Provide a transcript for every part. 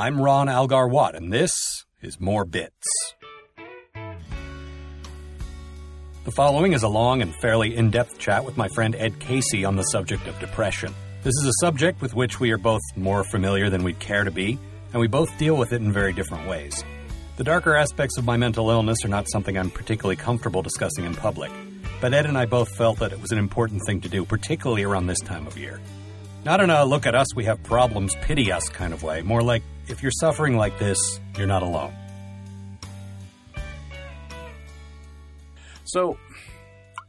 I'm Ron Algar Watt, and this is More Bits. The following is a long and fairly in depth chat with my friend Ed Casey on the subject of depression. This is a subject with which we are both more familiar than we'd care to be, and we both deal with it in very different ways. The darker aspects of my mental illness are not something I'm particularly comfortable discussing in public, but Ed and I both felt that it was an important thing to do, particularly around this time of year. Not in a look at us, we have problems, pity us kind of way, more like if you're suffering like this, you're not alone. So,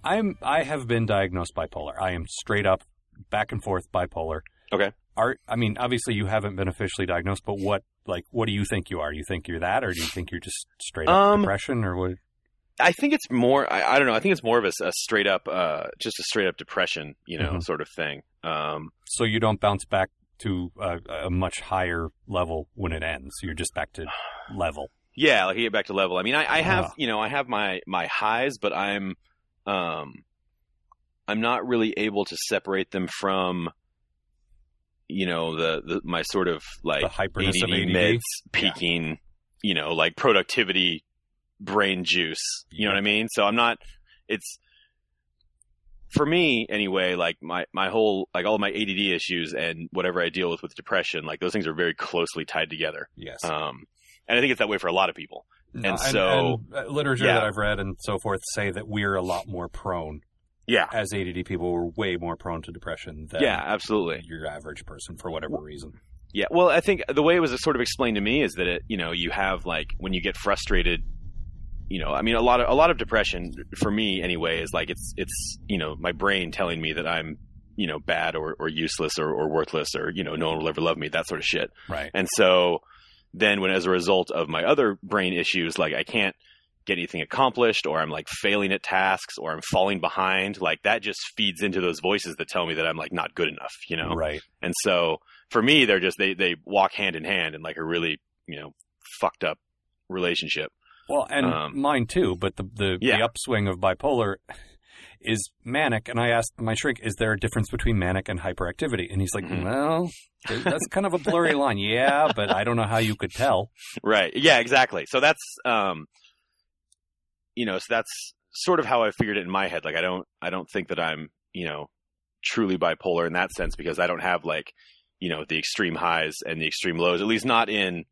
I'm I have been diagnosed bipolar. I am straight up back and forth bipolar. Okay. Are I mean, obviously you haven't been officially diagnosed, but what like what do you think you are? You think you're that, or do you think you're just straight up Um, depression, or what? I think it's more. I, I don't know. I think it's more of a straight up, uh, just a straight up depression, you know, Mhm. sort of thing. Um, So you don't bounce back to a, a much higher level when it ends. You're just back to level. yeah, like you get back to level. I mean, I, I have, Ah. you know, I have my my highs, but I'm, um, I'm not really able to separate them from, you know, the, the my sort of like the hyperness ADD, of ADD. meds Yeah. peaking, you know, like productivity, brain juice. You know what I mean? So I'm not. It's for me anyway. Like my my whole like all my ADD issues and whatever I deal with with depression, like those things are very closely tied together. Yes. Um, and I think it's that way for a lot of people. No, and so- and, uh, literature Yeah. that I've read and so forth say that we're a lot more prone Yeah. as ADD people. We're way more prone to depression than Yeah, absolutely. your average person for whatever reason. Yeah, well, I think the way it was sort of explained to me is that it, you know, you have like when you get frustrated, you know, I mean, a lot of a lot of depression for me anyway is like it's it's you know my brain telling me that I'm you know bad or, or useless or, or worthless or you know no one will ever love me that sort of shit. Right. And so then when as a result of my other brain issues, like I can't get anything accomplished or I'm like failing at tasks or I'm falling behind, like that just feeds into those voices that tell me that I'm like not good enough, you know. Right. And so for me, they're just they they walk hand in hand in like a really you know fucked up relationship. Well, and Um, mine too. But the the, Yeah. the upswing of bipolar is manic. And I asked my shrink, "Is there a difference between manic and hyperactivity?" And he's like, Mhm. "Well, that's kind of a blurry line. Yeah, but I don't know how you could tell." Right. Yeah. Exactly. So that's um, you know, so that's sort of how I figured it in my head. Like I don't I don't think that I'm you know truly bipolar in that sense because I don't have like you know the extreme highs and the extreme lows. At least not in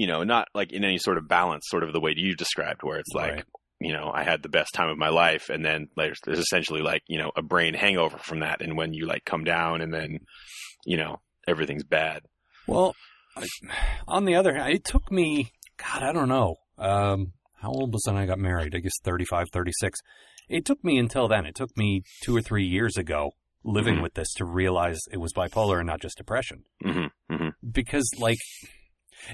you know not like in any sort of balance, sort of the way you described, where it's like. Right. you know, I had the best time of my life, and then there's, there's essentially like you know a brain hangover from that, and when you like come down, and then you know everything's bad. Well, I, on the other hand, it took me, God, I don't know. Um, how old was I when I got married? I guess 35, 36. It took me until then. It took me two or three years ago living Mhm. with this to realize it was bipolar and not just depression. hmm hmm Because, like,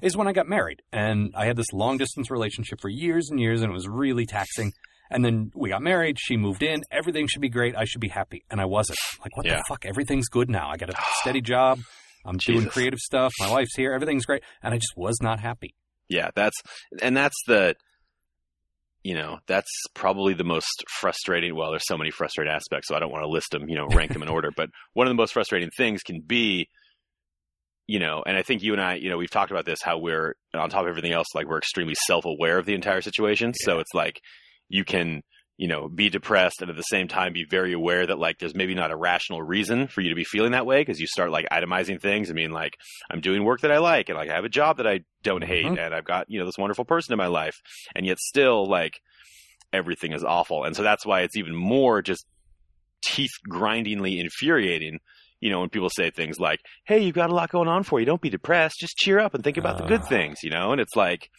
is when I got married and I had this long distance relationship for years and years and it was really taxing. And then we got married. She moved in. Everything should be great. I should be happy. And I wasn't. Like, what Yeah. the fuck? Everything's good now. I got a steady job. I'm doing creative stuff. My wife's here. Everything's great. And I just was not happy. Yeah, that's and that's the you know that's probably the most frustrating. Well, there's so many frustrating aspects, so I don't want to list them. You know, rank them in order. But one of the most frustrating things can be, you know, and I think you and I, you know, we've talked about this how we're on top of everything else, like we're extremely self-aware of the entire situation. So it's like you can you know be depressed and at the same time be very aware that like there's maybe not a rational reason for you to be feeling that way because you start like itemizing things i mean like i'm doing work that i like and like i have a job that i don't hate Mhm. and i've got you know this wonderful person in my life and yet still like everything is awful and so that's why it's even more just teeth grindingly infuriating you know when people say things like hey you've got a lot going on for you don't be depressed just cheer up and think about the good Ah. things you know and it's like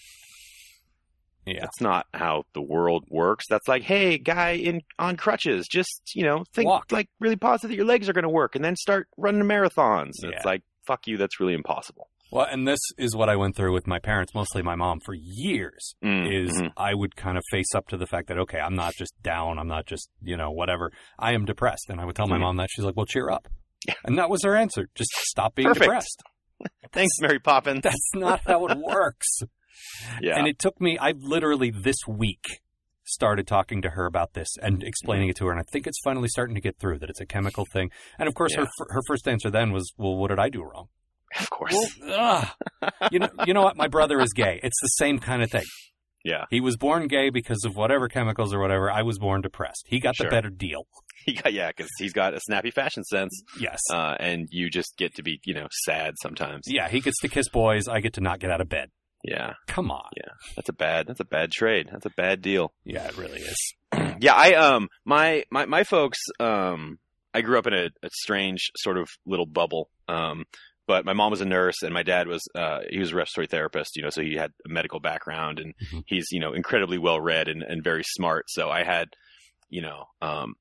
Yeah. that's not how the world works. That's like, hey, guy in on crutches, just you know, think Walk. like really positive that your legs are going to work, and then start running marathons. Yeah. It's like, fuck you, that's really impossible. Well, and this is what I went through with my parents, mostly my mom, for years. Mm, Is mhm. I would kind of face up to the fact that okay, I'm not just down, I'm not just you know whatever. I am depressed, and I would tell my Mhm. mom that she's like, "Well, cheer up," Yeah. and that was her answer: just stop being Perfect. depressed. Thanks, Mary Poppins. That's not how it works. yeah, And it took me, I've literally this week started talking to her about this and explaining mm-hmm. it to her. And I think it's finally starting to get through that it's a chemical thing. And of course, her, Yeah. her first answer then was, well, what did I do wrong? Of course. Well, you know, you know what? My brother is gay. It's the same kind of thing. yeah. He was born gay because of whatever chemicals or whatever. I was born depressed. He got Sure. the better deal. He got, yeah, because he's got a snappy fashion sense, Yes. uh, and you just get to be, you know, sad sometimes. yeah, he gets to kiss boys. I get to not get out of bed. Yeah, Come on. Yeah, that's a bad, that's a bad trade. That's a bad deal. Yeah, it really is. yeah, I um my my my folks um I grew up in a, a strange sort of little bubble. Um but my mom was a nurse and my dad was uh he was a respiratory therapist, you know, so he had a medical background and Mhm. he's, you know, incredibly well read and, and very smart. So I had, you know, um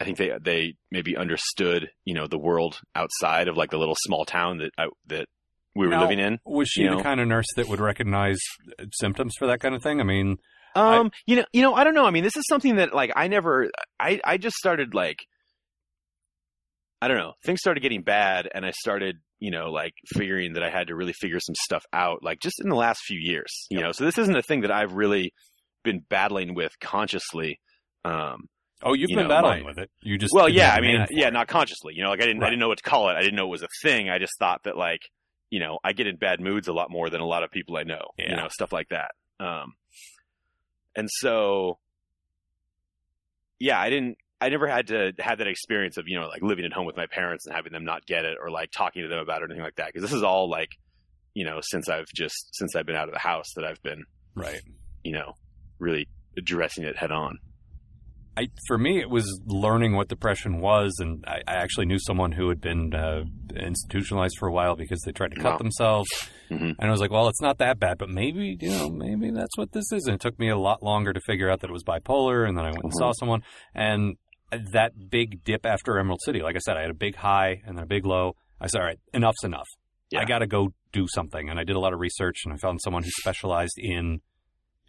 I think they they maybe understood, you know, the world outside of like the little small town that I, that we were Now- living in. Was she the know. kind of nurse that would recognize uh, symptoms for that kind of thing? I mean, Um, you know, you know, I don't know. I mean, this is something that like I never, I, I just started like, I don't know, things started getting bad, and I started, you know, like figuring that I had to really figure some stuff out, like just in the last few years, you Yep. know. So this isn't a thing that I've really been battling with consciously. Um, oh, you've You been know, battling my- with it. You just well, yeah, I mean, yeah, it. not consciously, you know, like I didn't, I didn't know what to call it. I didn't know it was a thing. I just thought that like, you know, I get in bad moods a lot more than a lot of people I know, you know, stuff like that. Um, and so, yeah, I didn't, I never had to have that experience of, you know, like living at home with my parents and having them not get it or like talking to them about it or anything like that. Cause this is all like, you know, since I've just, since I've been out of the house that I've been, right. you know, really addressing it head on. I, for me, it was learning what depression was, and I, I actually knew someone who had been uh, institutionalized for a while because they tried to cut Wow. themselves. Mhm. And I was like, well, it's not that bad, but maybe, you know, maybe that's what this is. And it took me a lot longer to figure out that it was bipolar, and then I went and Mhm. saw someone, and that big dip after Emerald City, like I said, I had a big high and then a big low. I said, all right, enough's enough. Yeah. I got to go do something. And I did a lot of research, and I found someone who specialized in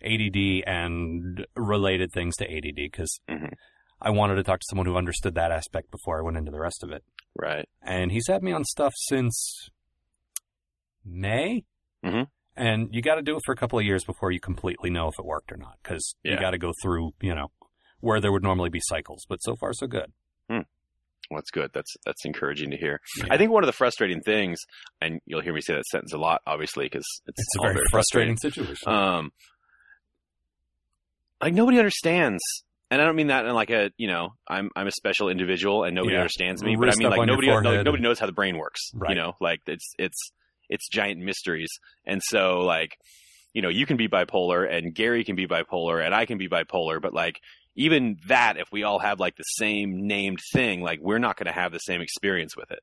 ADD and related things to ADD because Mhm. I wanted to talk to someone who understood that aspect before I went into the rest of it. Right. And he's had me on stuff since May. Mhm. And you got to do it for a couple of years before you completely know if it worked or not because you got to go through, you know, where there would normally be cycles. But so far, so good. Well, that's good. That's that's encouraging to hear. Yeah. I think one of the frustrating things, and you'll hear me say that sentence a lot, obviously, because it's, It's a all very frustrating situation. Um, like nobody understands, and I don't mean that in like a you know I'm I'm a special individual and nobody Yeah. understands me, but I mean like nobody no, forehead nobody knows how the brain works. Right. You know, like it's it's it's giant mysteries, and so like you know you can be bipolar and Gary can be bipolar and I can be bipolar, but like even that if we all have like the same named thing, like we're not going to have the same experience with it,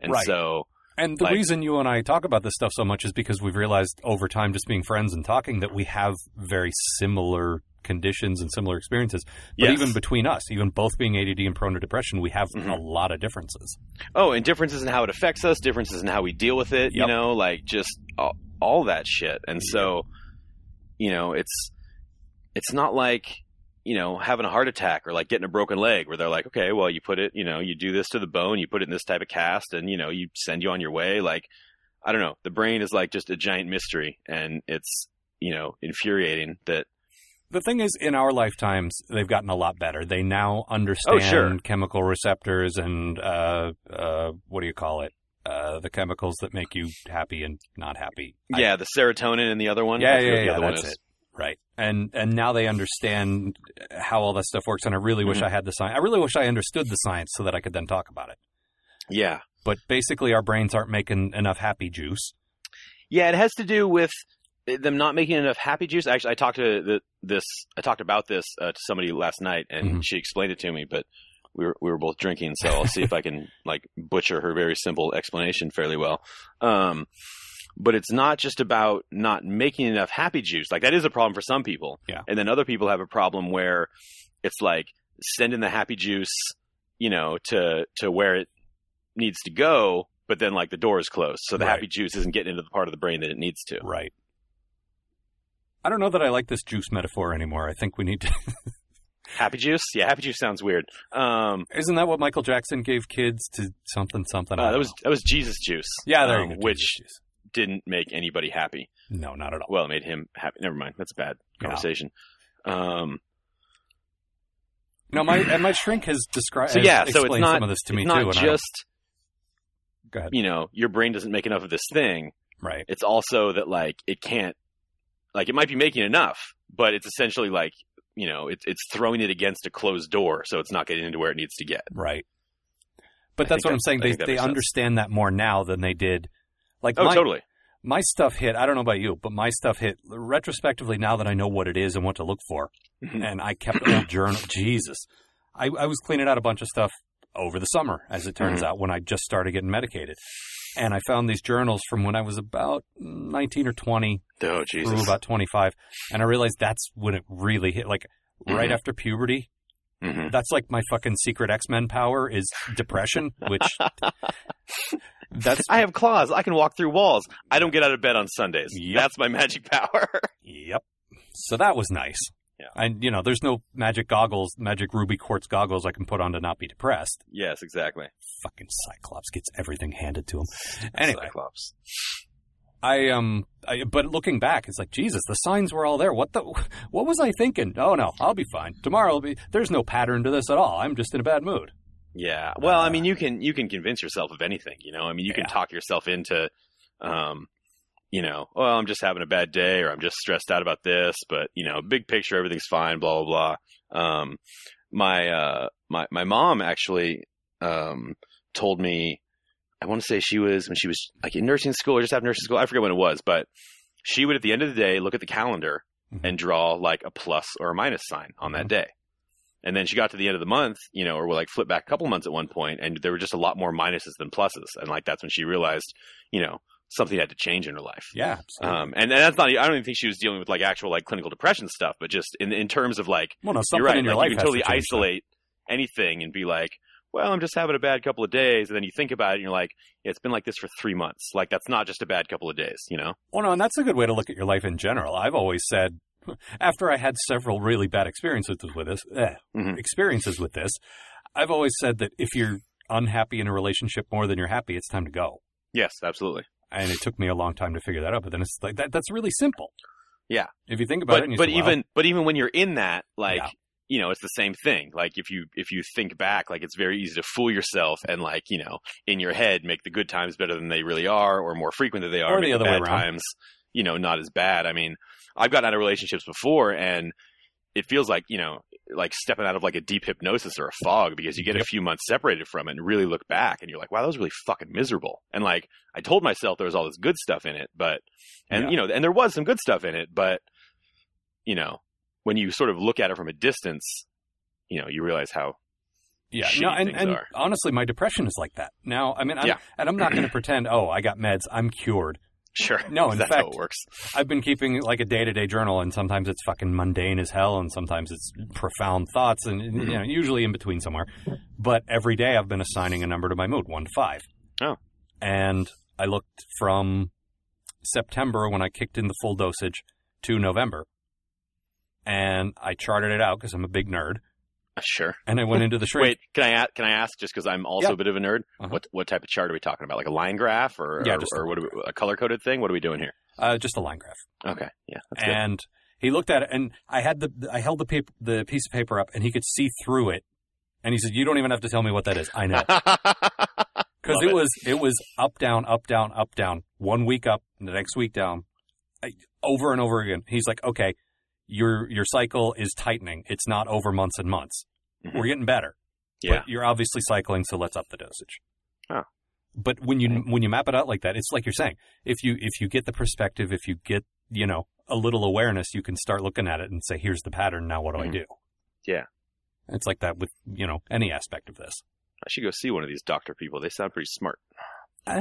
and Right. so And the Like- reason you and I talk about this stuff so much is because we've realized over time, just being friends and talking, that we have very similar conditions and similar experiences. But yes. even between us, even both being ADD and prone to depression, we have Mhm. a lot of differences. Oh, and differences in how it affects us, differences in how we deal with it, you know, like just all, all that shit. And so, you know, it's it's not like, you know, having a heart attack or like getting a broken leg where they're like, okay, well, you put it, you know, you do this to the bone, you put it in this type of cast and, you know, you send you on your way. Like, I don't know. The brain is like just a giant mystery and it's, you know, infuriating that The thing is, in our lifetimes, they've gotten a lot better. They now understand Oh, sure. chemical receptors and uh, uh, what do you call it? Uh, the chemicals that make you happy and not happy. I- yeah, the serotonin and the other one. I Yeah, yeah, the yeah. other one That's is. it. Right. And and now they understand how all that stuff works. And I really wish Mhm. I had the science. I really wish I understood the science so that I could then talk about it. Yeah. But basically, our brains aren't making enough happy juice. Yeah, it has to do with them not making enough happy juice. Actually, I talked to the, this. I talked about this uh, to somebody last night, and Mhm. she explained it to me. But we were we were both drinking, so I'll see if I can like butcher her very simple explanation fairly well. Um, but it's not just about not making enough happy juice. Like that is a problem for some people. Yeah. And then other people have a problem where it's like sending the happy juice, you know, to to where it needs to go, but then like the door is closed, so the Right. happy juice isn't getting into the part of the brain that it needs to. Right. I don't know that I like this juice metaphor anymore. I think we need to. Happy juice? Yeah, happy juice sounds weird. Um, Isn't that what Michael Jackson gave kids to something something? Uh, that was know. that was Jesus juice. yeah, there um, you go. Which Jesus juice. Didn't make anybody happy. no, not at all. Well, it made him happy. Never mind. That's a bad Yeah. conversation. Um, No, my and my shrink has described. so yeah, so it's not some of this to me not too. just Go ahead. you know, your brain doesn't make enough of this thing. Right. It's also that like it can't, like it might be making enough, but it's essentially like you know, it's it's throwing it against a closed door, so it's not getting into where it needs to get. Right. But I that's what I'm saying. I They they makes sense. understand that more now than they did. Like Oh, my, totally. my stuff hit. I don't know about you, but my stuff hit retrospectively now that I know what it is and what to look for. Mhm. And I kept a journal. Jesus, I, I was cleaning out a bunch of stuff over the summer, as it turns Mhm. out, when I just started getting medicated. And I found these journals from when I was about 19 or 20 Oh Jesus. through about 25. And I realized that's when it really hit. Like right Mhm. after puberty, Mhm. that's like my fucking secret X Men power is depression, which that's I have claws. I can walk through walls. I don't get out of bed on Sundays. Yep. That's my magic power. yep. So that was nice. Yeah. And you know, there's no magic goggles, magic ruby quartz goggles I can put on to not be depressed. yes, exactly. Fucking Cyclops gets everything handed to him. Anyway, Cyclops. I um, I, but looking back, it's like Jesus, the signs were all there. What the, what was I thinking? Oh no, I'll be fine. Tomorrow will be. There's no pattern to this at all. I'm just in a bad mood. Yeah. Well, I Uh, mean, you can you can convince yourself of anything. You know, I mean, you can Yeah. talk yourself into, um, you know, well, I'm just having a bad day, or I'm just stressed out about this. But you know, big picture, everything's fine. Blah blah blah. Um, my uh, my my mom actually um told me, I want to say she was when she was like in nursing school or just after nursing school. I forget when it was, but she would at the end of the day look at the calendar Mhm. and draw like a plus or a minus sign on that Mhm. day. And then she got to the end of the month, you know, or we'll like flip back a couple months at one point, and there were just a lot more minuses than pluses. And like that's when she realized, you know, something had to change in her life. Yeah. Um, and, and that's not, I don't even think she was dealing with like actual like clinical depression stuff, but just in, in terms of like, well, no, you're right, like you can totally to isolate anything and be like, well, I'm just having a bad couple of days. And then you think about it and you're like, yeah, it's been like this for three months. Like that's not just a bad couple of days, you know? Well, no, and that's a good way to look at your life in general. I've always said, after I had several really bad experiences with this, eh, Mhm. experiences with this, I've always said that if you're unhappy in a relationship more than you're happy, it's time to go. Yes, absolutely. And it took me a long time to figure that out, but then it's like that. That's really simple. Yeah. If you think about it, but and you but say, even but even when you're in that like Yeah. you know it's the same thing like if you if you think back like it's very easy to fool yourself and like you know in your head make the good times better than they really are or more frequent than they are Or the other way bad around. times you know not as bad i mean i've gotten out of relationships before and it feels like you know like stepping out of like a deep hypnosis or a fog because you get a few months separated from it and really look back and you're like wow that was really fucking miserable and like i told myself there was all this good stuff in it but and Yeah. you know and there was some good stuff in it but you know when you sort of look at it from a distance you know you realize how yeah, no, and, and are. honestly, my depression is like that now. I mean, I'm, Yeah. and I'm not going to pretend, oh, I got meds, I'm cured. Sure No, in that's how fact- it works I've been keeping like a day to day journal, and sometimes it's fucking mundane as hell, and sometimes it's profound thoughts, and you hmm. know, usually in between somewhere. But every day I've been assigning a number to my mood, one to five. Oh. And I looked from September when I kicked in the full dosage to November, and I charted it out because I'm a big nerd, sure and I went into the shrink. wait can i ask can i ask just because i'm also Yeah. a bit of a nerd Uh-huh. what what type of chart are we talking about like a line graph or Yeah, or, or what are we, a color coded thing what are we doing here Uh, just a line graph. okay yeah that's good. and he looked at it and I had the I held the paper the piece of paper up and he could see through it and he said you don't even have to tell me what that is I know because it it. was it was up down up down up down one week up the next week down I, over and over again he's like okay your your cycle is tightening. It's not over months and months. Mhm. we're getting better. Yeah. but you're obviously cycling so let's up the dosage. Oh. but when you when you map it out like that it's like you're saying if you if you get the perspective if you get you know a little awareness you can start looking at it and say here's the pattern now what do i Mhm. do? Yeah. it's like that with you know any aspect of this. I should go see one of these doctor people. They sound pretty smart. Uh,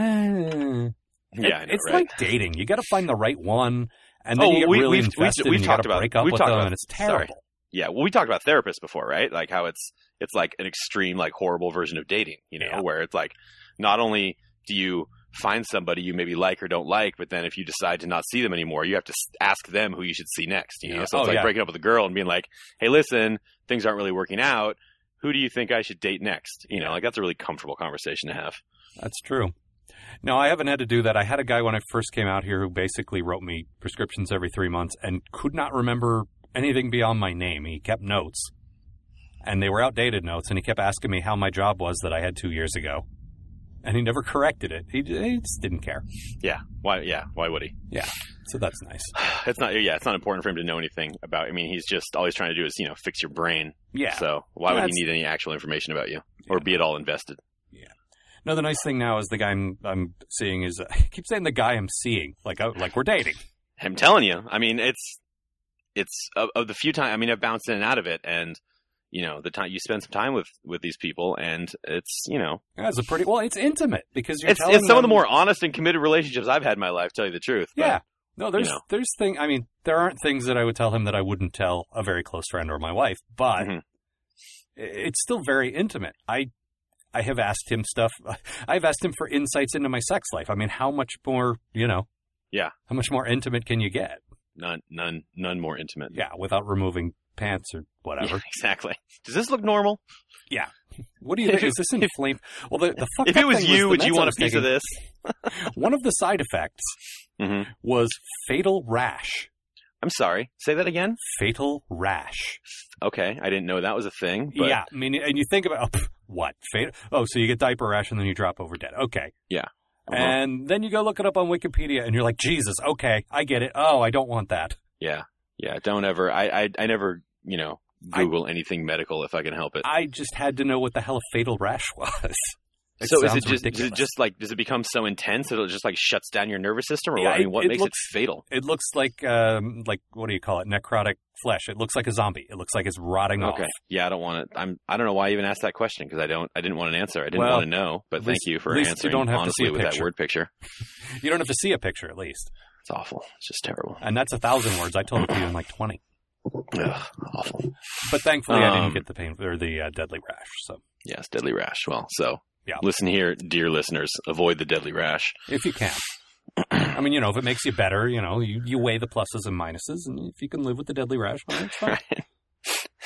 yeah it- I know, it's right? like dating. You got to find the right one and then Oh, you get we- really we've- we've- we've and talked about- break up we've with talked them about- and it's sorry. terrible Yeah, well, we talked about therapists before, right? Like how it's it's like an extreme, like horrible version of dating, you know, Yeah. where it's like not only do you find somebody you maybe like or don't like, but then if you decide to not see them anymore, you have to ask them who you should see next. You know, Yeah. so it's Oh, like yeah. breaking up with a girl and being like, "Hey, listen, things aren't really working out. Who do you think I should date next?" You know, like that's a really comfortable conversation to have. That's true. No, I haven't had to do that. I had a guy when I first came out here who basically wrote me prescriptions every three months and could not remember anything beyond my name. He kept notes, and they were outdated notes, and he kept asking me how my job was that I had two years ago. and he never corrected it. He, he just didn't care. Yeah. Why? Yeah. Why would he? Yeah. So that's nice. It's not. Yeah. It's not important for him to know anything about. I mean, he's just all he's trying to do is you know fix your brain. Yeah. So why would he need any actual information about you or Yeah. be at all invested? No, the nice thing now is the guy I'm, I'm seeing is I keep saying the guy I'm seeing like oh, like we're dating. I'm telling you. I mean, it's it's of, of the few times. I mean, I've bounced in and out of it, and you know, the time you spend some time with with these people, and it's you know, That's a pretty well. It's intimate because you're it's telling it's some of the more honest and committed relationships I've had in my life. Tell you the truth. But Yeah. No, there's know. there's thing. I mean, there aren't things that I would tell him that I wouldn't tell a very close friend or my wife, but Mhm. it's still very intimate. I I have asked him stuff. I've asked him for insights into my sex life. I mean, how much more, you know? Yeah. How much more intimate can you get? none none none more intimate. Yeah, without removing pants or whatever. Yeah, exactly. Does this look normal? Yeah. What do you think? Is this inflamed? Well, the, the fucked if it was you, the would you want a was piece of this? One of the side effects hmm was fatal rash. I'm sorry. Say that again. Fatal rash. Okay, I didn't know that was a thing. But yeah, I mean, and you think about oh, what fatal? Oh, so you get diaper rash and then you drop over dead. Okay, uh-huh. and then you go look it up on Wikipedia and you're like, Jesus, okay, I get it. Oh, I don't want that. yeah, yeah. Don't ever. I I, I never. You know, I- Google anything medical if I can help it. I just had to know what the hell a fatal rash was. It so is it just ridiculous. it just like does it become so intense that it just like shuts down your nervous system or Yeah, what? I mean, it- what it makes looks- it fatal? It looks like um, like what do you call it? Necrotic flesh. It looks like a zombie. It looks like it's rotting Okay. off. Yeah, I don't want to. I'm. I don't know why I even asked that question because I don't. I didn't want an answer. I didn't Well, want to know. But at thank you for at least you don't have to see with that word picture. You don't have to see a picture at least, It's awful. It's just terrible. and that's a thousand words. I told it to you in like twenty. Ugh, awful. But thankfully, I Um, didn't get the pain or the uh, deadly rash. So Yes, deadly rash. Well, so Yeah. listen here, dear listeners, avoid the deadly rash. if you can. I mean, you know, if it makes you better, you know, you, you weigh the pluses and minuses, and if you can live with the deadly rash, well, it's fine.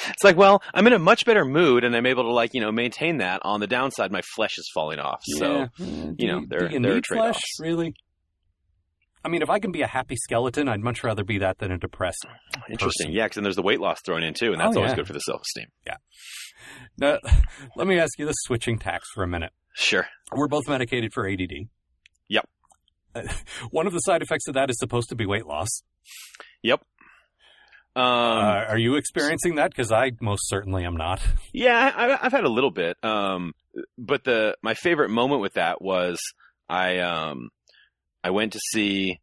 It's like, well, I'm in a much better mood, and I'm able to like you know maintain that. On the downside, my flesh is falling off. So Yeah. You know, there- do you there are need flesh, trade-offs. really? I mean, if I can be a happy skeleton, I'd much rather be that than a depressed. interesting. person. Yeah, because then there's the weight loss thrown in too, and that's Oh, always yeah. good for the self esteem. Yeah. Now, let me ask you this switching tacks for a minute. Sure. We're both medicated for ADD. Yep. One of the side effects of that is supposed to be weight loss. Yep. Um, uh, are you experiencing that? Because I most certainly am not. Yeah, I, I've had a little bit. Um, but the my favorite moment with that was I um I went to see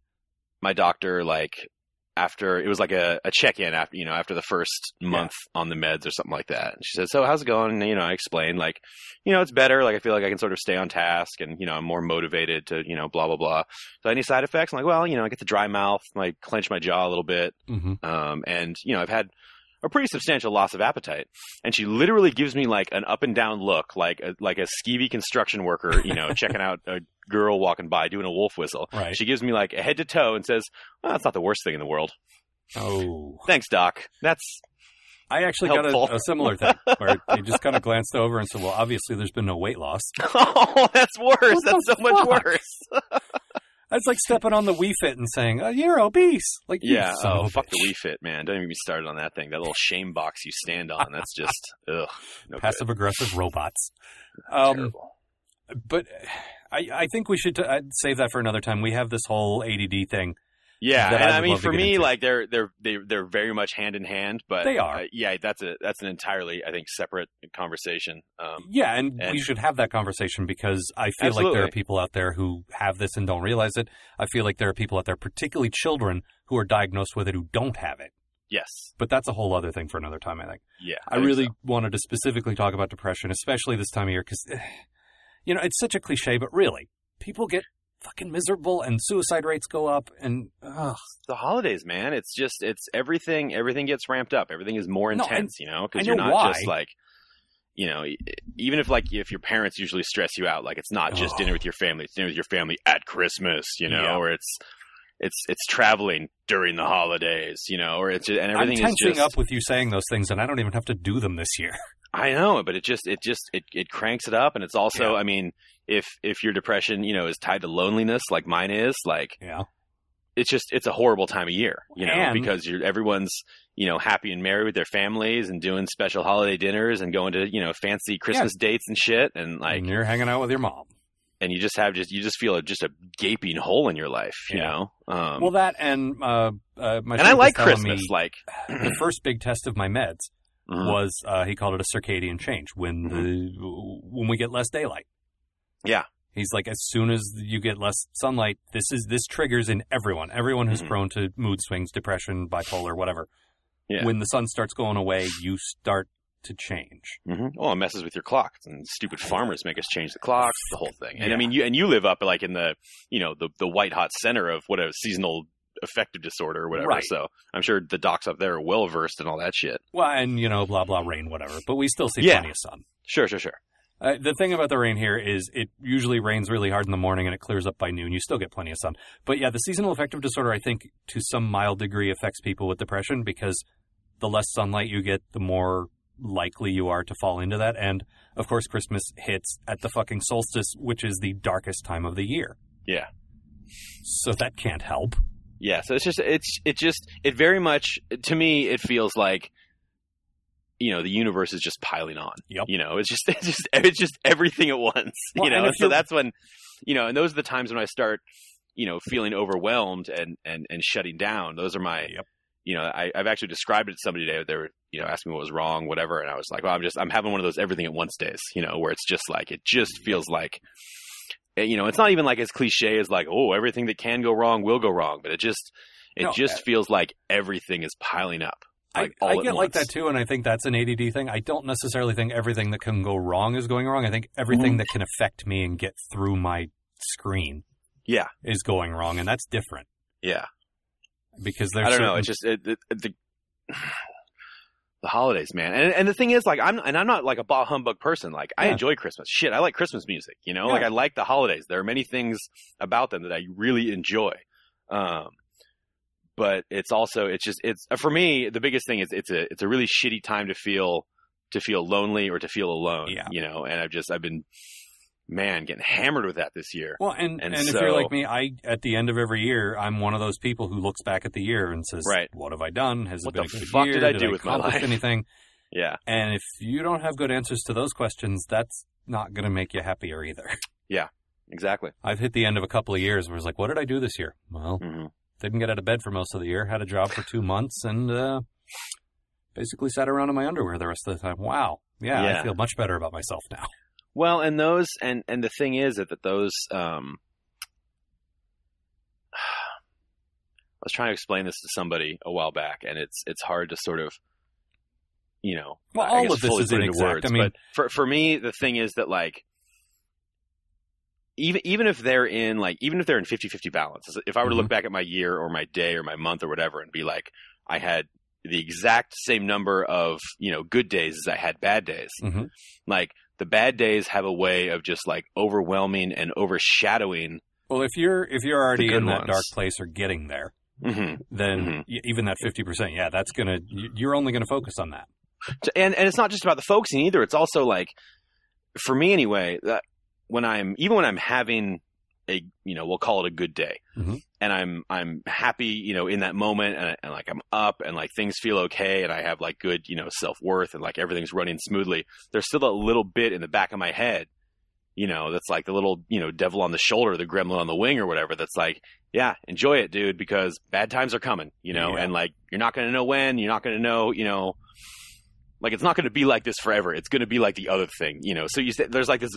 my doctor like after it was like a, a check in after you know after the first month on the meds or something like that. And she said, "So how's it going?" And you know, I explained like, you know, it's better. Like I feel like I can sort of stay on task, and you know, I'm more motivated to you know, blah blah blah. So any side effects? I'm like, well, you know, I get the dry mouth, I clench my jaw a little bit, hmm um, and you know I've had a pretty substantial loss of appetite. And she literally gives me like an up and down look, like a, like a skeevy construction worker, you know, checking out a girl walking by doing a wolf whistle. Right. She gives me like a head to toe and says, "Well, that's not the worst thing in the world." Oh. Thanks, doc. That's I actually Helpful. got a, a similar thing where they just kind of glanced over and said, "Well, obviously there's been no weight loss." oh, that's worse. What that's so much worse. That's like stepping on the Wii Fit and saying, oh, "You're obese." Like, Yeah. Oh, fuck the. Wii Fit, man. Don't even get me started on that thing. That little shame box you stand on. That's just ugh. No good. Passive aggressive robots. Um, Terrible. but I, I think we should uh, save that for another time. We have this whole ADD thing. Yeah, and I I mean, for me, into. like they're they're they, they're very much hand in hand, but They are. uh, yeah, that's a that's an entirely I think separate conversation. Um, Yeah, and, we should have that conversation because I feel like there are people out there who have this and don't realize it. I feel like there are people out there, particularly children, who are diagnosed with it who don't have it. yes, But that's a whole other thing for another time, I think. yeah, I think really so. wanted to specifically talk about depression, especially this time of year, because, you know, it's such a cliche, but really, people get fucking miserable and suicide rates go up and, ugh. the holidays, man. It's just it's everything. Everything gets ramped up. Everything is more No, intense, you know, because you're not why. just like. You know, even if like if your parents usually stress you out, like it's not just Oh. dinner with your family, it's dinner with your family at Christmas, you know, Yeah. or it's it's it's traveling during the holidays, you know, or it's just, and I'm everything is just up with you saying those things, and I don't even have to do them this year. I know, but it just it just it, it cranks it up and it's also Yeah. I mean, if if your depression, you know, is tied to loneliness like mine is, like Yeah. it's just it's a horrible time of year, you know, And- because you're everyone's, you know, happy and merry with their families and doing special holiday dinners and going to, you know, fancy Christmas dates and shit and like and you're hanging out with your mom. and you just have just you just feel a, just a gaping hole in your life, you Yeah. know. Um, well, that and uh, uh, my and I like Christmas. like, the first big test of my meds mhm. was uh, he called it a circadian change when the when we get less daylight. Yeah. He's like, as soon as you get less sunlight, this is this triggers in everyone. Everyone who's Mhm. prone to mood swings, depression, bipolar, whatever. Yeah. When the sun starts going away, you start to change. hmm Oh, it messes with your clock, and stupid farmers make us change the clocks, the whole thing. And Yeah. I mean, you and you live up like in the you know the the white hot center of what a seasonal affective disorder or whatever. Right. So I'm sure the docs up there are well versed in all that shit. Well, and you know, blah blah rain, whatever. But we still see Yeah. plenty of sun. Sure, sure, sure. Uh, the thing about the rain here is it usually rains really hard in the morning and it clears up by noon. You still get plenty of sun. But yeah, the seasonal affective disorder, I think, to some mild degree affects people with depression because the less sunlight you get, the more likely you are to fall into that. And of course, Christmas hits at the fucking solstice, which is the darkest time of the year. Yeah. So that can't help. Yeah, so it's just it's it just it very much to me it feels like you know the universe is just piling on. Yep. You know, it's just it's just it's just everything at once. Well, you know, so that's when you know, and those are the times when I start you know feeling overwhelmed and and and shutting down. Those are my Yep. you know I, I've actually described it to somebody today. They were you know asking me what was wrong, whatever, and I was like, well, I'm just I'm having one of those everything at once days. You know, where it's just like it just feels like. eh, You know, it's not even like as cliche as like, oh, everything that can go wrong will go wrong, but it just, it No, just feels like everything is piling up. Like I, I get like that too, and I think that's an ADD thing. I don't necessarily think everything that can go wrong is going wrong. I think everything Mm-hmm. that can affect me and get through my screen Yeah, is going wrong, and that's different yeah. because there's I don't know. certain- It's just it, it, it- the the holidays, man. And and the thing is, like, I'm and I'm not like a bah humbug person. Like, I enjoy Christmas. Shit, I like Christmas music. You know, Yeah. like I like the holidays. There are many things about them that I really enjoy. Um, but it's also it's just it's for me the biggest thing is it's a it's a really shitty time to feel to feel lonely or to feel alone. Yeah. You know, and I've just I've been man getting hammered with that this year. well, and and and, if you're like me, I at the end of every year, I'm one of those people who looks back at the year and says, Right. "What have I done? Has What it been the a good fuck year? did I do with my life?" anything?" Yeah. And if you don't have good answers to those questions, that's not going to make you happier either. Yeah. Exactly. I've hit the end of a couple of years where it's like, "What did I do this year?" Well, hmm didn't get out of bed for most of the year. Had a job for two months and uh, basically sat around in my underwear the rest of the time. Wow. Yeah, Yeah. I feel much better about myself now. Well, and those and and the thing is that, those um I was trying to explain this to somebody a while back and it's it's hard to sort of you know Well, all of this is inexact. words, I mean- but for for me the thing is that like even even if they're in like even if they're in 50-50 balance if i were to Mm-hmm. look back at my year or my day or my month or whatever and be like i had the exact same number of you know good days as i had bad days Mhm. like the bad days have a way of just like overwhelming and overshadowing Well, if you're if you're already in that ones. dark place or getting there, hmm then Mhm. even that fifty percent, yeah, that's gonna you- you're only gonna focus on that. and and it's not just about the focusing either it's also like for me anyway that when i'm even when i'm having a you know we'll call it a good day Mhm. and i'm i'm happy you know in that moment and, and like i'm up and like things feel okay and i have like good you know self-worth and like everything's running smoothly there's still a little bit in the back of my head you know that's like the little you know devil on the shoulder the gremlin on the wing or whatever that's like yeah enjoy it dude because bad times are coming you know Yeah. and like you're not going to know when you're not going to know you know like it's not going to be like this forever. It's going to be like the other thing, you know. So you there's like this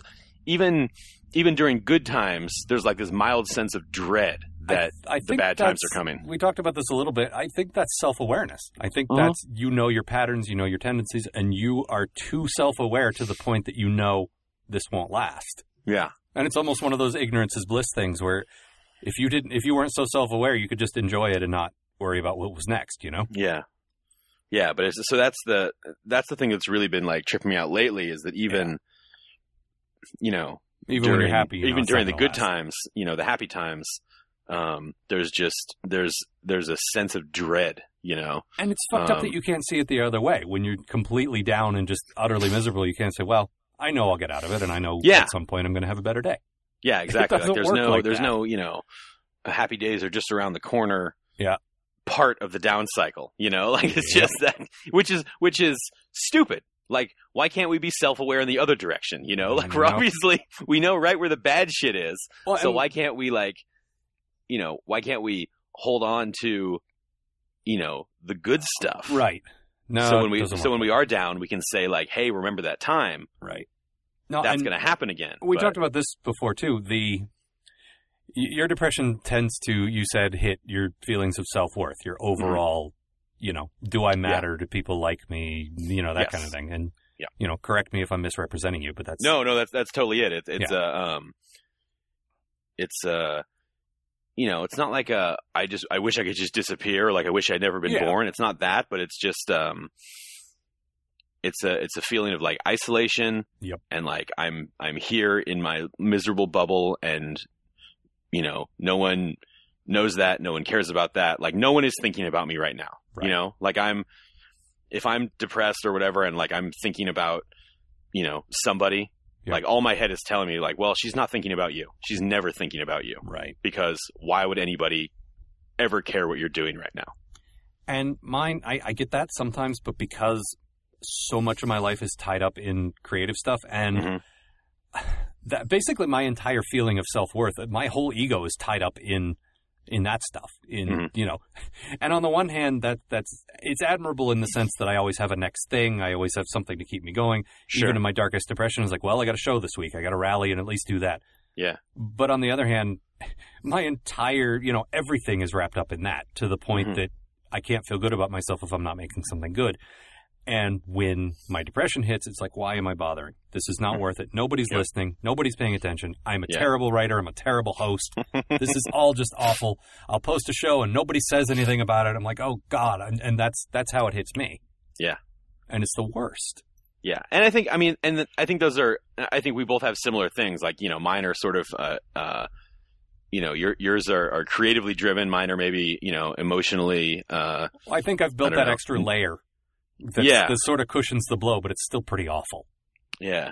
even even during good times, there's like this mild sense of dread that I, I the bad times are coming. We talked about this a little bit. I think that's self awareness. I think Uh-huh. that's you know your patterns, you know your tendencies, and you are too self aware to the point that you know this won't last. yeah, And it's almost one of those ignorance is bliss things where if you didn't if you weren't so self aware, you could just enjoy it and not worry about what was next, you know? yeah, yeah. But it's, so that's the that's the thing that's really been like tripping me out lately is that even you know Even during, when you're happy, you know even during the good last. times, you know, the happy times, um, there's just there's there's a sense of dread, you know. And it's fucked up Um, that you can't see it the other way. When you're completely down and just utterly miserable, you can't say, "Well, I know I'll get out of it, and I know Yeah. at some point I'm going to have a better day." Yeah, exactly. Like there's no like there's that. no, you know, happy days are just around the corner. Yeah. Part of the down cycle, you know, like it's Yep. just that which is which is stupid. Like, why can't we be self aware in the other direction? You know, mm, like we're know. obviously we know right where the bad shit is. Well, So and- why can't we like, you know, why can't we hold on to, you know, the good stuff? right? No. so when we so work when we are down, we can say like, hey, remember that time? right. No, That's going to happen again. we But- talked about this before too. The your depression tends to, you said, hit your feelings of self worth, your mm-hmm. overall, you know, do I matter? Do people like me? You know, that Yes. kind of thing. And Yeah. you know, correct me if I'm misrepresenting you, but that's No, no, that's that's totally it. It's it's uh, um, it's uh, you know, it's not like a I just I wish I could just disappear, like I wish I'd never been Yeah. born. It's not that, but it's just um, it's a it's a feeling of like isolation. Yep. And like I'm I'm here in my miserable bubble, and you know, no one knows that, no one cares about that. Like no one is thinking about me right now. Right. You know, like I'm if I'm depressed or whatever, and like I'm thinking about you know somebody Yeah. like all my head is telling me like well she's not thinking about you she's never thinking about you right. because why would anybody ever care what you're doing right now And mine, I, I get that sometimes, but because so much of my life is tied up in creative stuff and Mhm. that basically my entire feeling of self worth, my whole ego is tied up in in that stuff. In Mhm. you know, and on the one hand, that that's it's admirable in the sense that I always have a next thing. I always have something to keep me going. Sure. Even in my darkest depression, it's like, well, I got a show this week. I got to rally and at least do that. Yeah. But on the other hand, my entire you know everything is wrapped up in that to the point Mhm. that I can't feel good about myself if I'm not making something good. And when my depression hits, it's like, why am I bothering? This is not worth it. Nobody's Yep. listening. Nobody's paying attention. I'm a Yeah. terrible writer. I'm a terrible host. this is all just awful. I'll post a show and nobody says anything about it. I'm like, oh God. And, and that's, that's how it hits me. Yeah. And it's the worst. yeah and i think i mean and i think those are i think we both have similar things like you know mine are sort of uh uh you know your yours are, are creatively driven mine are maybe you know emotionally uh Well, I think I've built that know. extra layer that's, Yeah. that sort of cushions the blow, but it's still pretty awful. yeah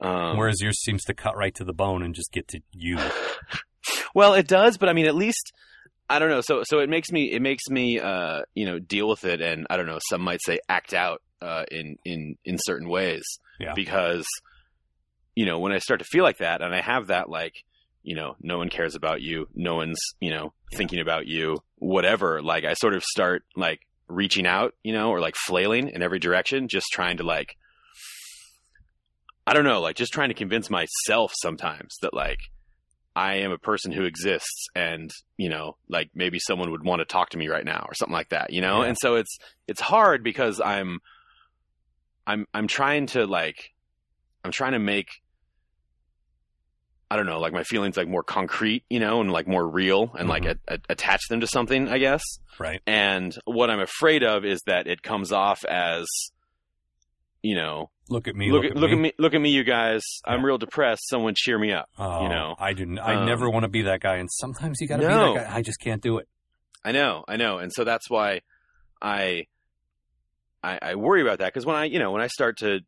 um Whereas yours seems to cut right to the bone and just get to you. Well, it does, but I mean, at least I don't know. So, so it makes me it makes me uh, you know deal with it, and I don't know. Some might say act out uh, in in in certain ways, Yeah. because you know when I start to feel like that, and I have that like you know no one cares about you, no one's you know thinking about you, whatever. Like I sort of start like reaching out, you know, or like flailing in every direction, just trying to like. I don't know, like just trying to convince myself sometimes that like I am a person who exists and, you know, like maybe someone would want to talk to me right now or something like that, you know? Yeah. And so it's it's hard because I'm I'm I'm trying to like I'm trying to make I don't know, like my feelings like more concrete, you know, and like more real and like Mhm. a, a, attach them to something, I guess. Right. And what I'm afraid of is that it comes off as you know, Look at me. look, at look at me, look at me, you guys. I'm real depressed. Someone cheer me up. Oh, you know. I do. I Um, never want to be that guy, and sometimes you got to No. be that guy. I just can't do it. I know, I know, and so that's why I I, I worry about that because when I you know when I start to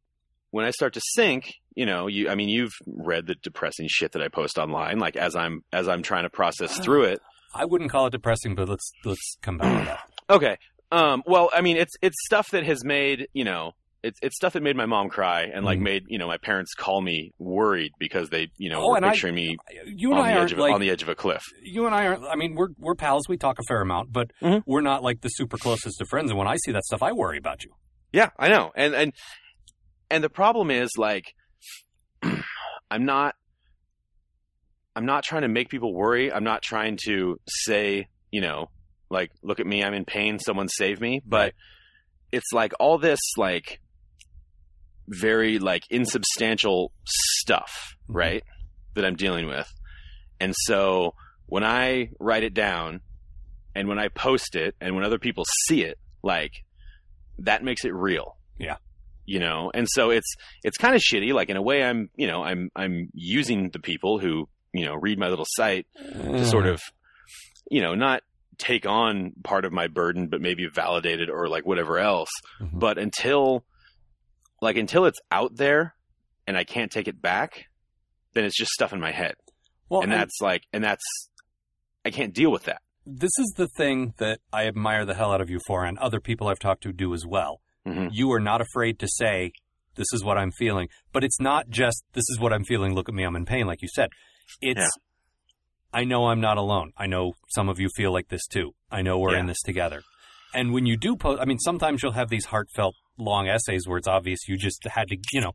when I start to sink, you know, you I mean you've read the depressing shit that I post online, like as I'm as I'm trying to process through it. I wouldn't call it depressing, but let's let's come back to that. Okay, um, well, I mean it's it's stuff that has made you know. It's it's stuff that made my mom cry and like Mhm. made you know my parents call me worried because they you know Oh, were and I- me You and on I the edge of a, like on the edge of a cliff. you and I aren't. I mean, we're we're pals. We talk a fair amount, but Mhm. we're not like the super closest of friends. And when I see that stuff, I worry about you. Yeah, I know. And and and the problem is like I'm not I'm not trying to make people worry. I'm not trying to say, you know, like look at me, I'm in pain, someone save me, but Right. it's like all this like very like insubstantial stuff, Mhm. right? That I'm dealing with. And so when I write it down and when I post it and when other people see it, like that makes it real. Yeah. You know, and so it's it's kind of shitty. Like in a way, I'm you know I'm I'm using the people who you know read my little site to sort of you know not take on part of my burden, but maybe validate it or like whatever else. Mhm. But until like until it's out there and I can't take it back, then it's just stuff in my head, well, and and that's like and that's I can't deal with that. this is the thing that I admire the hell out of you for, and other people I've talked to do as well. Mhm. You are not afraid to say, This is what I'm feeling. But it's not just this is what I'm feeling. Look at me, I'm in pain, like you said. It's Yeah. I know I'm not alone. I know some of you feel like this too. I know we're in this together. And when you do post, I mean, sometimes you'll have these heartfelt long essays where it's obvious you just had to, you know,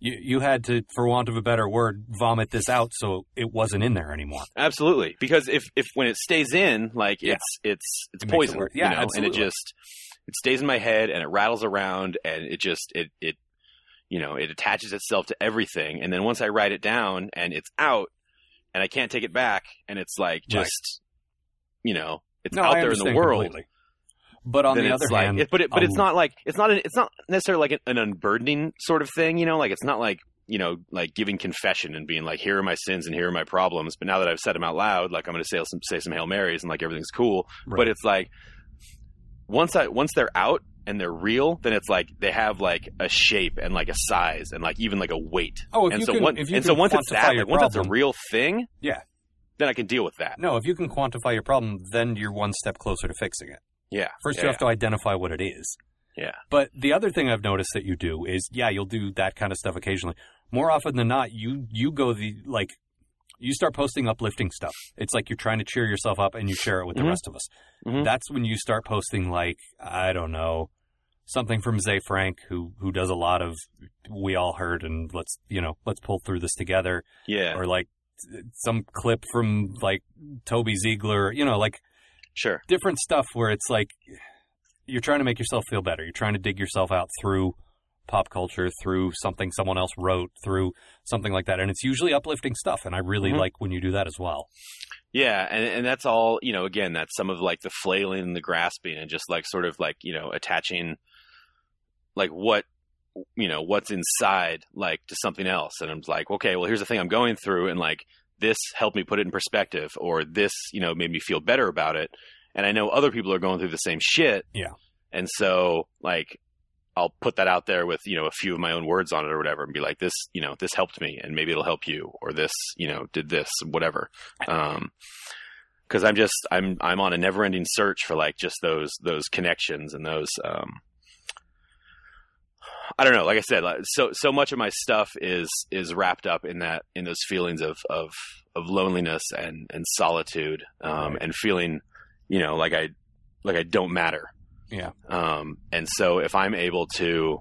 you you had to, for want of a better word, vomit this out so it wasn't in there anymore. Absolutely, because if if when it stays in, like Yeah. it's it's it's It makes it poison. Yeah, you know, and it just it stays in my head and it rattles around and it just it it you know it attaches itself to everything, and then once I write it down and it's out and I can't take it back, and it's like Right. just you know it's No, out I there in the world. completely. But on then the other like, hand, it, but it, but it's um, not like it's not an, it's not necessarily like an, an unburdening sort of thing, you know. Like it's not like you know like giving confession and being like, here are my sins and here are my problems. But now that I've said them out loud, like I'm going to say some say some hail marys and like everything's cool. Right. But it's like once I once they're out and they're real, then it's like they have like a shape and like a size and like even like a weight. oh, if and you so can, one, if you and can so once it's quantify that, your like, once it's a real thing, Yeah. then I can deal with that. no, if you can quantify your problem, then you're one step closer to fixing it. Yeah. First, yeah, you have to identify what it is. Yeah. But the other thing I've noticed that you do is, yeah, you'll do that kind of stuff occasionally. More often than not, you you go the like, you start posting uplifting stuff. It's like you're trying to cheer yourself up, and you share it with Mhm. the rest of us. Mhm. That's when you start posting like, I don't know, something from Ze Frank, who who does a lot of we all heard, and let's you know let's pull through this together, yeah, or like some clip from like Toby Ziegler, you know, like sure. different stuff where it's like you're trying to make yourself feel better. You're trying to dig yourself out through pop culture, through something someone else wrote, through something like that. And it's usually uplifting stuff. And I really Mhm. like when you do that as well. Yeah, and and that's all you know. Again, that's some of like the flailing and the grasping, and just like sort of like you know attaching, like what you know what's inside like to something else. And I'm like, okay, well here's the thing I'm going through, and like this helped me put it in perspective, or this you know made me feel better about it. And I know other people are going through the same shit. Yeah. And so like I'll put that out there with you know a few of my own words on it or whatever, and be like, this you know this helped me, and maybe it'll help you, or this you know did this whatever. Um, because I'm just I'm I'm on a never ending search for like just those those connections and those um I don't know like I said like, so so much of my stuff is is wrapped up in that in those feelings of of of loneliness and and solitude um Right. and feeling you know like I like I don't matter Yeah. um and so if I'm able to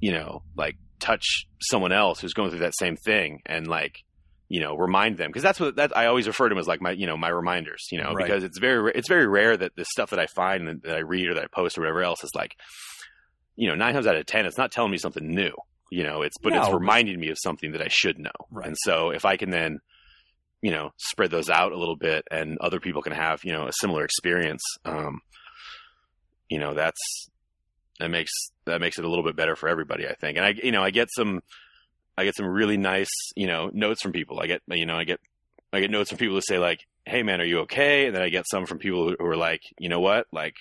you know like touch someone else who's going through that same thing and like you know remind them because that's what that I always refer to them as like my you know my reminders you know Right. because it's very it's very rare that the stuff that I find and that I read or that I post or whatever else is like you know nine times out of ten it's not telling me something new you know it's but it's No, but- reminding me of something that I should know Right. and so if I can then you know spread those out a little bit and other people can have you know a similar experience um you know that's that makes that makes it a little bit better for everybody i think. And i you know i get some i get some really nice you know notes from people. I get you know i get i get notes from people who say like hey man are you okay? And then i get some from people who, who are like you know what? Like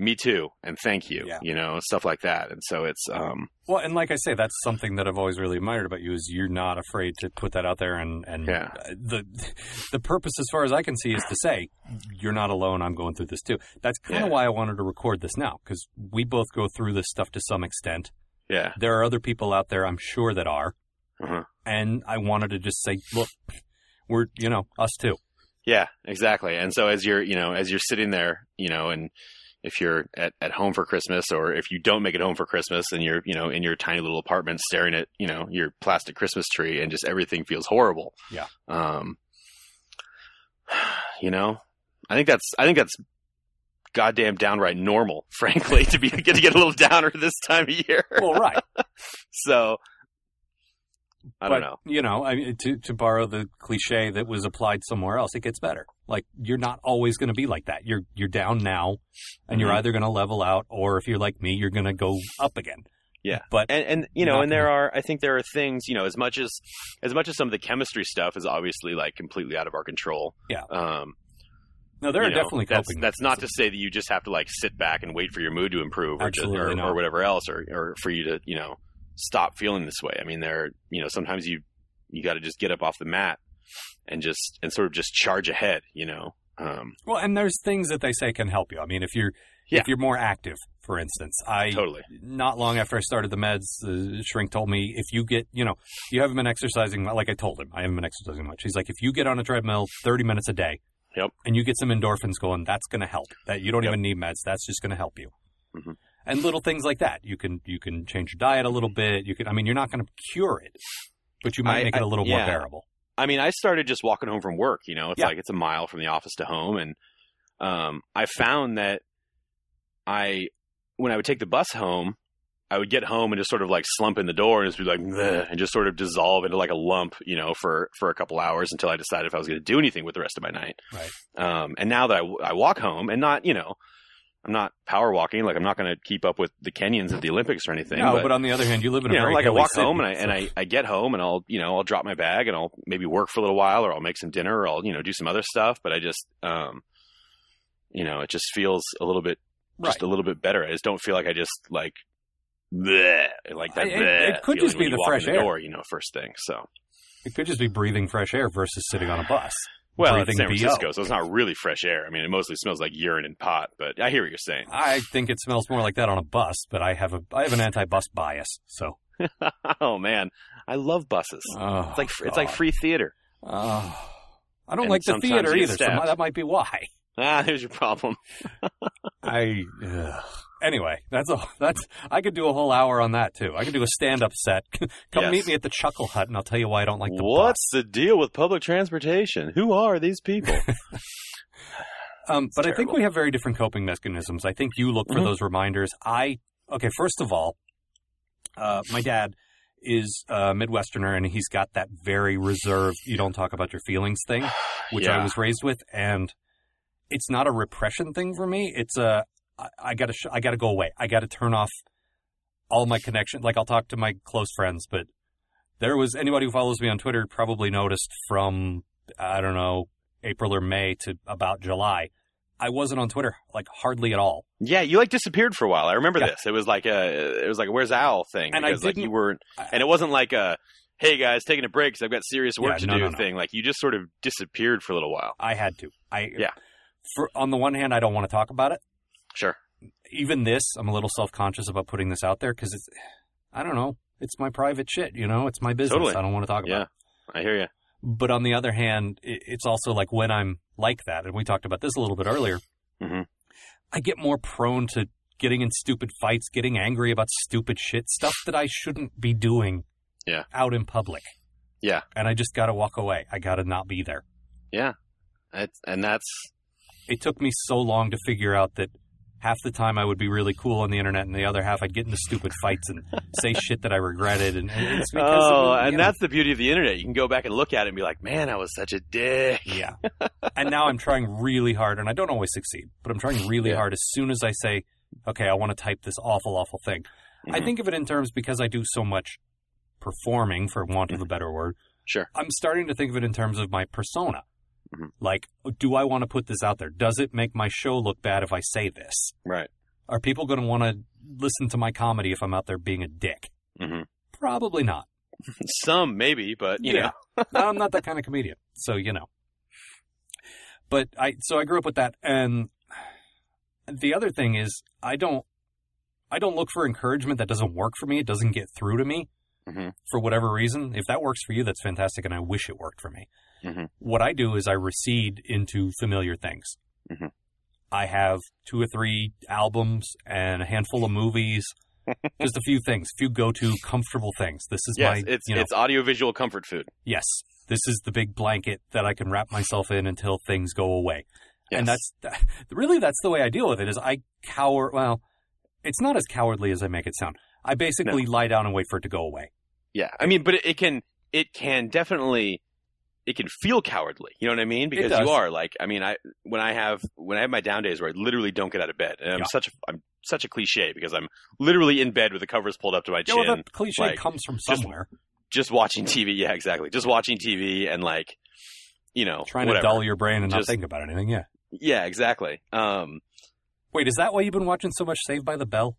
me too and thank you Yeah. you know stuff like that and so it's um Well, and like I say, that's something that I've always really admired about you is you're not afraid to put that out there. And, and Yeah. the, the purpose, as far as I can see, is to say, you're not alone. I'm going through this too. That's kind of Yeah. why I wanted to record this now because we both go through this stuff to some extent. yeah There are other people out there, I'm sure, that are. uh-huh. and I wanted to just say, look, we're you know us too. Yeah, exactly. And so as you're, you know, as you're sitting there, you know, and if you're at, at home for Christmas or if you don't make it home for Christmas and you're, you know, in your tiny little apartment staring at, you know, your plastic Christmas tree and just everything feels horrible. Yeah. Um, you know, I think that's, I think that's goddamn downright normal, frankly, to be, get to get a little downer this time of year. Well, right. So I but, don't know. You know, I mean, to to borrow the cliche that was applied somewhere else, it gets better. Like you're not always going to be like that. You're you're down now, and you're Mhm. either going to level out, or if you're like me, you're going to go up again. Yeah. But and and you know and there are i think there are things you know as much as as much as some of the chemistry stuff is obviously like completely out of our control Yeah. um no, there are know, definitely that's that's not to say that you just have to like sit back and wait for your mood to improve or just, or, or whatever else or or for you to you know stop feeling this way i mean there you know sometimes you you got to just get up off the mat and just and sort of just charge ahead you know Um, Well, and there's things that they say can help you. I mean, if you're Yeah. if you're more active, for instance, I totally. not long after I started the meds, the shrink told me if you get, you know, you haven't been exercising, like I told him, I haven't been exercising much. He's like, if you get on a treadmill 30 minutes a day, Yep. and you get some endorphins going, that's going to help. That you don't Yep. even need meds. That's just going to help you. Mhm. And little things like that. You can you can change your diet a little bit. You can. I mean, you're not going to cure it, but you might I- make it a little more yeah. bearable. I mean, I started just walking home from work. You know, it's Yeah. like it's a mile from the office to home, and um, I found that I, when I would take the bus home, I would get home and just sort of like slump in the door and just be like, and just sort of dissolve into like a lump, you know, for for a couple hours until I decided if I was going to do anything with the rest of my night. Right. Um, and now that I, I walk home and not, you know, I'm not power walking, like I'm not going to keep up with the Kenyans at the Olympics or anything. No, but, but, on the other hand, you live in a you know, very like I walk city, home and I and I, I get home and I'll you know I'll drop my bag and I'll maybe work for a little while or I'll make some dinner or I'll you know do some other stuff. But I just um, you know, it just feels a little bit just Right. a little bit better. I just don't feel like I just like bleh, like that. I- it- bleh it could just be the fresh the air. door, you know, first thing. So it could just be breathing fresh air versus sitting on a bus. Well, it's San BO. Francisco, so it's not really fresh air. I mean, it mostly smells like urine and pot. But I hear what you're saying. I think it smells more like that on a bus, but I have a I have an anti-bus bias, so oh man, I love buses. oh, It's like it's like free theater. Oh. I don't And like the theater either, so that might be why. Ah, there's your problem. I ugh. Anyway, that's a that's I could do a whole hour on that too. I could do a stand-up set. Come Yes. meet me at the Chuckle Hut, and I'll tell you why I don't like the What's the deal with public transportation? Who are these people? Um, but I think we have very different coping mechanisms. I think you look for Mhm. those reminders. I okay. First of all, uh, my dad is a Midwesterner, and he's got that very reserved. You don't talk about your feelings thing. which I was raised with, and it's not a repression thing for me. It's a I, I gotta sh- I gotta go away. I gotta turn off all my connection. Like I'll talk to my close friends, but there was anybody who follows me on Twitter probably noticed from I don't know April or May to about July. I wasn't on Twitter like hardly at all. yeah, you like disappeared for a while. I remember Yeah. this. It was like a it was like a where's Al thing And I because like you weren't and it wasn't like a hey guys taking a break because I've got serious work Yeah, to no, do no, no. thing. Like you just sort of disappeared for a little while. I had to. I Yeah. For on the one hand, I don't want to talk about it. Sure. even this, I'm a little self conscious about putting this out there because it's, I don't know, it's my private shit, you know, it's my business. Totally. I don't want to talk about Yeah, it. I hear you. But on the other hand, it's also like when I'm like that, and we talked about this a little bit earlier, Mhm. I get more prone to getting in stupid fights, getting angry about stupid shit, stuff that I shouldn't be doing Yeah. out in public. Yeah. And I just got to walk away. I got to not be there. Yeah. It's, and that's it took me so long to figure out that half the time I would be really cool on the internet, and the other half I'd get into stupid fights and say shit that I regretted. And, and it's because oh, of, and know, that's the beauty of the internet. You can go back and look at it and be like, man, I was such a dick. yeah. and now I'm trying really hard, and I don't always succeed, but I'm trying really Yeah. hard. As soon as I say, "Okay, I want to type this awful, awful thing," I Mhm. think of it in terms because I do so much performing, for want of a better word. Sure. I'm starting to think of it in terms of my persona. Mhm. Like, do I want to put this out there? Does it make my show look bad if I say this? Right. Are people going to want to listen to my comedy if I'm out there being a dick? hmm Probably not. Some maybe, but you Yeah. know, I'm not that kind of comedian, so you know. But I so I grew up with that, and the other thing is I don't I don't look for encouragement that doesn't work for me. It doesn't get through to me Mhm. for whatever reason. If that works for you, that's fantastic, and I wish it worked for me. Mhm. What I do is I recede into familiar things. Mhm. I have two or three albums and a handful of movies. Just a few things, a few go-to comfortable things. This is yes, my, it's you know, it's audiovisual comfort food. yes, this is the big blanket that I can wrap myself in until things go away. Yes. And that's really that's the way I deal with it. Is I cower. Well, it's not as cowardly as I make it sound. I basically lie down and wait for it to go away. Yeah, I mean, but it, it can it can definitely it can feel cowardly. You know what I mean? Because you are like, I mean, I when I have when I have my down days where I literally don't get out of bed, and I'm Yeah. such a I'm such a cliche because I'm literally in bed with the covers pulled up to my Yeah, chin, well, that cliche like, comes from somewhere. just watching TV. Yeah, exactly, just watching TV and like, you know, Trying whatever. to dull your brain and not think about anything. Yeah. Yeah, exactly. Um, Wait, is that why you've been watching so much Saved by the Bell?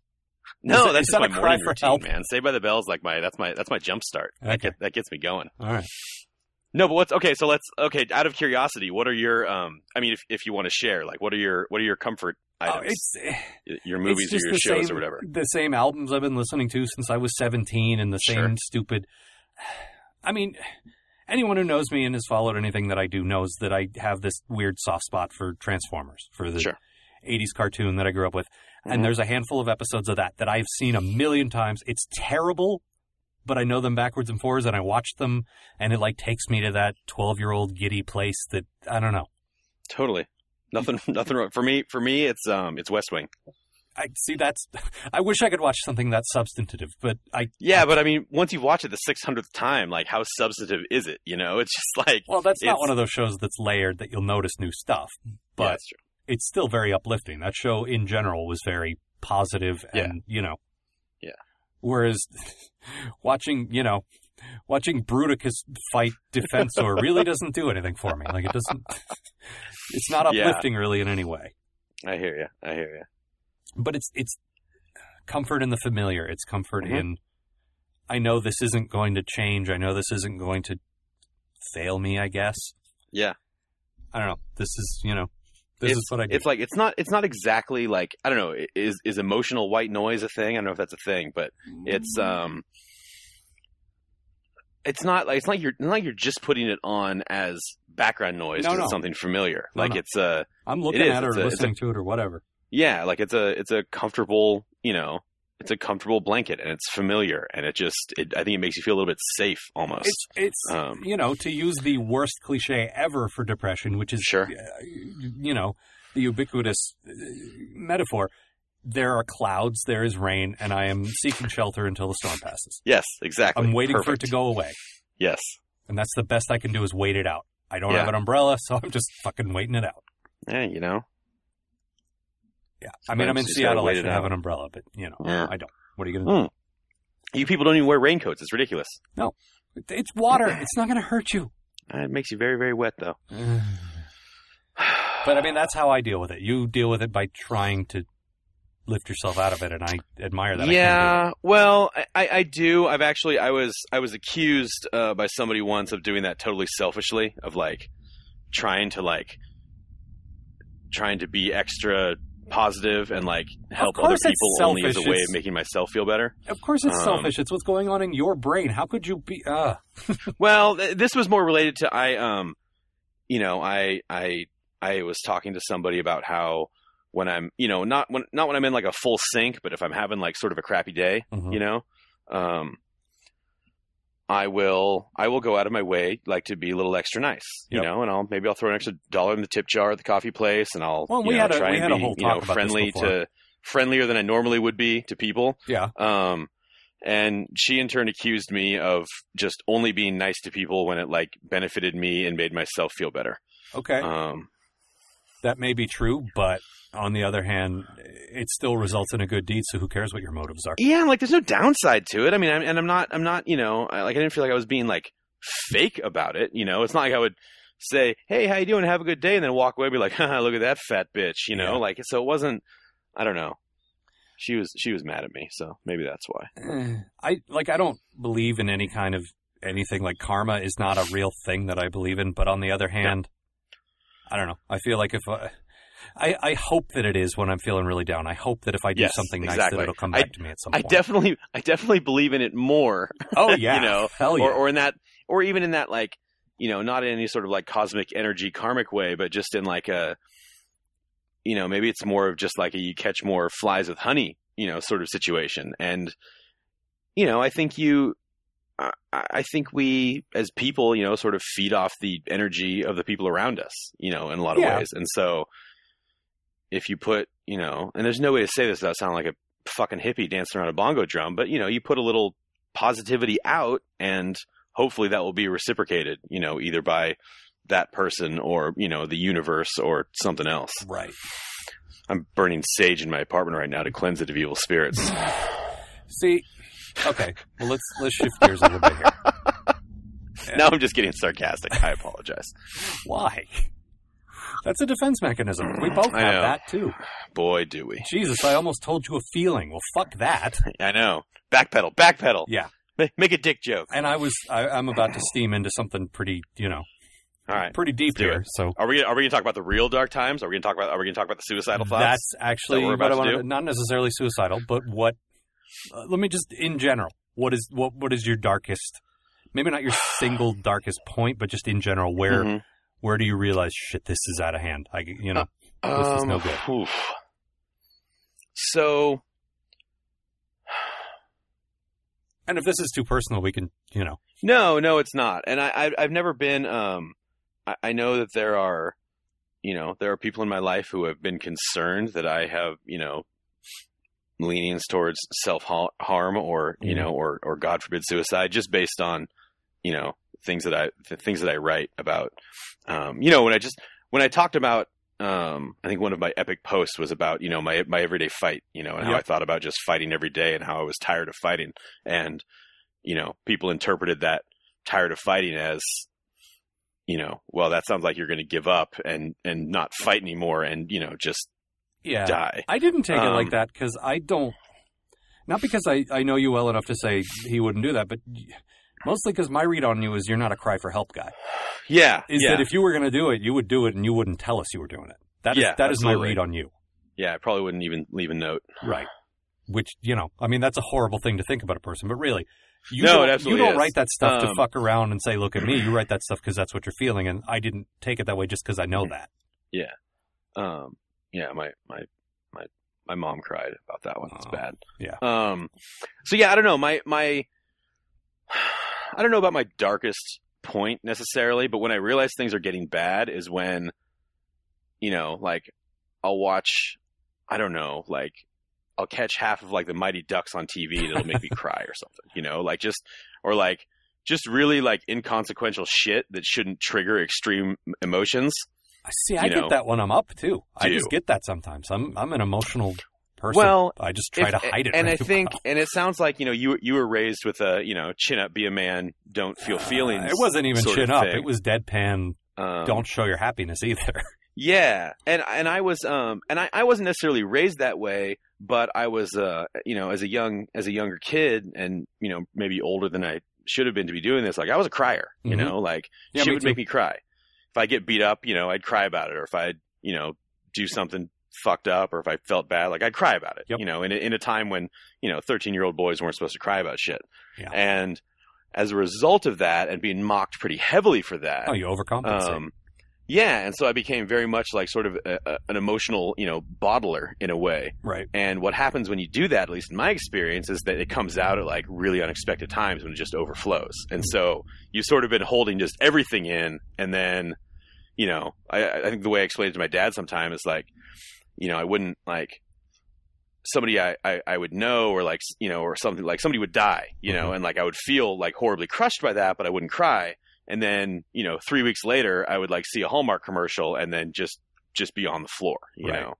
no, it- that's just that my morning routine, help? man. Saved by the Bell is like my that's my that's my jump start. That, get, that gets me going. All right. No, but what's okay? So let's okay. Out of curiosity, what are your um? I mean, if if you want to share, like, what are your what are your comfort Oh, items? it's your movies or your shows same, or whatever. The same albums I've been listening to since I was 17 and the same stupid. I mean, anyone who knows me and has followed anything that I do knows that I have this weird soft spot for Transformers, for the Sure. 80s cartoon that I grew up with. Mhm. And there's a handful of episodes of that that I've seen a million times. It's terrible, but I know them backwards and forwards and I watch them and it like takes me to that 12 year old giddy place that I don't know. Totally. Nothing. Nothing wrong for me. For me, it's um, it's West Wing. I see that's, I wish I could watch something that substantive, but I Yeah, but I mean, once you've watched it the six hundredth time, like, how substantive is it? You know, it's just like. Well, that's not one of those shows that's layered that you'll notice new stuff, but true. it's still very uplifting. That show in general was very positive and, you know. Yeah. Whereas watching, you know, watching Bruticus fight Defensor really doesn't do anything for me. Like it doesn't it's not Yeah. uplifting really in any way. I hear you. I hear you. But it's it's comfort in the familiar. It's comfort Mhm. in I know this isn't going to change. I know this isn't going to fail me, I guess. Yeah. I don't know. This is, you know, this it's, is what I do. It's like it's not. It's not exactly like I don't know. Is is emotional white noise a thing? I don't know if that's a thing, but it's um. It's not like it's not you're not like you're just putting it on as background noise No, 'cause no. it's something familiar. No, like no. it's a I'm looking it is. at it It's or a- it's listening to it or whatever. yeah, like it's a it's a comfortable you know it's a comfortable blanket and it's familiar and it just it, I think it makes you feel a little bit safe almost. It's it's Um, you know to use the worst cliche ever for depression, which is Sure. uh, you know the ubiquitous uh, metaphor. There are clouds, there is rain, and I am seeking shelter until the storm passes. yes, exactly. I'm waiting for it to go away, Yes. and that's the best I can do is wait it out. I don't Yeah. have an umbrella, so I'm just fucking waiting it out. Yeah, you know. Yeah, I mean I'm in Sometimes you just gotta Seattle. I should have an umbrella, but you know Yeah. I don't. What are you gonna do? You people don't even wear raincoats. It's ridiculous. No, It's water. It's not gonna hurt you. Uh, It makes you very very wet though. But I mean, that's how I deal with it. You deal with it by trying to lift yourself out of it, and I admire that. I yeah, well, I, I, I do. I've actually I was I was accused uh, by somebody once of doing that totally selfishly, of like trying to like trying to be extra positive and like help other people only as a way It's- of making myself feel better. Of course, it's Um, selfish. It's what's going on in your brain. How could you be? Uh, Well, th- this was more related to I um you know, I I I was talking to somebody about how when I'm, you know, not when not when I'm in like a full sink, but if I'm having like sort of a crappy day, Mhm. you know, um I will I will go out of my way like to be a little extra nice, you Yep. know, and I'll maybe I'll throw an extra dollar in the tip jar at the coffee place and I'll Well, you know, had a- try we and had a be, whole you know, talk about this friendly to friendlier than I normally would be to people. yeah. Um, and she in turn accused me of just only being nice to people when it like benefited me and made myself feel better. Okay, Um, that may be true, but on the other hand, it still results in a good deed. So who cares what your motives are? yeah, like there's no downside to it. I mean, I'm, and I'm not, I'm not, you know, I- like I didn't feel like I was being like fake about it. You know, it's not like I would say, "Hey, how you doing? Have a good day," and then walk away and be like, Haha, "Look at that fat bitch," you know, Yeah. like so it wasn't. I don't know. She was she was mad at me, so maybe that's why. I like. I don't believe in any kind of anything like karma is not a real thing that I believe in. But on the other hand, I don't know. I feel like if I, I, I hope that it is when I'm feeling really down. I hope that if I do Yes, something nice, that it'll come I- back to me at some I point. definitely I definitely believe in it more oh yeah, you know, hell yeah. or or in that or even in that like you know not in any sort of like cosmic energy karmic way but just in like a you know maybe it's more of just like a you catch more flies with honey you know sort of situation and you know i think you I, I think we as people you know sort of feed off the energy of the people around us you know in a lot of Yeah. ways and so if you put you know and there's no way to say this without sounding like a fucking hippie dancing around a bongo drum but you know you put a little positivity out and hopefully that will be reciprocated you know either by that person or you know the universe or something else right. i'm burning sage in my apartment right now to cleanse it of evil spirits See, okay. Well, let's let's shift gears a little bit here. Yeah. now i'm just getting sarcastic i apologize Why? That's a defense mechanism. We both I have know. that too. boy do we Jesus, I almost told you a feeling. Well, fuck that. i know backpedal backpedal Yeah. Make, make a dick joke. And I was I, I'm about to steam into something pretty you know All right. pretty deep do here. it. So Are we are we gonna talk about the real dark times? Are we gonna talk about are we gonna talk about the suicidal thoughts? that's actually we're what about I to wanted. do? Not necessarily suicidal, but what? Uh, let me just in general. What is what? What is your darkest? Maybe not your single darkest point, but just in general, where Mhm. Where do you realize shit? This is out of hand. I you know. This is no good. Um, oof. So And if this is too personal, we can you know. no, no, it's not. And I, I I've never been. Um, I, I know that there are, you know, there are people in my life who have been concerned that I have, you know, leanings towards self harm or you know, or or God forbid suicide, just based on, you know, things that I the things that I write about. Um, you know, when I just when I talked about. Um, I think one of my epic posts was about you know my my everyday fight, you know, and how Yep. I thought about just fighting every day and how I was tired of fighting, and you know, people interpreted that tired of fighting as, you know, well, that sounds like you're going to give up and and not fight anymore and you know just Yeah, die. I didn't take it Um, like that because I don't. Not because I, I know you well enough to say he wouldn't do that, but mostly because my read on you is you're not a cry for help guy. Yeah, Is yeah, that if you were going to do it, you would do it and you wouldn't tell us you were doing it. That is Yeah, that is my read on you. yeah. I probably wouldn't even leave a note. Right. Which, you know, I mean, that's a horrible thing to think about a person, but really, you No, don't, it you don't is. write that stuff to Um, fuck around and say, look at me. You write that stuff because that's what you're feeling. And I didn't take it that way just because I know that. Yeah. Um, yeah, my my my my mom cried about that one. It's Oh, bad. yeah. Um, so yeah, I don't know. My my, I don't know about my darkest point necessarily, but when I realize things are getting bad is when, you know, like I'll watch, I don't know, like I'll catch half of like the Mighty Ducks on TV and it'll make me cry or something. You know, like just or like just really like inconsequential shit that shouldn't trigger extreme emotions. I See, I You get that when I'm up too. I Do just get that sometimes. I'm I'm an emotional person. Well, I just try If- to hide it. And really I think, well. and it sounds like you know you you were raised with a you know chin up, be a man, don't feel feelings. Uh, it wasn't even chin up. thing. It was deadpan. Um, don't show your happiness either. Yeah, and and I was um and I, I wasn't necessarily raised that way, but I was uh you know as a young as a younger kid and you know maybe older than I should have been to be doing this. Like I was a crier, you Mhm. know, like Yeah, shit me would too. make me cry. If I get beat up, you know, I'd cry about it, or if I'd you know do something fucked up, or if I felt bad, like I'd cry about it. Yep. You know, in a, in a time when you know thirteen year old boys weren't supposed to cry about shit, Yeah. and as a result of that, and being mocked pretty heavily for that, Oh, you overcompensate. um, yeah, and so I became very much like sort of a, a, an emotional, you know, bottler in a way. right. And what happens when you do that, at least in my experience, is that it comes out at like really unexpected times when it just overflows. And so you've sort of been holding just everything in, and then, you know, I, I think the way I explain it to my dad sometimes is like, you know, I wouldn't like somebody I, I, I would know or like you know or something like somebody would die you know Mhm. and like i would feel like horribly crushed by that but i wouldn't cry and then you know three weeks later i would like see a hallmark commercial and then just just be on the floor you Right. know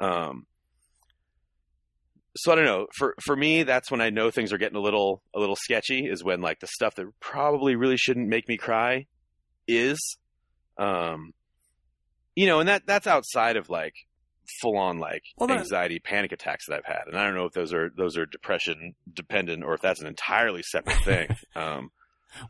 um so i don't know for for me that's when i know things are getting a little a little sketchy is when like the stuff that probably really shouldn't make me cry is um you know and that that's outside of like full on like Well, that- anxiety panic attacks that I've had and I don't know if those are those are depression dependent or if that's an entirely separate thing um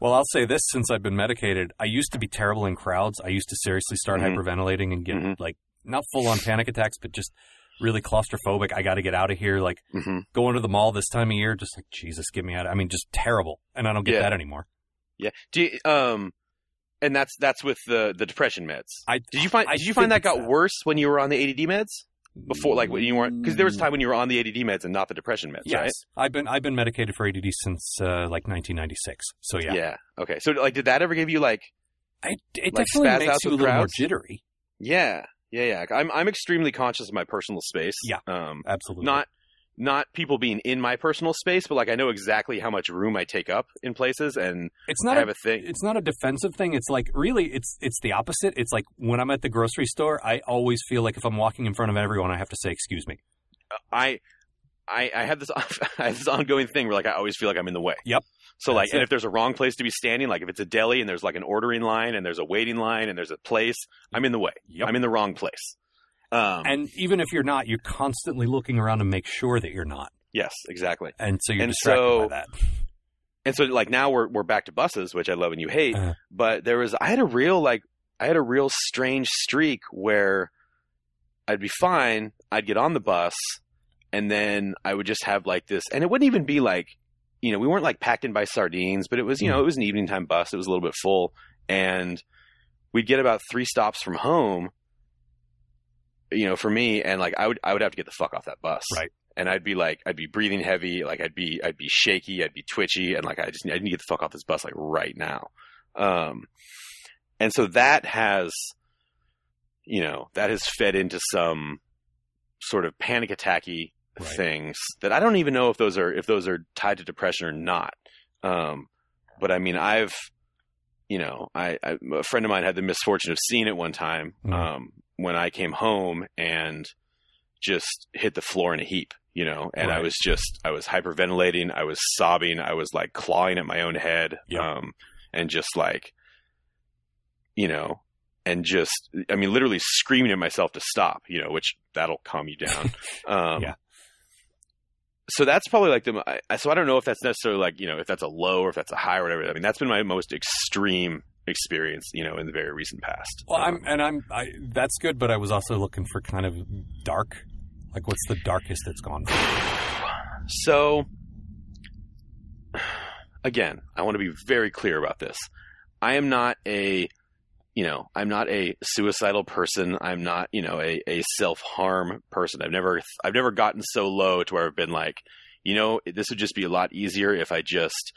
Well, I'll say this: since I've been medicated, I used to be terrible in crowds. I used to seriously start Mhm. hyperventilating and get Mhm. like not full on panic attacks, but just really claustrophobic. I got to get out of here. Like mhm. going to the mall this time of year, just like Jesus, get me out. I mean, just terrible, and I don't get Yeah. that anymore. yeah do you, um and that's that's with the the depression meds. I did you find I did you find that got it's worse when you were on the ADD meds? Before like when you weren't because there was a time when you were on the ADD meds and not the depression meds Yes, right I've been I've been medicated for ADD since uh, like 1996. So yeah, yeah. Okay. So like did that ever give you like I, it Like definitely makes you a little more jittery. yeah. Yeah yeah. I'm I'm extremely conscious of my personal space. Yeah. um Absolutely, not not people being in my personal space, but like I know exactly how much room I take up in places, and It's I not have a, a thing. it's not a defensive thing. It's like really, it's it's the opposite. It's like when I'm at the grocery store, I always feel like if I'm walking in front of everyone, I have to say excuse me. Uh, I, I, I have this, I have this ongoing thing where like I always feel like I'm in the way. Yep. So like, That's and it. if there's a wrong place to be standing, like if it's a deli and there's like an ordering line and there's a waiting line and there's a place, I'm in the way. Yep. I'm in the wrong place. Um, and even if you're not, you're constantly looking around to make sure that you're not, yes, exactly. and so you're And distracted so- by that. and so like now we're we're back to buses, which I love and you hate. Uh-huh. But there was I had a real like I had a real strange streak where I'd be fine, I'd get on the bus, and then I would just have like this, and it wouldn't even be like, you know, we weren't like packed in by sardines, but it was you know Mhm. it was an evening time bus, it was a little bit full, and we'd get about three stops from home. You know, for me, and like I would, I would have to get the fuck off that bus, Right. and I'd be like, I'd be breathing heavy, like I'd be, I'd be shaky, I'd be twitchy, and like I just, I need to get the fuck off this bus like right now. Um, and so that has, you know, that has fed into some sort of panic attacky Right. things that I don't even know if those are if those are tied to depression or not. Um, but I mean, I've, you know, I, I a friend of mine had the misfortune of seeing it one time Mhm. um, when I came home and just hit the floor in a heap, you know, and I was just I was hyperventilating, I was sobbing, I was like clawing at my own head, Yep. um, and just like, you know. And just, I mean, literally screaming at myself to stop, you know, which that'll calm you down. Um, Yeah. So that's probably like the. I, so I don't know if that's necessarily like you know if that's a low or if that's a high or whatever. I mean, that's been my most extreme experience, you know, in the very recent past. Well, I'm Um, and I'm I, that's good, but I was also looking for kind of dark. Like, what's the darkest it's gone? For? So, again, I want to be very clear about this. I am not a, you know, I'm not a suicidal person. I'm not, you know, a, a self harm person. I've never, I've never gotten so low to where I've been like, you know, this would just be a lot easier if I just,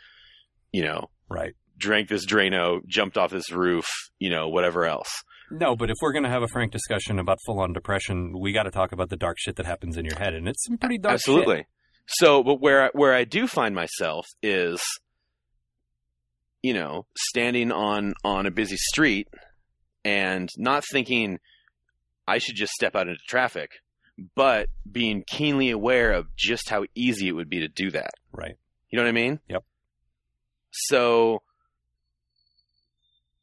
you know, Right. Drank this Drano, jumped off this roof, you know, whatever else. No, but if we're going to have a frank discussion about full on depression, we got to talk about the dark shit that happens in your head, and it's some pretty dark. Absolutely. shit. So, but where where I do find myself is, you know, standing on on a busy street and not thinking I should just step out into traffic, but being keenly aware of just how easy it would be to do that. Right. You know what I mean? Yep. So,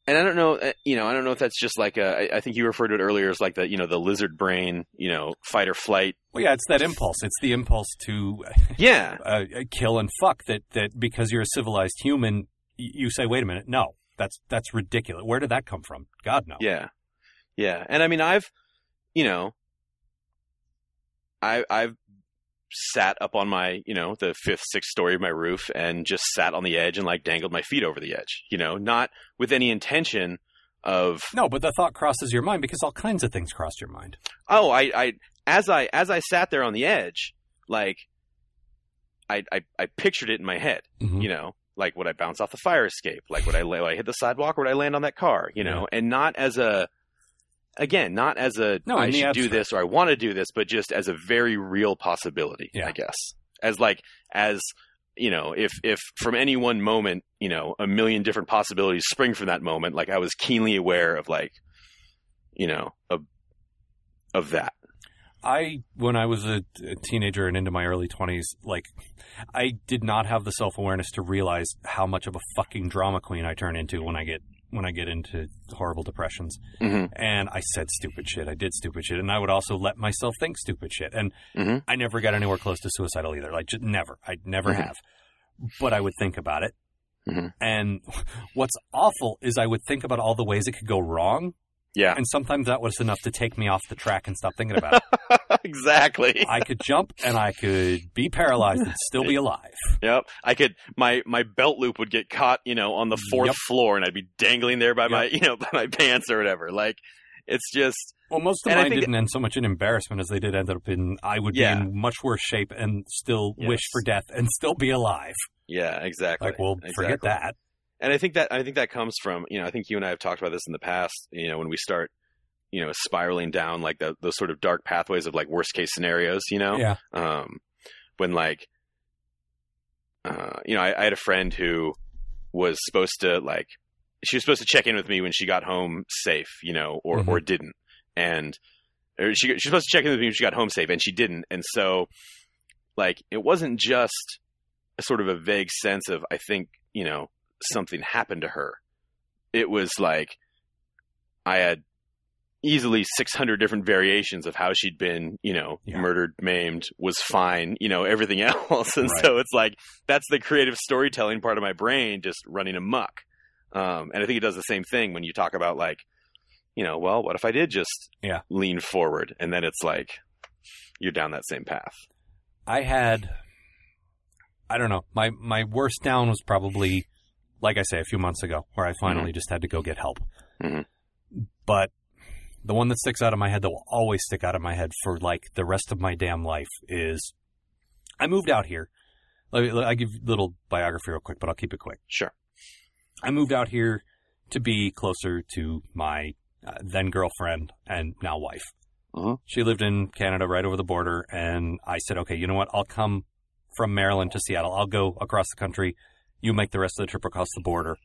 and I don't know, uh, you know, I don't know if that's just like a. I- I think you referred to it earlier as like the, you know, the lizard brain, you know, fight or flight. Well, yeah, it's that impulse. It's the impulse to Yeah. uh, kill and fuck. That that because you're a civilized human, you say, wait a minute, no, that's that's ridiculous. Where did that come from? God no. Yeah. Yeah. And I mean I've you know I I've sat up on my, you know, the fifth, sixth story of my roof and just sat on the edge and like dangled my feet over the edge, you know, not with any intention of No, but the thought crosses your mind because all kinds of things cross your mind. oh, I, I as I as I sat there on the edge, like I I, I pictured it in my head. Mhm. you know like would i bounce off the fire escape like would i, would I hit the sidewalk or would i land on that car you know and not as a again not as a No, i should do this or i want to do this but just as a very real possibility Yeah. i guess as like as you know if if from any one moment you know a million different possibilities spring from that moment like i was keenly aware of like you know of of that I, when I was a, a teenager and into my early 20s, like, I did not have the self awareness to realize how much of a fucking drama queen I turn into when I get when I get into horrible depressions. hmm And I said stupid shit. I did stupid shit, and I would also let myself think stupid shit. And Mhm. I never got anywhere close to suicidal either. Like, just never. I never Mhm. have. But I would think about it. Mhm. And what's awful is I would think about all the ways it could go wrong, yeah and sometimes that was enough to take me off the track and stop thinking about it. exactly I could jump and I could be paralyzed and still be alive. Yep. I could my my belt loop would get caught, you know, on the fourth Yep. floor and I'd be dangling there by my you know, by my pants or whatever. Like it's just Well, most of mine didn't end so much in embarrassment as they did end up in I would Yeah. be in much worse shape and still Yes. wish for death and still be alive. yeah, exactly. Like, well, forget that. And I think that I think that comes from, you know, I think you and I have talked about this in the past, you know, when we start you know, spiraling down like the, those sort of dark pathways of like worst case scenarios, you know? Yeah. um, when like, uh, you know, I, I had a friend who was supposed to like, she was supposed to check in with me when she got home safe, you know, or Mhm. or didn't, and or she she was supposed to check in with me when she got home safe, and she didn't, and so like it wasn't just a sort of a vague sense of I think you know something happened to her. It was like I had easily 600 different variations of how she'd been, you know, Yeah. murdered, maimed, was fine, you know, everything else. And Right. so it's like that's the creative storytelling part of my brain just running amok. Um, and I think it does the same thing when you talk about like, you know, well, what if I did just Yeah. lean forward? And then it's like you're down that same path. I had, I don't know, my my worst down was probably, like I say, a few months ago, where I finally just had to go get help. Mhm. But the one that sticks out of my head, that will always stick out of my head for like the rest of my damn life, is I moved out here. I give a little biography real quick, but I'll keep it quick. Sure. I moved out here to be closer to my uh, then girlfriend and now wife. Mhm. She lived in Canada right over the border, and I said, okay, you know what? I'll come from Maryland to Seattle. I'll go across the country. You make the rest of the trip across the border.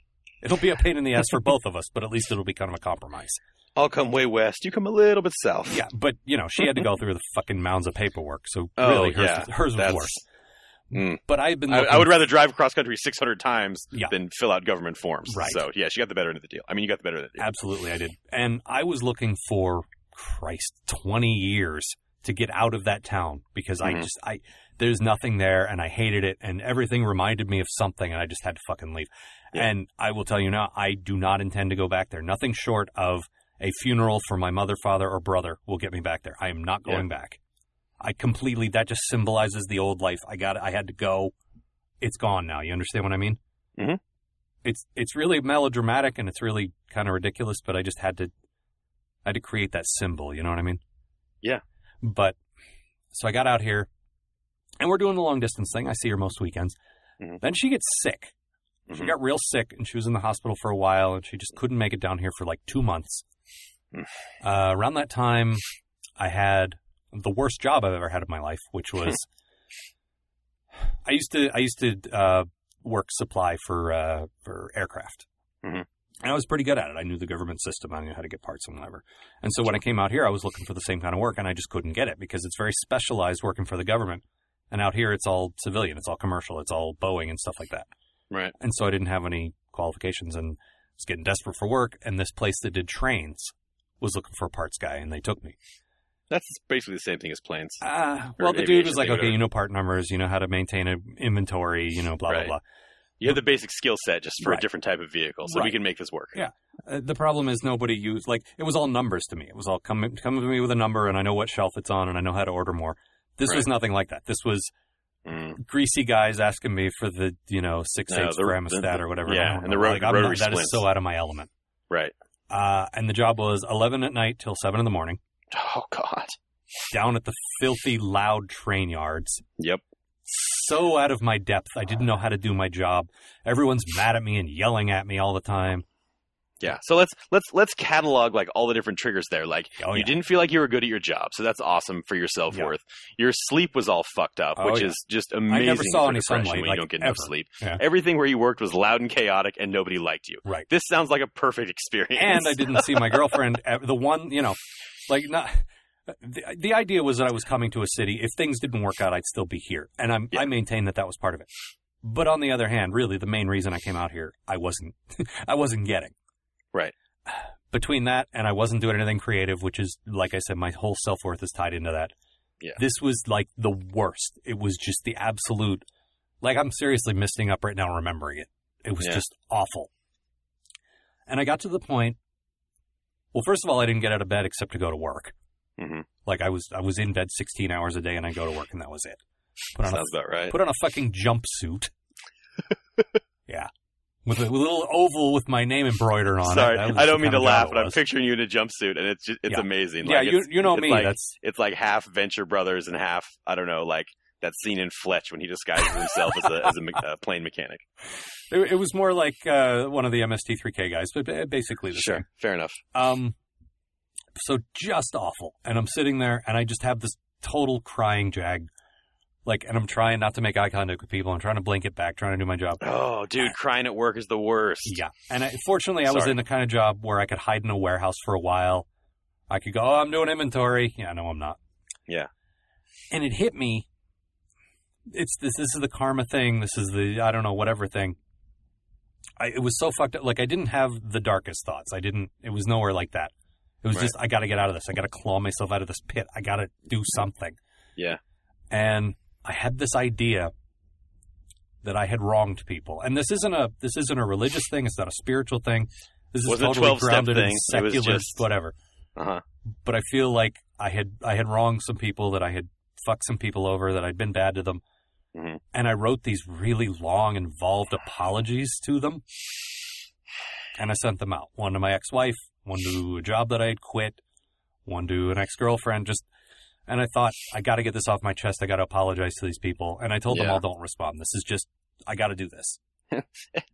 It'll be a pain in the ass for both of us, but at least it'll be kind of a compromise. I'll come way west. You come a little bit south. Yeah, but you know, she had to go through the fucking mounds of paperwork, so Oh, really, hers, yeah. hers was worse. Mm. But I've been. I, I would rather drive cross country 600 times Yeah. than fill out government forms. Right. So, yeah, she got the better end of the deal. I mean, you got the better end of the deal. Absolutely, I did. And I was looking for Christ, twenty years to get out of that town because I Mhm. just I there's nothing there and I hated it and everything reminded me of something and I just had to fucking leave. Yeah. And I will tell you now, I do not intend to go back there. Nothing short of a funeral for my mother, father, or brother will get me back there. I am not going back. I completely that just symbolizes the old life. I got I had to go. It's gone now. You understand what I mean? Mhm. It's it's really melodramatic and it's really kind of ridiculous, but I just had to I had to create that symbol. You know what I mean? Yeah. But so I got out here, and we're doing the long distance thing. I see her most weekends. Mhm. Then she gets sick. She Mhm. got real sick, and she was in the hospital for a while, and she just couldn't make it down here for like two months. Mm. Uh, around that time, I had the worst job I've ever had in my life, which was I used to I used to uh, work supply for uh, for aircraft. Mhm. And I was pretty good at it. I knew the government system. I knew how to get parts and whatever. And so when I came out here, I was looking for the same kind of work, and I just couldn't get it because it's very specialized working for the government. And out here, it's all civilian, it's all commercial, it's all Boeing and stuff like that. Right. And so I didn't have any qualifications and was getting desperate for work. And this place that did trains was looking for a parts guy, and they took me. That's basically the same thing as planes. Ah, well, the dude was like, okay, you know part numbers, you know how to maintain an inventory, you know, blah Right. blah You have the basic skill set just for Right. a different type of vehicle, so we can make this work. Yeah. Uh, the problem is nobody used like it was all numbers to me. It was all come come to me with a number, and I know what shelf it's on, and I know how to order more. This was nothing like that. This was Mm. greasy guys asking me for the you know six No, eighths the- for Amistad or whatever. yeah, and the know. ro- Like, I'm not- rotary that is so out of my element. Right. Uh, and the job was eleven at night till seven in the morning, Oh God. down at the filthy loud train yards. Yep. So out of my depth, I didn't know how to do my job. Everyone's mad at me and yelling at me all the time. Yeah. So let's let's let's catalog like all the different triggers there. Like Oh you yeah, didn't feel like you were good at your job, so that's awesome for your self worth. Your sleep was all fucked up, Oh, which yeah. is just amazing. I never saw any sunlight, when you don't get ever. enough sleep. Yeah. Everything where you worked was loud and chaotic, and nobody liked you. right. This sounds like a perfect experience. and I didn't see my girlfriend. The one, you know, like not. The, the idea was that I was coming to a city. If things didn't work out, I'd still be here, and I'm, Yeah. I maintain that that was part of it. But on the other hand, really, the main reason I came out here, I wasn't, I wasn't getting. Right. Between that and I wasn't doing anything creative, which is, like I said, my whole self worth is tied into that. Yeah. This was like the worst. It was just the absolute. Like I'm seriously misting up right now remembering it. It was Yeah. just awful. And I got to the point. Well, first of all, I didn't get out of bed except to go to work. Mhm. Like I was, I was in bed 16 hours a day, and I go to work, and that was it. Put on a sounds about right. put on a fucking jumpsuit. yeah, with a, little oval with my name embroidered on Sorry, it. Was I don't mean to laugh, but I'm picturing you in a jumpsuit, and it's just, it's Yeah. amazing. Yeah, Like, you it's- you know it's me. Like, That's it's like half Venture Brothers and half I don't know, like that scene in Fletch when he disguises himself as a as a me- uh, plane mechanic. it, it was more like uh, one of the MST3K guys, but basically the same. fair enough. Um, so just awful. And I'm sitting there and I just have this total crying jag. Like, and I'm trying not to make eye contact with people. I'm trying to blink it back, trying to do my job. Oh, dude, crying at work is the worst. Yeah. And I, fortunately, I was Sorry. in the kind of job where I could hide in a warehouse for a while. I could go, oh, I'm doing inventory. Yeah, no, I'm not. Yeah. And it hit me. It's this. This is the karma thing. This is the I don't know whatever thing. I, it was so fucked up. Like I didn't have the darkest thoughts. I didn't. It was nowhere like that. It was Right. just I got to get out of this. I got to claw myself out of this pit. I got to do something. Yeah. And I had this idea that I had wronged people. And this isn't a this isn't a religious thing. It's not a spiritual thing. This is Wasn't totally grounded in was secular just- whatever. Uh huh. But I feel like I had I had wronged some people. That I had fucked some people over. That I'd been bad to them. Mhm. And I wrote these really long, involved apologies to them. And I sent them out. One to my ex-wife, one to a job that I had quit, one to an ex-girlfriend. Just, and I thought I got to get this off my chest. I got to apologize to these people. And I told them all, don't respond. This is just, I got to do this.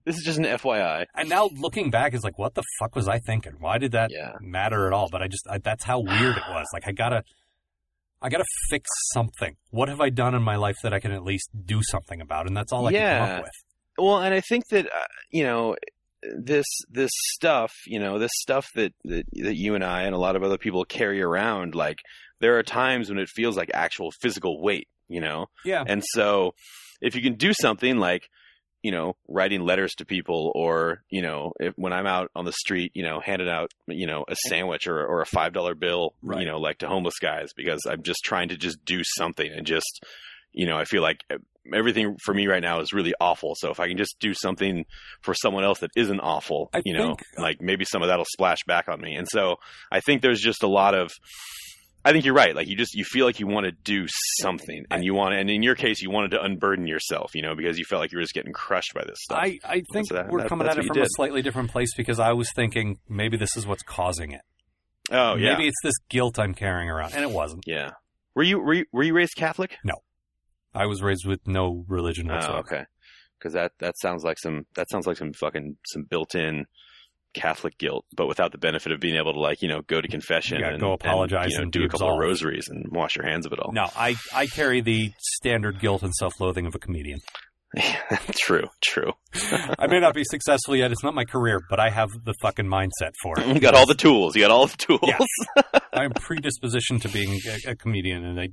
This is just an FYI. And now looking back is like, what the fuck was I thinking? Why did that Yeah. matter at all? But I just, I, that's how weird it was. Like I gotta, I gotta fix something. What have I done in my life that I can at least do something about? And that's all I can come Yeah. up with. Well, and I think that uh, you know this this stuff, you know, this stuff that, that that you and I and a lot of other people carry around. Like there are times when it feels like actual physical weight, you know, Yeah. and so if you can do something like you know writing letters to people or you know if, when i'm out on the street you know handing out you know a sandwich or, or a five dollar bill Right. you know like to homeless guys because i'm just trying to just do something and just you know i feel like everything for me right now is really awful so if i can just do something for someone else that isn't awful I you know think- uh, like maybe some of that'll splash back on me and so i think there's just a lot of I think you're right. Like you just you feel like you want to do something, and you want, and in your case, you wanted to unburden yourself, you know, because you felt like you were just getting crushed by this stuff. I, I think So that- we're that- coming at it from a slightly different place because I was thinking maybe this is what's causing it. oh yeah, Maybe it's this guilt I'm carrying around. And it wasn't. yeah. Were you were you, were you raised Catholic? No, I was raised with no religion Oh, okay. Because that that sounds like some that sounds like some fucking some built-in Catholic guilt, but without the benefit of being able to like you know go to confession and go apologize and, you know, and do a couple absolved. of rosaries and wash your hands of it all. No, I, I carry the standard guilt and self-loathing of a comedian. true, true. I may not be successful yet. It's not my career, but I have the fucking mindset for it. You got all the tools. You got all the tools. Yeah. I am predispositioned to being a, a comedian, and I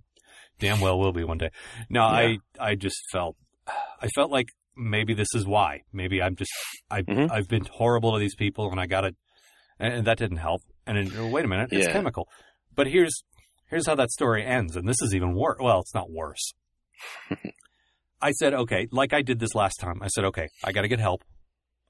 damn well will be one day. No, I I just felt I felt like maybe this is why. Maybe I'm just I Mhm. I've been horrible to these people, and I got it, and, that didn't help. And then, oh, wait a minute, it's Yeah. chemical. But here's here's how that story ends, and this is even worse. Well, it's not worse. I said, okay, like I did this last time. I said, okay, I got to get help.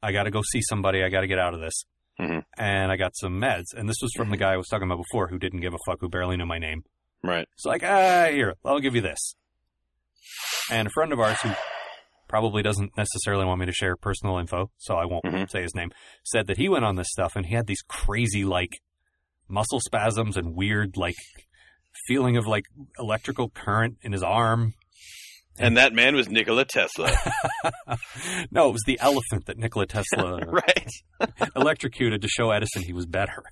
I got to go see somebody. I got to get out of this. Mhm. And I got some meds. And this was from the guy I was talking about before who didn't give a fuck, who barely knew my name. Right. It's like, ah, here, I'll give you this. And a friend of ours who probably doesn't necessarily want me to share personal info, so I won't Mhm. say his name, said that he went on this stuff and he had these crazy, like, muscle spasms and weird, like, feeling of, like, electrical current in his arm. And that man was Nikola Tesla. no, it was the elephant that Nikola Tesla right. electrocuted to show Edison he was better.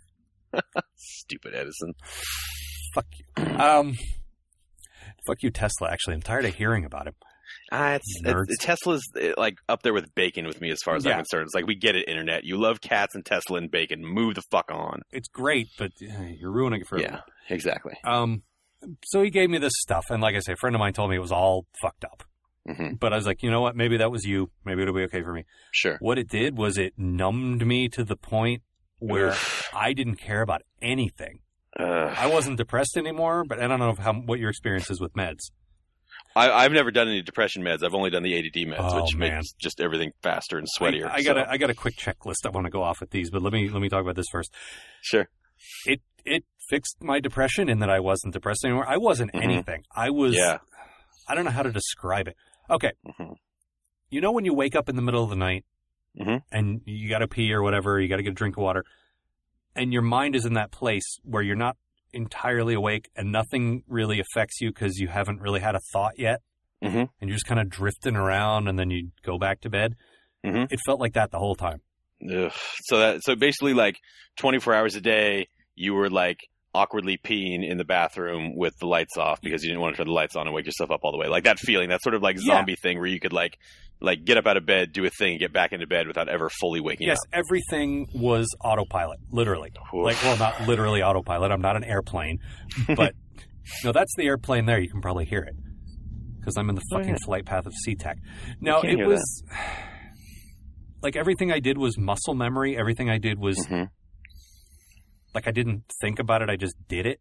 Stupid Edison. Fuck you. Um, fuck you, Tesla. Actually, I'm tired of hearing about him. Ah, it's, it's Tesla's uh, like up there with bacon with me as far as Yeah. I'm concerned. It's like we get it, internet. You love cats and Tesla and bacon. Move the fuck on. It's great, but uh, you're ruining it for Yeah, everyone. exactly. Um, so he gave me this stuff, and like I say, a friend of mine told me it was all fucked up. hmm But I was like, you know what? Maybe that was you. Maybe it'll be okay for me. Sure. What it did was it numbed me to the point where Oof. I didn't care about anything. Ugh. I wasn't depressed anymore, but I don't know how what your experience is with meds. I, I've never done any depression meds. I've only done the ADD meds, Oh, which man. makes just everything faster and sweatier. I, I got so- a I got a quick checklist. I want to go off with these, but let me let me talk about this first. sure. It it fixed my depression in that I wasn't depressed anymore. I wasn't Mhm. anything. I was. Yeah. I don't know how to describe it. Okay, hmm you know when you wake up in the middle of the night Mhm. and you got to pee or whatever, you got to get a drink of water, and your mind is in that place where you're not entirely awake and nothing really affects you because you haven't really had a thought yet, Mhm. and you're just kind of drifting around, and then you go back to bed. Mhm. It felt like that the whole time. Ugh. So that so basically like 24 hours a day, you were like awkwardly peeing in the bathroom with the lights off because you didn't want to turn the lights on and wake yourself up all the way. Like that feeling, that sort of like Yeah. zombie thing where you could like like get up out of bed, do a thing, and get back into bed without ever fully waking up. Yes, everything was autopilot, literally. up. Like, well, not literally autopilot. I'm not an airplane, but no, that's the airplane there. You can probably hear it because I'm in the Oh, fucking yeah. flight path of SeaTac. No, can it was like everything I did was muscle memory. Everything I did was Mhm. Like I didn't think about it. I just did it.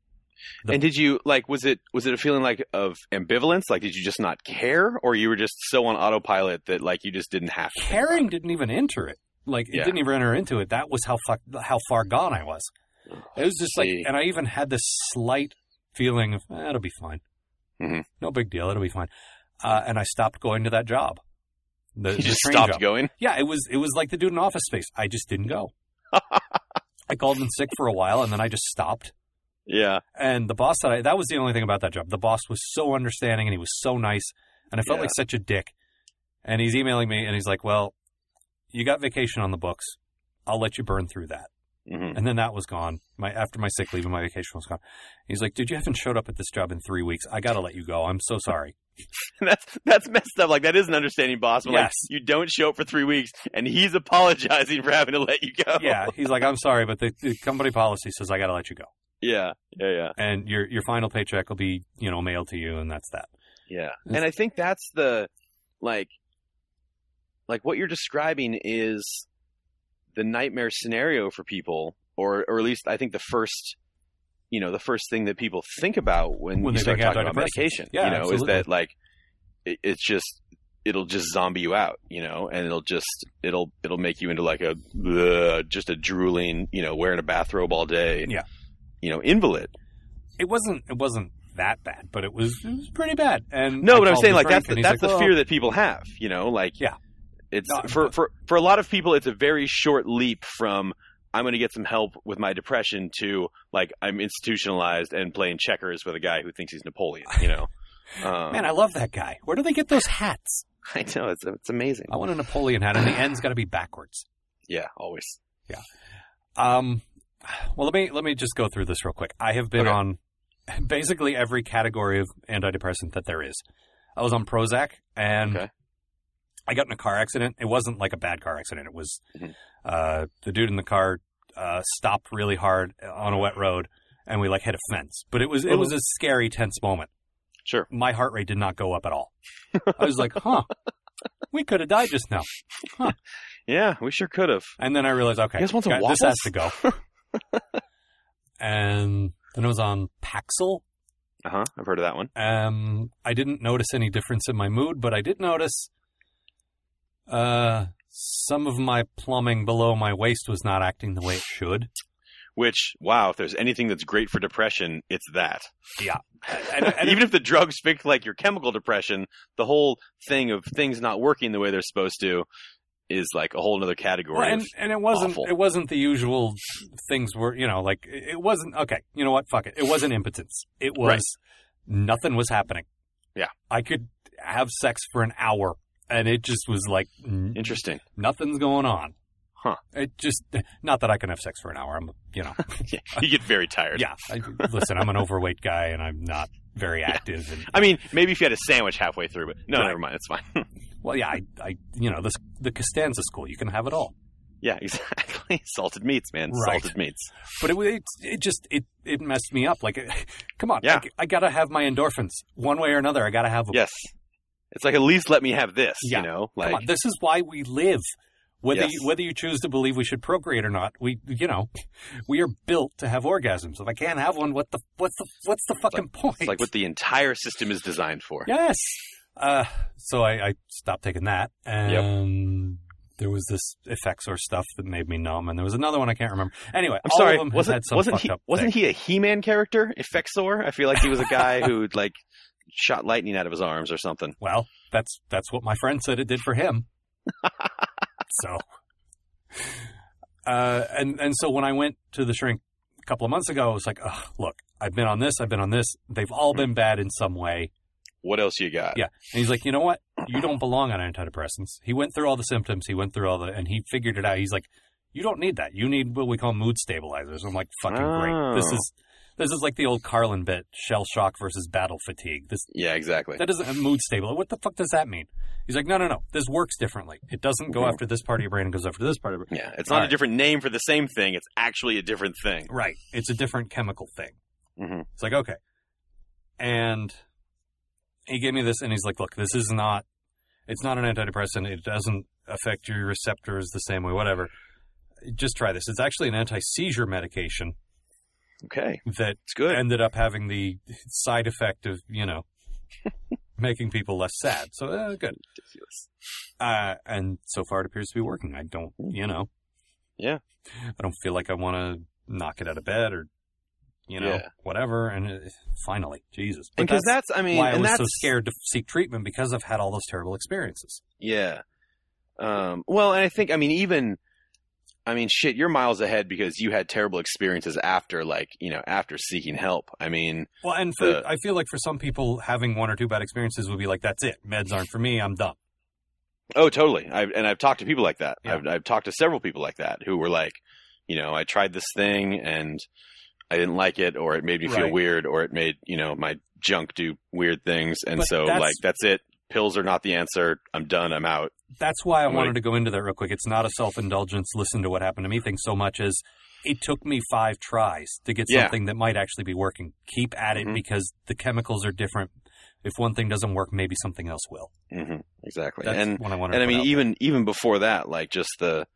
The- and did you like? Was it was it a feeling like of ambivalence? Like, did you just not care, or you were just so on autopilot that like you just didn't have to? Caring didn't even enter it. Like it Yeah. didn't even enter into it. That was how fuck, how far gone I was. It was just like, and I even had this slight feeling of, eh, it'll be fine. mm-hmm. No big deal. It'll be fine. Uh, and I stopped going to that job. The, You just stopped job. going. Yeah, it was it was like the dude in Office Space. I just didn't go. I called in sick for a while, and then I just stopped. Yeah, And the boss that I, that was the only thing about that job. The boss was so understanding and he was so nice. And I felt Yeah. like such a dick. And he's emailing me and he's like, well, you got vacation on the books. I'll let you burn through that. Hmm And then that was gone. My after my sick leave and my vacation was gone. He's like, dude, you haven't showed up at this job in three weeks. I got to let you go. I'm so sorry. that's that's messed up. Like that is an understanding boss. Like Yes. you don't show up for three weeks, and he's apologizing for having to let you go. yeah. He's like, I'm sorry, but the, the company policy says I got to let you go. yeah, yeah, yeah. And your your final paycheck will be, you know, mailed to you, and that's that. Yeah. And I think that's the like like what you're describing is the nightmare scenario for people or or at least I think the first you know, the first thing that people think about when, When you they start talking about medication, Yeah, you know, absolutely. is that like it, it's just it'll just zombie you out, you know, and it'll just it'll it'll make you into like a just a drooling, you know, wearing a bathrobe all day, Yeah. you know, invalid. It wasn't it wasn't that bad, but it was it was pretty bad. And No, I but I'm saying like that's the, that's like, the "Well, fear that people have, you know, like Yeah. It's No, for for for a lot of people it's a very short leap from I'm going to get some help with my depression to like I'm institutionalized and playing checkers with a guy who thinks he's Napoleon, you know. Um, Man, I love that guy. Where do they get those hats? I know it's it's amazing. I want a Napoleon hat, and the end's got to be backwards. Yeah, always. Yeah. Um, well, let me let me just go through this real quick. I have been Okay. on basically every category of antidepressant that there is. I was on Prozac, and Okay. I got in a car accident. It wasn't like a bad car accident. It was Mhm. uh, the dude in the car uh, stopped really hard on a wet road, and we like hit a fence. But it was it was a scary, tense moment. Sure. My heart rate did not go up at all. I was like, huh. We could have died just now. Yeah, we sure could have. And then I realized, okay, guys want some got- this has to go. and then it was on Paxil. Uh huh. I've heard of that one. Um, I didn't notice any difference in my mood, but I did notice uh, some of my plumbing below my waist was not acting the way it should. Which, wow, if there's anything that's great for depression, it's that. And, and Even if the drugs fix like your chemical depression, the whole thing of things not working the way they're supposed to is like a whole other category. Well, and, and it wasn't awful. it wasn't the usual things were you know like it it wasn't okay you know what fuck it it wasn't impotence it was Right. nothing was happening Yeah. I could have sex for an hour and it just was like Interesting. nothing's going on Huh. it just not that I can have sex for an hour I'm you know Yeah, you get very tired. yeah I, listen I'm an overweight guy and I'm not very active and I mean, maybe if you had a sandwich halfway through, but no, Right. never mind. It's fine. well yeah I, I you know this the Costanza school you can have it all yeah, exactly. Salted meats, man. Right. Salted meats. But it, it, it just it, it messed me up. Like, come on, Yeah. I, I gotta have my endorphins one way or another. I gotta have them. Yes. It's like at least let me have this. Yeah. You know, Come like on, this is why we live. Whether Yes. you, whether you choose to believe we should procreate or not, we you know, we are built to have orgasms. If I can't have one, what the what's the what's the fucking point? it's like what the entire system is designed for. yes. Uh, so I, I stopped taking that, and there was this Effexor stuff that made me numb, and there was another one I can't remember. Anyway, I'm all sorry. of them wasn't had some wasn't he up wasn't thing. he a He-Man character? Effexor? I feel like he was a guy who like shot lightning out of his arms or something. Well, that's that's what my friend said it did for him. so, uh, and and so when I went to the shrink a couple of months ago, I was like, look, I've been on this, I've been on this. They've all been bad in some way. What else you got? Yeah. And he's like, you know what? You don't belong on antidepressants. He went through all the symptoms. He went through all the, and he figured it out. He's like, you don't need that. You need what we call mood stabilizers. I'm like, fucking great. This Oh. is this is like the old Carlin bit: shell shock versus battle fatigue. This Yeah, exactly. that isn't a mood stable. What the fuck does that mean? He's like, no, no, no. This works differently. It doesn't go Mhm. after this part of your brain. It goes after this part of your brain. Yeah, it's not All a right. different name for the same thing. It's actually a different thing. Right. It's a different chemical thing. Mhm. It's like, okay. And he gave me this and he's like, look, this is not, it's not an antidepressant. It doesn't affect your receptors the same way, whatever. Just try this. It's actually an anti seizure medication Okay, that it's good. ended up having the side effect of you know making people less sad. So uh, good. Ridiculous. Uh, and so far it appears to be working. I don't, you know, Yeah. I don't feel like I want to knock it out of bed or, you know, Yeah. whatever. And it, finally, Jesus. Because that's, I mean, why I and was that's so scared to seek treatment because I've had all those terrible experiences. Yeah. Um, well, and I think, I mean, even, I mean, shit, you're miles ahead because you had terrible experiences after, like, you know, after seeking help. I mean, Well, and for, The- I feel like for some people, having one or two bad experiences would be like, that's it. Meds aren't for me. I'm done. oh, totally. I've, and I've talked to people like that. Yeah. I've, I've talked to several people like that who were like, you know, I tried this thing and I didn't like it, or it made me feel Right. weird, or it made, you know, my junk do weird things. And But so, that's- like, that's it. Pills are not the answer. I'm done. I'm out. That's why I I'm wanted like- to go into that real quick. It's not a self indulgence, listen to what happened to me thing so much as it took me five tries to get Yeah. something that might actually be working. Keep at it Mhm. because the chemicals are different. If one thing doesn't work, maybe something else will. hmm Exactly. That's and, I and I mean, even even before that, like just the,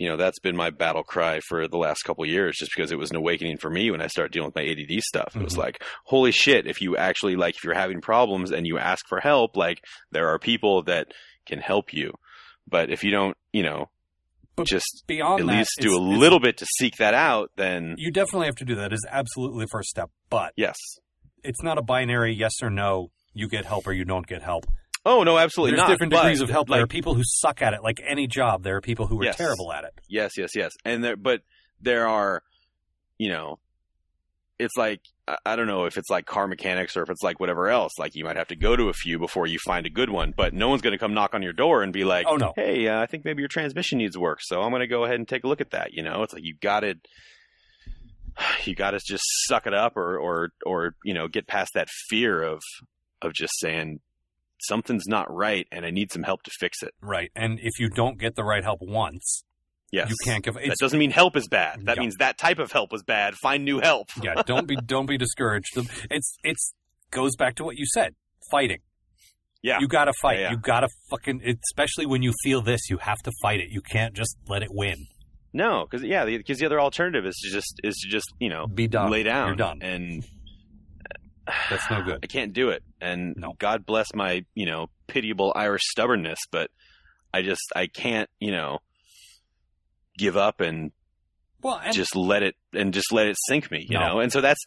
you know, that's been my battle cry for the last couple of years, just because it was an awakening for me when I started dealing with my ADD stuff. It was Mhm. like, holy shit! If you actually like, if you're having problems and you ask for help, like there are people that can help you. But if you don't, you know, But just Beyond at that, least do a little bit to seek that out, then You definitely have to do that. Is absolutely the first step, but yes. it's not a binary yes or no. You get help or you don't get help. Oh no, absolutely There's not. different but, degrees of help. there are people who suck at it, like any job. There are people who are Yes. terrible at it. Yes, yes, yes. And there, but there are, you know, it's like I- I don't know if it's like car mechanics or if it's like whatever else. Like you might have to go to a few before you find a good one, but no one's going to come knock on your door and be like, Oh no, "Hey, uh, I think maybe your transmission needs work, so I'm going to go ahead and take a look at that." You know, it's like you got to, you got to just suck it up, or or or you know, get past that fear of of just saying something's not right and I need some help to fix it. right. And if you don't get the right help once, Yes, you can't give. That doesn't mean help is bad. That Yeah. means that type of help was bad. Find new help. yeah, don't be don't be discouraged. It's it's goes back to what you said. Fighting. Yeah. You gotta fight. Yeah, yeah. You gotta fucking especially when you feel this, you have to fight it. You can't just let it win. No, because yeah, because the other alternative is to just is to just you know Be done. lay down. You're done. and That's no good. I can't do it. And No. God bless my you know pitiable Irish stubbornness, but I just I can't you know give up and Well, and just let it and just let it sink me, you No. know. And so that's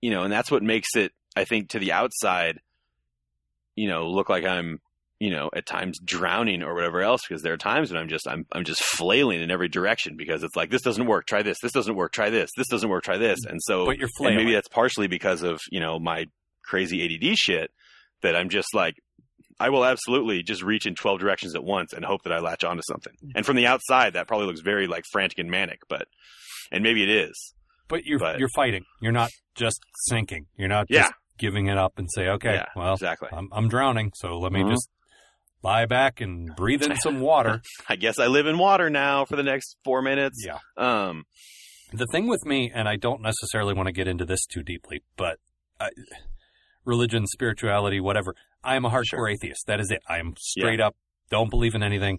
you know, and that's what makes it, I think, to the outside, you know, look like I'm, you know, at times drowning or whatever else. Because there are times when I'm just, I'm, I'm just flailing in every direction because it's like this doesn't work. Try this. This doesn't work. Try this. This doesn't work. Try this. And so, but you're flailing. maybe that's partially because of you know my crazy ADD shit that I'm just like. I will absolutely just reach in 12 directions at once and hope that I latch onto something. And from the outside, that probably looks very like frantic and manic, but, and maybe it is. but you're but- you're fighting. You're not just sinking. You're not Yeah. just giving it up and say, okay, Yeah, well, exactly. I'm I'm drowning, so let me Mhm. just lie back and breathe in some water. I guess I live in water now for the next four minutes. yeah. Um, The thing with me, and I don't necessarily want to get into this too deeply, but I, religion, spirituality, whatever. I am a hardcore Sure. atheist. That is it. I am straight up don't believe in anything.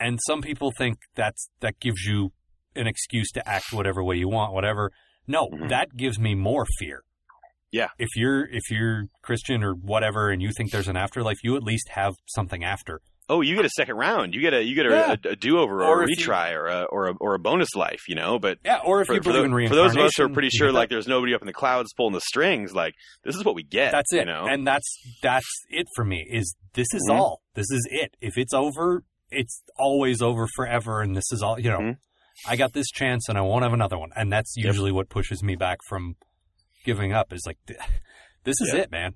And some people think that's that gives you an excuse to act whatever way you want, whatever. No, Mhm. that gives me more fear. Yeah. If you're if you're Christian or whatever and you think there's an afterlife, you at least have something after. oh, you get a second round. You get a you get a, Yeah. a, a do over Or or, a if you- retry or a or a or a bonus life. You know, but Yeah, or if for, you for, believe tho- in for those of us who are pretty sure like there's nobody up in the clouds pulling the strings, like this is what we get. That's it. You know, And that's that's it for me. Is this is Mhm. all. This is it. If it's over, it's always over forever and this is all, you know. Mhm. I got this chance and I won't have another one. And that's Yep. usually what pushes me back from giving up is like this is Yeah. it, man.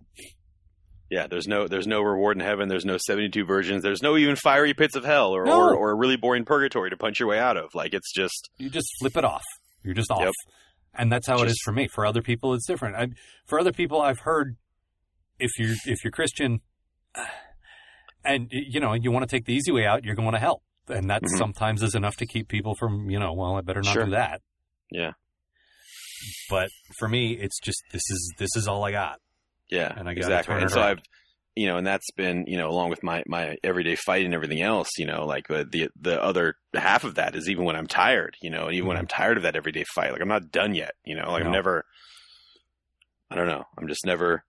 yeah. There's no there's no reward in heaven. There's no 72 virgins. There's no even fiery pits of hell or No. or, or a really boring purgatory to punch your way out of. Like it's just You just flip it off. You're just off. Yep. And that's how it is for me. For other people it's different. I, for other people I've heard if you're if you're Christian and you know, you want to take the easy way out, you're going to hell. And that Mhm. sometimes is enough to keep people from, you know, well, I better not Sure. do that. yeah But for me, it's just this is this is all I got. yeah And I exactly. And so around. I've you know, and that's been, you know, along with my, my everyday fight and everything else, you know, like the, the, the other half of that is even when I'm tired, you know, and even when mm-hmm. I'm tired of that everyday fight, like I'm not done yet, you know, like No. I'm never, I don't know. I'm just never,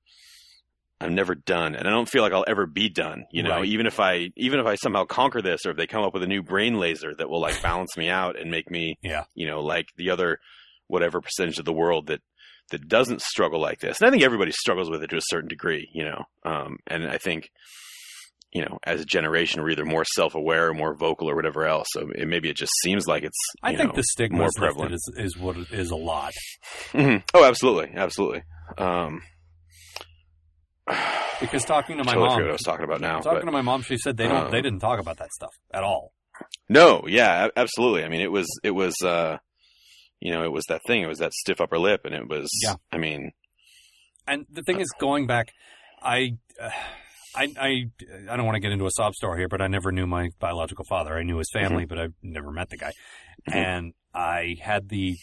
I'm never done. And I don't feel like I'll ever be done, you know, Right. even if I, even if I somehow conquer this or if they come up with a new brain laser that will like balance me out and make me, Yeah. you know, like the other, whatever percentage of the world that, that doesn't struggle like this. And I think everybody struggles with it to a certain degree, you know. Um, and I think, you know, as a generation, we're either more self-aware or more vocal or whatever else. So it, maybe it just seems like it's. I think know, the stigma more is prevalent. is, is what it is a lot. Mhm. Oh, absolutely, absolutely. Um, Because talking to my totally mom, what I was talking about now. talking but- to my mom, she said they don't Um, they didn't talk about that stuff at all. No, yeah, absolutely. I mean, it was it was uh, you know, it was that thing. It was that stiff upper lip, and it was. Yeah. I mean, And the thing is, going back, I, uh, I, I, I don't want to get into a sob story here, but I never knew my biological father. I knew his family, but I never met the guy. Mhm. And I had the,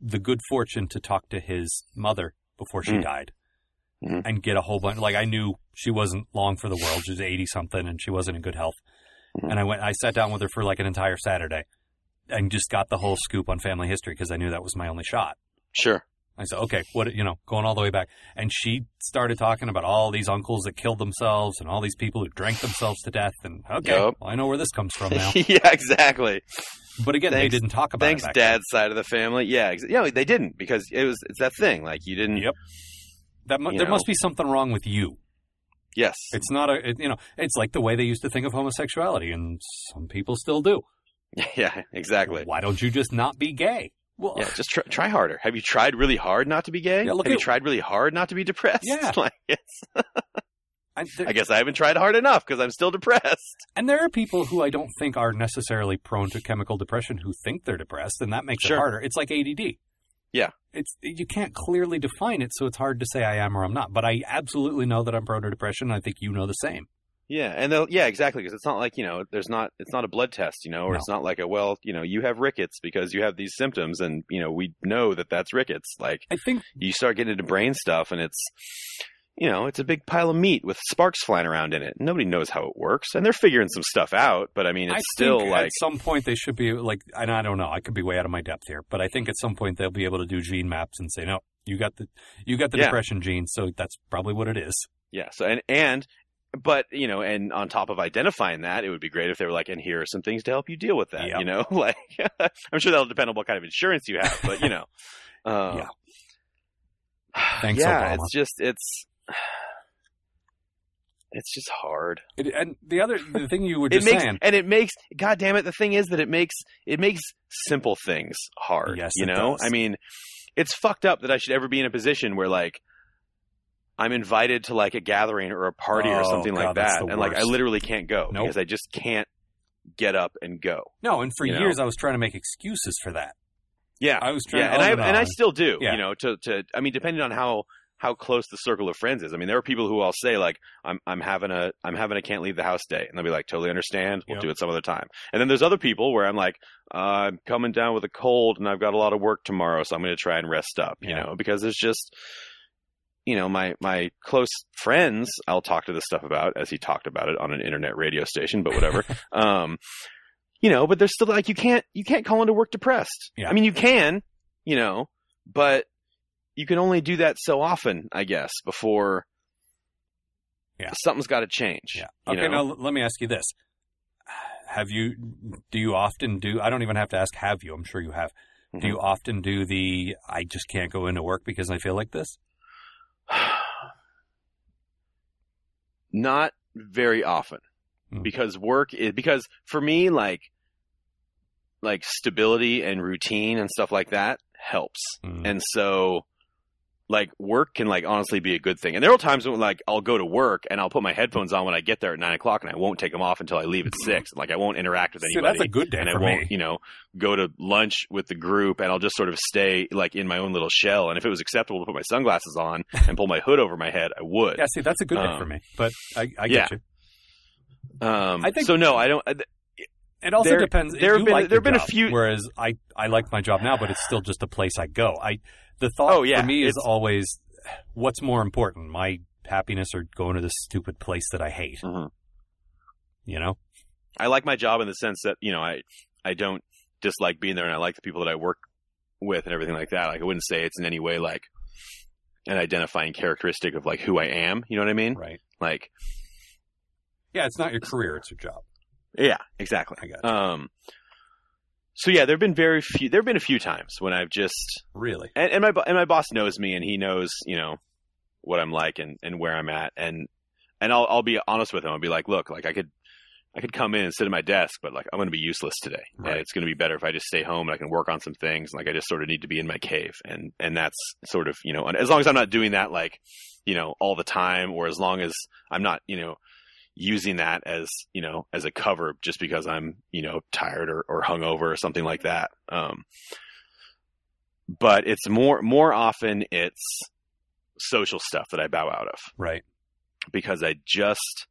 the good fortune to talk to his mother before she Mm. died, Mhm. and get a whole bunch. Like I knew she wasn't long for the world; she was eighty something, and she wasn't in good health. Mhm. And I went, I sat down with her for like an entire Saturday, and just got the whole scoop on family history because I knew that was my only shot. sure. I said, okay, what, you know, going all the way back. And she started talking about all these uncles that killed themselves and all these people who drank themselves to death. And okay, Yep. well, I know where this comes from now. yeah, exactly. But again, they didn't talk about Thanks, it. back dad's side of the family. Yeah, ex- yeah, they didn't because it was it's that thing. Like you didn't. Yep. That mu- there know. must be something wrong with you. Yes. It's not a, it, you know, it's like the way they used to think of homosexuality, and some people still do. yeah. Exactly. Why don't you just not be gay? Well, Yeah, just try, try harder. Have you tried really hard not to be gay? Yeah, Have you tried really hard not to be depressed? Yeah. like, I, there, I guess I haven't tried hard enough because I'm still depressed. and there are people who I don't think are necessarily prone to chemical depression who think they're depressed, and that makes Sure. it harder. It's like ADD. Yeah. It's you can't clearly define it, so it's hard to say I am or I'm not. But I absolutely know that I'm prone to depression. And I think you know the same. Yeah, and they'll, yeah, exactly. Because it's not like you know, there's not, it's not a blood test, you know, or No. it's not like a well, you know, you have rickets because you have these symptoms, and you know, we know that that's rickets. Like I think you start getting into brain stuff, and it's, you know, it's a big pile of meat with sparks flying around in it. Nobody knows how it works, and they're figuring some stuff out. But I mean, it's I still think like, at some point they should be like, and I don't know, I could be way out of my depth here, but I think at some point they'll be able to do gene maps and say, no, you got the you got the Yeah. depression gene, so that's probably what it is. Yeah. So and and but you know, and on top of identifying that, it would be great if they were like, and here are some things to help you deal with that. Yep. You know, like I'm sure that'll depend on what kind of insurance you have, but you know, uh, Yeah. Thanks, yeah, Obama. it's just it's it's just hard. It, and the other the thing you were It just makes saying, and it makes God damn it. The thing is that it makes it makes simple things hard. Yes, you know. does. I mean, it's fucked up that I should ever be in a position where like I'm invited to like a gathering or a party or Oh, something God, like that, and like I literally can't go Nope. because I just can't get up and go. no, and for you know. years I was trying to make excuses for that. Yeah, I was trying, yeah, and I on and I still do. Yeah. You know, to to I mean, depending on how how close the circle of friends is. I mean, there are people who I'll say like, I'm I'm having a I'm having a can't leave the house day, and they'll be like, totally understand. We'll Yep. do it some other time. And then there's other people where I'm like, uh, I'm coming down with a cold, and I've got a lot of work tomorrow, so I'm going to try and rest up. You Yeah. know, because it's just. You know, my my close friends, I'll talk to this stuff about as he talked about it on an internet radio station, but whatever. um, you know, but there's still like you can't you can't call into work depressed. Yeah. I mean, you can, you know, but you can only do that so often, I guess, before Yeah. something's got to change. Yeah. you Okay. know? Now let me ask you this: Have you? Do you often do? I don't even have to ask. Have you? I'm sure you have. Mhm. Do you often do the? I just can't go into work because I feel like this. Not very often, Hmm. because work is because for me, like like stability and routine and stuff like that helps. Mm. And so like work can like honestly be a good thing. And there are times when like I'll go to work and I'll put my headphones on when I get there at nine o'clock and I won't take them off until I leave at six. Like I won't interact with anybody. See, that's a good day and I won't, me. you know, go to lunch with the group and I'll just sort of stay like in my own little shell. And if it was acceptable to put my sunglasses on and pull my hood over my head, I would. Yeah, see, that's a good day Um, for me. But I, I yeah. get you. Um, I think- so no, I don't. I- It also There- depends. there have been- like there have been a few- Whereas I, I like my job now, but it's still just a place I go. I, the thought Oh, yeah, for me is it's- always, what's more important, my happiness or going to this stupid place that I hate. Mhm. You know? I like my job in the sense that you know I I don't dislike being there, and I like the people that I work with and everything like that. Like I wouldn't say it's in any way like an identifying characteristic of like who I am. You know what I mean? Right. Like Yeah, it's not your career, it's your job. yeah, exactly. I got you. Um. So yeah, there've been very few. There've been a few times when I've just Really? and, and my and my boss knows me and he knows you know what I'm like and, and where I'm at and and I'll I'll be honest with him. I'll be like, look, like I could I could come in and sit at my desk, but like I'm going to be useless today, Right. and it's going to be better if I just stay home and I can work on some things. Like I just sort of need to be in my cave, and and that's sort of you know, and as long as I'm not doing that like you know all the time, or as long as I'm not you know using that as you know as a cover just because I'm you know tired or, or hungover or something like that. Um, but it's more more often it's social stuff that I bow out of Right. because I just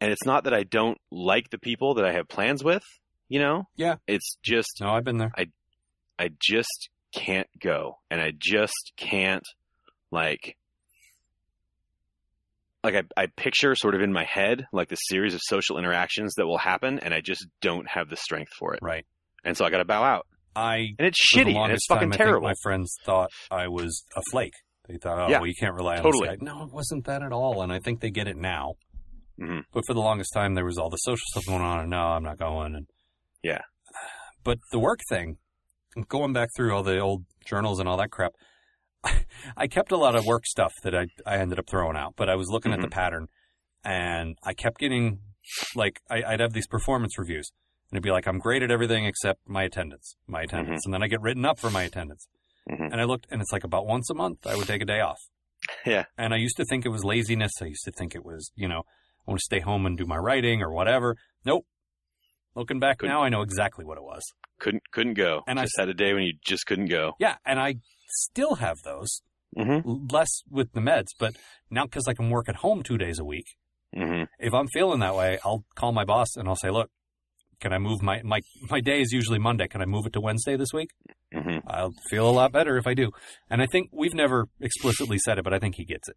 and it's not that I don't like the people that I have plans with, you know? Yeah. It's just No, I've been there. I I just can't go and I just can't like like I, I picture sort of in my head like the series of social interactions that will happen and I just don't have the strength for it. Right. And so I gotta bow out. I And it's shitty and it's fucking time, terrible. my friends thought I was a flake. They thought, oh, Yeah, well, you can't rely on totally. this guy. No, it wasn't that at all. And I think they get it now. Mhm. But for the longest time, there was all the social stuff going on, and no, I'm not going. And Yeah. But the work thing, going back through all the old journals and all that crap, I kept a lot of work stuff that I I ended up throwing out. But I was looking at the pattern, and I kept getting like I, I'd have these performance reviews, and it'd be like I'm great at everything except my attendance, my attendance, and then I get written up for my attendance. Mhm. And I looked, and it's like about once a month I would take a day off. Yeah. And I used to think it was laziness. I used to think it was, you know, I want to stay home and do my writing or whatever. Nope. Looking back Couldn't- now, I know exactly what it was. Couldn't couldn't go. And I- just had a day when you just couldn't go. Yeah, and I still have those, Mm-hmm. less with the meds, but now because I can work at home two days a week, Mm-hmm. if I'm feeling that way, I'll call my boss and I'll say, look, can I move my, my, my day is usually Monday. Can I move it to Wednesday this week? Mm-hmm. I'll feel a lot better if I do. And I think we've never explicitly said it, but I think he gets it.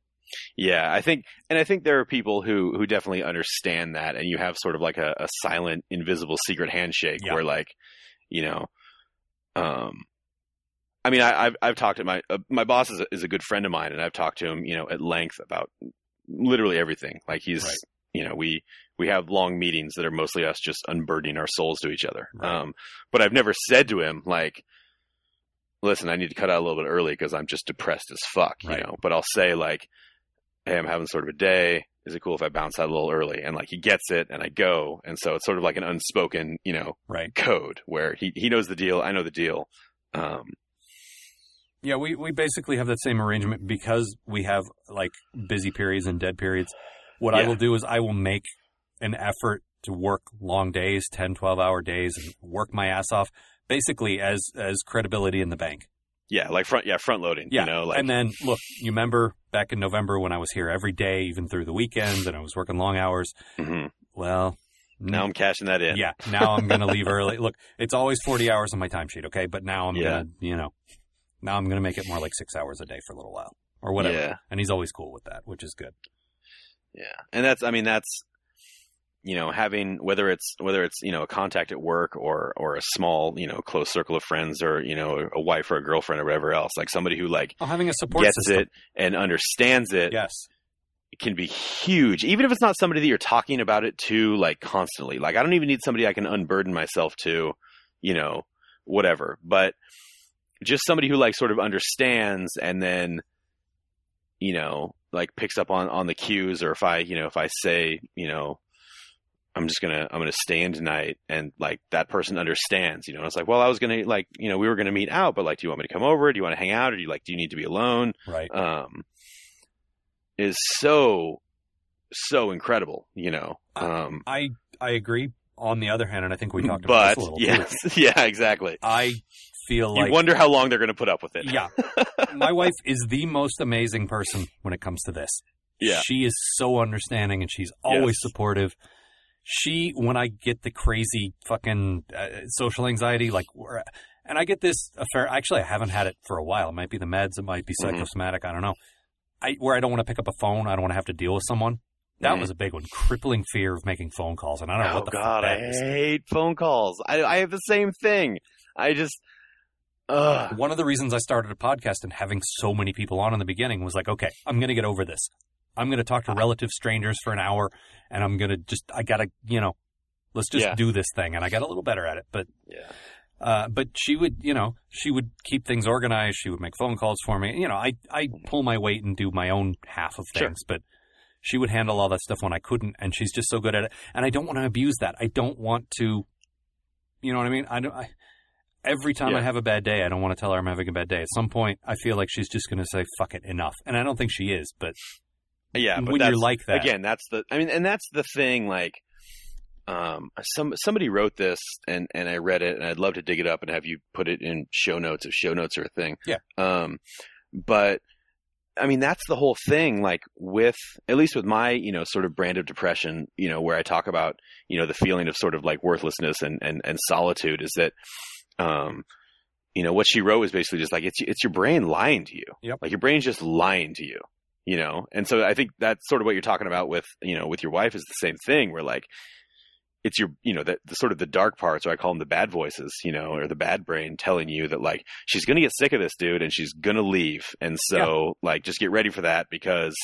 Yeah, I think, and I think there are people who who definitely understand that, and you have sort of like a, a silent, invisible, secret handshake Yeah. where, like, you know, um, I mean, I, I've I've talked to my uh, my boss is a, is a good friend of mine, and I've talked to him, you know, at length about literally everything. Like he's, Right. you know, we we have long meetings that are mostly us just unburdening our souls to each other. Right. Um, but I've never said to him like. Listen, I need to cut out a little bit early because I'm just depressed as fuck, you know. But I'll say like, hey, I'm having sort of a day. Is it cool if I bounce out a little early? And like he gets it and I go. And so it's sort of like an unspoken, you know, Right. code where he, he knows the deal. I know the deal. Um, Yeah, we, we basically have that same arrangement because we have like busy periods and dead periods. What I will do is I will make an effort to work long days, 10, 12 hour days and work my ass off basically as, as credibility in the bank. yeah, like front, yeah, front loading, Yeah. you know, like, and then look, you remember back in November when I was here every day, even through the weekends and I was working long hours. mhm. Well, now I'm cashing that in. yeah, now I'm going to leave early. Look, it's always 40 hours on my timesheet. Okay. But now I'm Yeah. going to, you know, now I'm going to make it more like six hours a day for a little while or whatever. Yeah. And he's always cool with that, which is good. Yeah. And that's, I mean, that's, you know, having, whether it's, whether it's, you know, a contact at work or, or a small, you know, close circle of friends or, you know, a wife or a girlfriend or whatever else, like somebody who like Oh, having a support gets system. it and understands it Yes. it can be huge, even if it's not somebody that you're talking about it to like constantly. Like I don't even need somebody I can unburden myself to, you know, whatever. But just somebody who like sort of understands and then, you know, like picks up on on the cues, or if I, you know, if I say, you know. I'm just gonna I'm gonna stay in tonight and like that person understands, you know. And it's like, well, I was gonna like, you know, we were gonna meet out, but like, do you want me to come over? Do you want to hang out, or do you like, do you need to be alone? Right. um, is so so incredible, you know. Um, I, I agree. On the other hand, and I think we talked about but this a little yes, yeah, exactly. I feel you like, wonder how long they're going to put up with it. yeah, my wife is the most amazing person when it comes to this. Yeah. She is so understanding and she's always Yes. supportive. She, when I get the crazy fucking uh, social anxiety, like, and I get this affair. actually, I haven't had it for a while. It might be the meds, it might be Mhm. psychosomatic, I don't know. I where I don't want to pick up a phone. I don't want to have to deal with someone. That Mhm. was a big one. Crippling fear of making phone calls, and I don't know oh what the God, fuck I that is. hate phone calls. I I have the same thing. I just, ugh. One of the reasons I started a podcast and having so many people on in the beginning was like, okay, I'm going to get over this. I'm going to talk to relative strangers for an hour, and I'm going to just, I got to, you know, let's just Yeah. do this thing. And I got a little better at it, but Yeah. Uh, but she would, you know, she would keep things organized. She would make phone calls for me. You know, I, I pull my weight and do my own half of Sure. things, but she would handle all that stuff when I couldn't. And she's just so good at it. And I don't want to abuse that. I don't want to, you know what I mean? I don't, I, every time I have a bad day, I don't want to tell her I'm having a bad day. At some point, I feel like she's just going to say, fuck it, enough. And I don't think she is, but Yeah, but when you're like that, again, that's the. I mean, and that's the thing. Like, um, some somebody wrote this, and and I read it, and I'd love to dig it up and have you put it in show notes if show notes are a thing. Yeah. Um, but I mean, that's the whole thing. Like with at least with my you know sort of brand of depression, you know, where I talk about you know the feeling of sort of like worthlessness and and and solitude is that, um. You know what she wrote was basically just like it's it's your brain lying to you. Yep. Like your brain's just lying to you you know and so i think that's sort of what you're talking about with you know with your wife is the same thing where like it's your you know the, the sort of the dark parts or i call them the bad voices you know or the bad brain telling you that like she's gonna get sick of this dude and she's gonna leave and so like just get ready for that because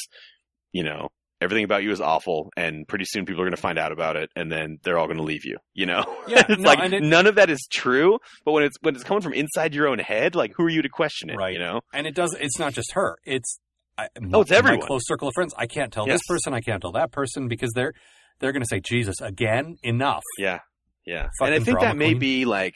you know everything about you is awful and pretty soon people are going to find out about it and then they're all going to leave you you know Yeah, it's no, like it- none of that is true but when it's when it's coming from inside your own head like who are you to question it Right. you know and it does, it's not just her. It's, I, Oh, it's my everyone. close circle of friends. I can't tell Yes. this person. I can't tell that person because they're, they're going to say, Jesus, again, enough. Yeah, yeah. Fucking and I think that may be like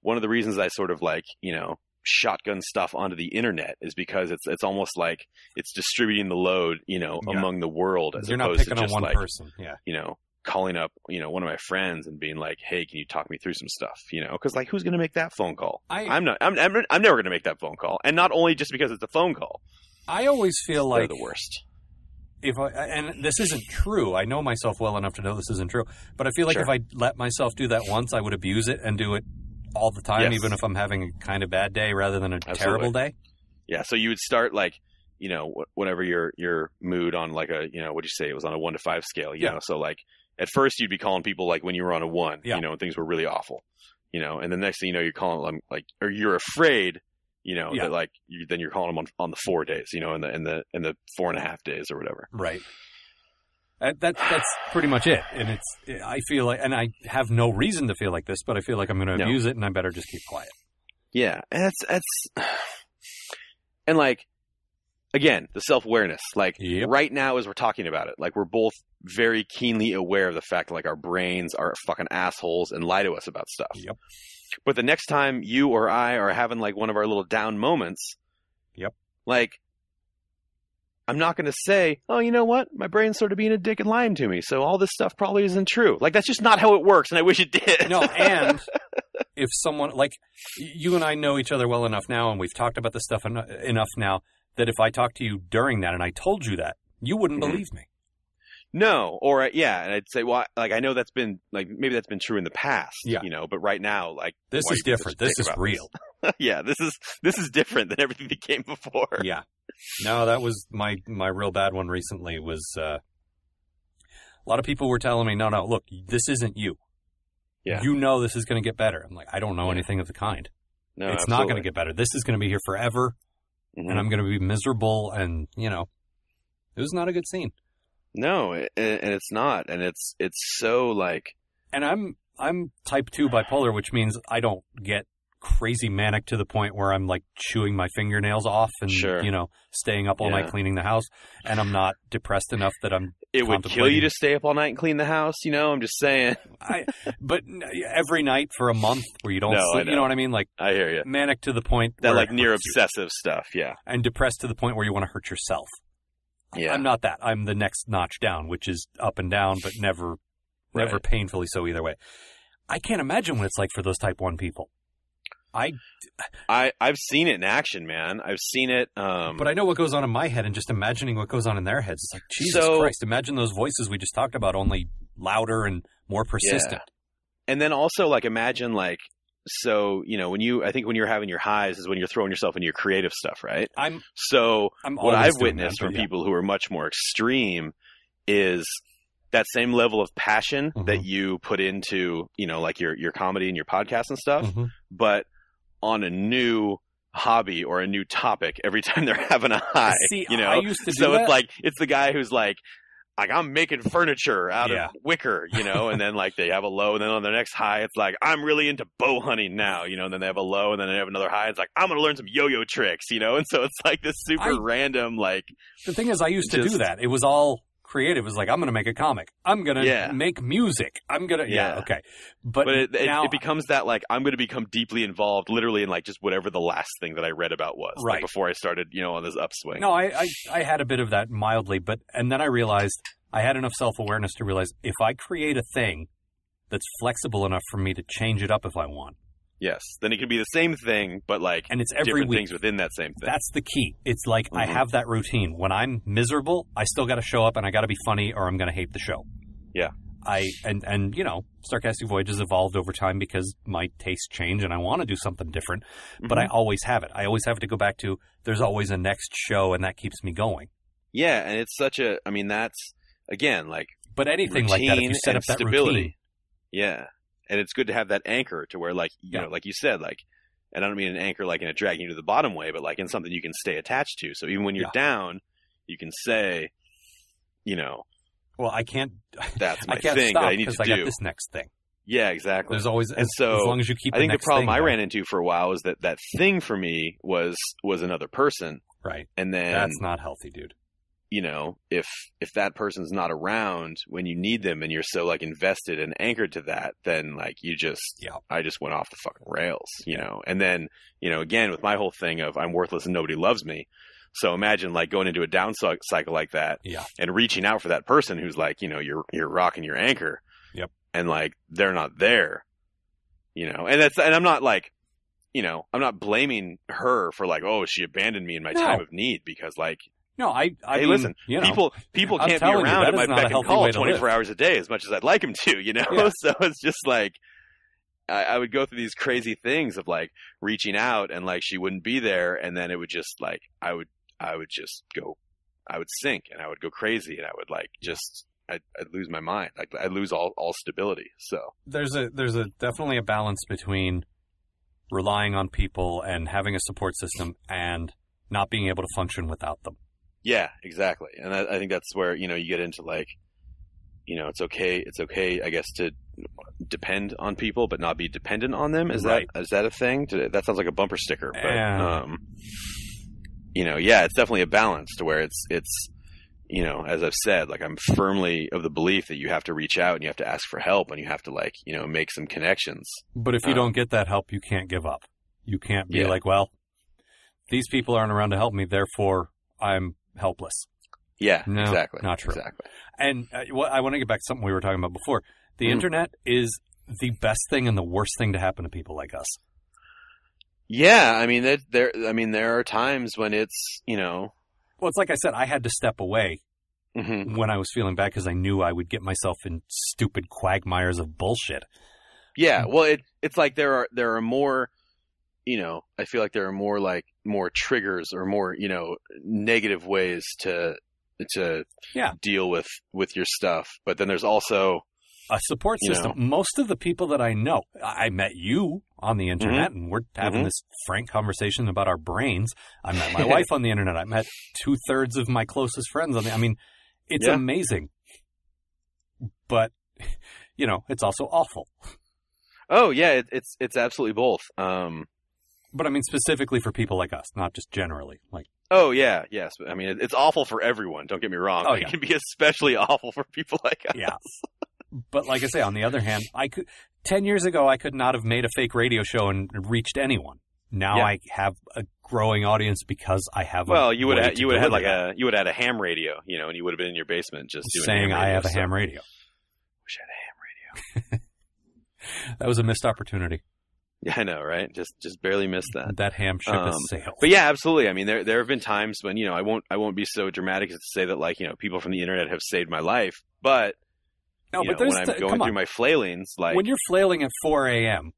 one of the reasons I sort of like you know shotgun stuff onto the internet is because it's it's almost like it's distributing the load you know Yeah. among the world as You're opposed to on just one like person. Yeah. you know calling up you know one of my friends and being like hey can you talk me through some stuff you know because like who's gonna make that phone call I, I'm not I'm, I'm I'm never gonna make that phone call and not only just because it's a phone call I always feel like the worst if I, and this isn't true. I know myself well enough to know this isn't true. But I feel like Sure. if I let myself do that once, I would abuse it and do it all the time, Yes. even if I'm having a kind of bad day rather than a Absolutely. terrible day. Yeah, so you would start like, you know, wh- whatever your your mood on like a, you know, what'd you say? It was on a one to five scale, you Yeah. know. So like, at first you'd be calling people like when you were on a one, Yeah. you know, and things were really awful, you know, and the next thing you know, you're calling them like, or you're afraid, you know, Yeah. that like you then you're calling them on on the four days, you know, in the in the in the four and a half days or whatever. Right. That, that's that's pretty much it. And it's I feel like, and I have no reason to feel like this, but I feel like I'm going to No. abuse it, and I better just keep quiet. Yeah, and that's that's, and like, again, the self awareness. Like Yep. right now, as we're talking about it, like we're both very keenly aware of the fact that like our brains are fucking assholes and lie to us about stuff. Yep. But the next time you or I are having like one of our little down moments, Yep. like. I'm not going to say, oh, you know what? My brain's sort of being a dick and lying to me, so all this stuff probably isn't true. Like that's just not how it works, and I wish it did. No, and if someone like you and I know each other well enough now, and we've talked about this stuff en- enough now that if I talked to you during that and I told you that, you wouldn't Mhm. believe me. No, or uh, yeah, and I'd say, well, I- like I know that's been like maybe that's been true in the past, Yeah. you know, but right now, like This is are you being such different. This is real. yeah, this is this is different than everything that came before. yeah. No, that was my my real bad one recently. Was uh, a lot of people were telling me, no, no, look, this isn't you. Yeah. You know this is going to get better. I'm like, I don't know Yeah. anything of the kind. no, it's not going to get better. This is going to be here forever, Mhm. and I'm going to be miserable. And you know, it was not a good scene. No, and, and it's not, and it's it's so like and I'm I'm type two bipolar, which means I don't get crazy manic to the point where I'm like chewing my fingernails off and Sure. you know staying up all Yeah. night cleaning the house, and I'm not depressed enough that I'm. it would kill you to stay up all night and clean the house. You know, I'm just saying. I, but every night for a month where you don't No, sleep, you know. know what I mean? Like I hear you. manic to the point That like near hurts you, obsessive stuff. Yeah, and depressed to the point where you want to hurt yourself. Yeah. I'm not that. I'm the next notch down, which is up and down, but never, never painfully so either way. I can't imagine what it's like for those type one people. I I I've seen it in action, man. I've seen it. Um, But I know what goes on in my head, and just imagining what goes on in their heads, it's like Jesus So- Christ! Imagine those voices we just talked about, only louder and more persistent. and then also like imagine like so you know when you I think when you're having your highs is when you're throwing yourself into your creative stuff, right? I'm So I'm what I've witnessed that, from yeah. people who are much more extreme is that same level of passion Mhm. that you put into you know like your your comedy and your podcast and stuff, Mhm. but on a new hobby or a new topic every time they're having a high. See, you know, I used to do so that. it's like it's the guy who's like like I'm making furniture out Yeah. of wicker, you know, and then like they have a low, and then on their next high, it's like I'm really into bow hunting now, you know, and then they have a low, and then they have another high. It's like I'm gonna learn some yo-yo tricks, you know, and so it's like this super I- random, like The thing is, I used to do that. It was all creative. Was like, I'm going to make a comic. I'm going to Yeah. make music. I'm going to, yeah. Yeah. okay. But, but it, now, it becomes that like I'm going to become deeply involved, literally in like just whatever the last thing that I read about was, like Right. before I started, you know, on this upswing. no, I, I, I had a bit of that mildly, but, and then I realized I had enough self awareness to realize if I create a thing that's flexible enough for me to change it up if I want, Yes, then it can be the same thing, but like and it's every different week. things within that same thing. That's the key. It's like I Mhm. have that routine. When I'm miserable, I still got to show up and I got to be funny or I'm going to hate the show. Yeah. I and and you know, Sarcastic voyages evolved over time because my tastes change and I want to do something different. But I Mhm. always have it. I always have to go back to. There's always a next show, and that keeps me going. yeah, and it's such a. I mean, that's again like But anything like that, if you set up that stability. routine, Yeah. And it's good to have that anchor to where like you Yeah. know, like you said, like and I don't mean an anchor like in a dragging you to the bottom way, but like in something you can stay attached to. So even when you're Yeah. down, you can say, you know, well, I can't. that's my I can't thing stop that I need to I do. this next thing. Yeah, exactly. There's always And as, so, as long as you keep. I think the problem thing I ran into for a while was that that thing for me was was another person, right. and then That's not healthy, dude. You know if if that person's not around when you need them and you're so like invested and anchored to that then like you just Yeah. i just went off the fucking rails you know and then you know again with my whole thing of i'm worthless and nobody loves me so imagine like going into a down cycle like that Yeah. and reaching out for that person who's like you know you're you're rocking your anchor Yep. and like they're not there you know and that's and i'm not like you know i'm not blaming her for like oh she abandoned me in my No. time of need because like No, I. I hey, mean, listen, you know, people people I'm can't be telling you, around that at my not a beck and healthy call way to 24 live. hours a day as much as I'd like them to, you know? Yeah. so it's just like, I, I would go through these crazy things of like reaching out and like she wouldn't be there. And then it would just like, I would, I would just go, I would sink and I would go crazy and I would like just, I'd, I'd lose my mind. Like I'd lose all, all stability. So there's a there's a definitely a balance between relying on people and having a support system and not being able to function without them. Yeah, exactly. And I, I think that's where, you know, you get into like, you know, it's okay. It's okay, I guess, to depend on people, but not be dependent on them. Is Right. that is that a thing? That sounds like a bumper sticker, but Yeah. um, you know, yeah, it's definitely a balance to where it's it's, you know, as I've said, like I'm firmly of the belief that you have to reach out and you have to ask for help and you have to like, you know, make some connections. But if you Um, don't get that help, you can't give up. You can't be Yeah. like, well, these people aren't around to help me, therefore I'm helpless. Yeah, No, exactly, not true. Exactly. And uh, what, I want to get back to something we were talking about before. The Mhm. internet is the best thing and the worst thing to happen to people like us. Yeah, I mean, there, there, I mean, there are times when it's, you know, Well, it's like I said, I had to step away mhm. when I was feeling bad because I knew I would get myself in stupid quagmires of bullshit. Yeah, Hmm. well, it it's like there are there are more, you know, I feel like there are more like more triggers or more you know negative ways to to Yeah. deal with with your stuff, but then there's also a support system. Most of the people that I know, I met you on the internet, and we're having Mhm. this frank conversation about our brains. I met my wife on the internet. I met two thirds of my closest friends on the. I mean, it's Yeah. amazing, but you know, it's also awful. oh yeah, it, it's it's absolutely both. Um, But I mean, specifically for people like us, not just generally. Like, oh yeah, yes, I mean it's awful for everyone. Don't get me wrong. Oh, it yeah. can be especially awful for people like us. yeah. but like I say, on the other hand, I could ten years ago I could not have made a fake radio show and reached anyone. Now Yeah. I have a growing audience because I have. Well, a you would have, you would have had like that. a you would have had a ham radio, you know, and you would have been in your basement just doing saying ham I radio have a stuff. ham radio. Wish I had a ham radio. That was a missed opportunity. Yeah, I know, right? Just just barely missed that. That ham ship Um, has sailed. But yeah, absolutely. I mean, there there have been times when you know I won't I won't be so dramatic as to say that like you know people from the internet have saved my life, but no, but know, when I'm going through my flailings, like when you're flailing at 4 a.m.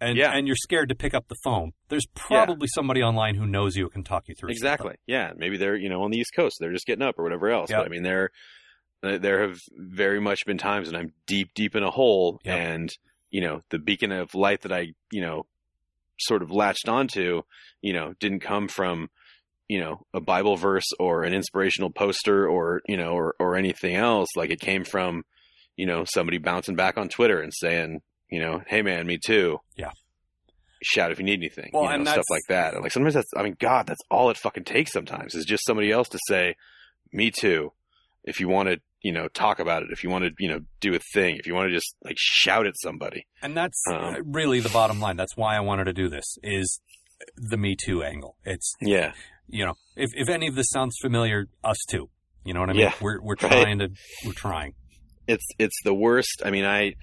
and Yeah. and you're scared to pick up the phone, there's probably somebody online who knows you and can talk you through. Exactly. Yeah. Maybe they're you know on the East Coast. They're just getting up or whatever else. Yep. But I mean, there there have very much been times when I'm deep deep in a hole, Yep. and you know the beacon of light that I you know sort of latched onto, you know, didn't come from you know a Bible verse or an inspirational poster or you know or or anything else. Like it came from you know somebody bouncing back on Twitter and saying you know, hey man, me too. Yeah. Shout if you need anything. Well, you know, and stuff like that. And like sometimes that's I mean, God, that's all it fucking takes sometimes is just somebody else to say, Me too. If you want to, you know, talk about it, if you want to, you know, do a thing, if you want to just like shout at somebody. And that's Um, really the bottom line. That's why I wanted to do this is the Me Too angle. It's Yeah. you know, if if any of this sounds familiar, us too. You know what I mean? Yeah, we're we're right. trying to we're trying. It's it's the worst. I mean, I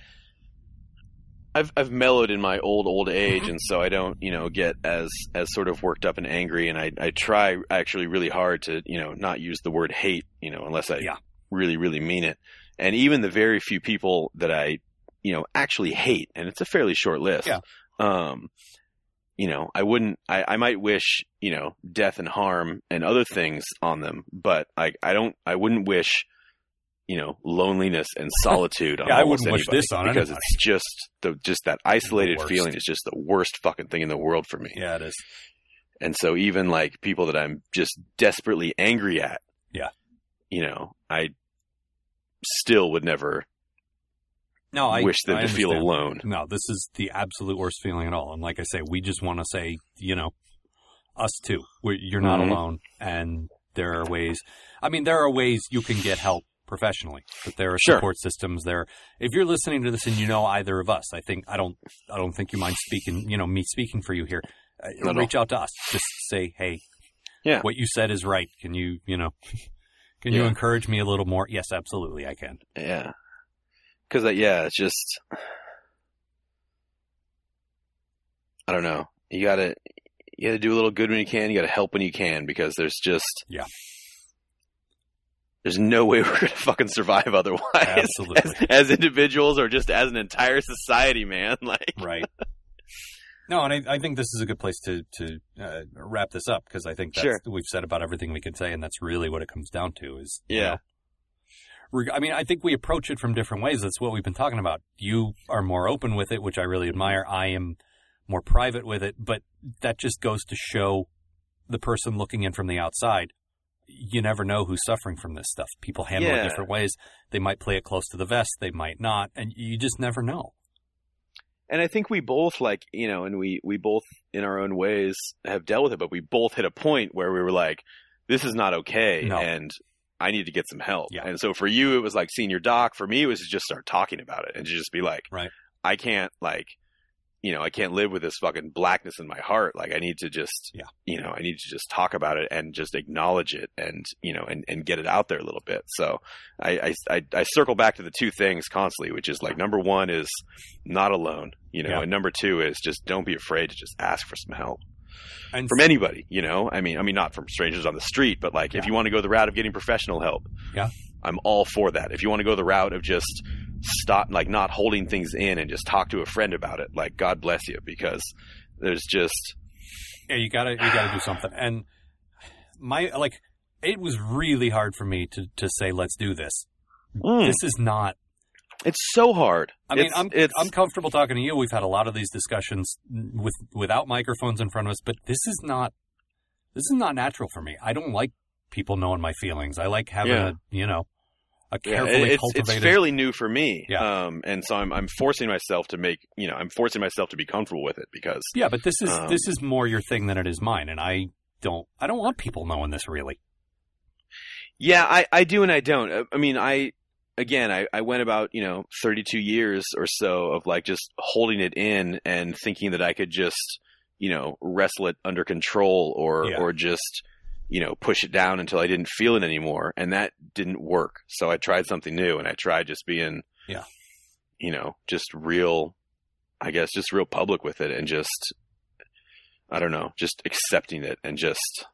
I've I've mellowed in my old old age, and so I don't you know get as as sort of worked up and angry, and I I try actually really hard to you know not use the word hate, you know, unless I Yeah. Really really mean it. And even the very few people that I you know actually hate, and it's a fairly short list. Yeah. Um, you know, I wouldn't. I, I might wish you know death and harm and other things on them, but I I don't. I wouldn't wish you know loneliness and solitude on Yeah, I wouldn't wish this on because anybody. it's just the just that isolated feeling is just the worst fucking thing in the world for me. Yeah, it is. And so even like people that I'm just desperately angry at, Yeah. you know, I still would never No, I wish them I to feel alone. No, this is the absolute worst feeling at all. And like I say, we just want to say, you know, us too. we you're not Mhm. alone, and there are ways. I mean, there are ways you can get help professionally, but there are Sure. support systems there. If you're listening to this and you know either of us, I think I don't, I don't think you mind speaking. You know, me speaking for you here. Uh, reach out to us. Just say, hey, Yeah. what you said is right. Can you, you know, can you encourage me a little more? Yes, absolutely, I can. Yeah. Cause uh, yeah, it's just, I don't know. You gotta, you gotta do a little good when you can. You gotta help when you can because there's just, Yeah. There's no way we're gonna fucking survive otherwise. Absolutely. As, as individuals or just as an entire society, man. Like, right. No, and I, I think this is a good place to to uh, wrap this up because I think that's, Sure. we've said about everything we can say, and that's really what it comes down to. Is you Yeah. know, I mean, I think we approach it from different ways. That's what we've been talking about. You are more open with it, which I really admire. I am more private with it, but that just goes to show the person looking in from the outside. You never know who's suffering from this stuff. People handle it different ways. They might play it close to the vest. They might not, and you just never know. And I think we both like, you know, and we, we both in our own ways have dealt with it, but we both hit a point where we were like, this is not okay. No. And I need to get some help. Yeah. And so for you, it was like seeing your doc. For me, it was to just start talking about it and to just be like, Right. I can't like, you know, I can't live with this fucking blackness in my heart. Like I need to just, Yeah. you know, I need to just talk about it and just acknowledge it and, you know, and, and get it out there a little bit. So I, I, I, circle back to the two things constantly, which is like number one is not alone, you know, Yeah. and number two is just don't be afraid to just ask for some help And from anybody, you know, I mean, I mean, not from strangers on the street, but like if you want to go the route of getting professional help, Yeah. I'm all for that. If you want to go the route of just stop, like not holding things in and just talk to a friend about it, like God bless you, because there's just, Yeah, you gotta you gotta do something. And my like it was really hard for me to to say let's do this. Mm, This is not it's so hard. I mean, It's- I'm it's, I'm comfortable talking to you. We've had a lot of these discussions with without microphones in front of us, but this is not this is not natural for me. I don't like people knowing my feelings. I like having Yeah. a, you know, a yeah, carefully it's, it's cultivated fairly new for me. Yeah. Um, and so I'm, I'm forcing myself to make, you know, I'm forcing myself to be comfortable with it because Yeah, but this is Um, this is more your thing than it is mine and I don't I don't want people knowing this really. Yeah, I, I do and I don't. Uh, I mean, I again, I, I went about you know 32 years or so of like just holding it in and thinking that I could just you know wrestle it under control or Yeah. or just you know push it down until I didn't feel it anymore, and that didn't work. So I tried something new, and I tried just being Yeah. you know, just real. I guess just real public with it and just I don't know, just accepting it and just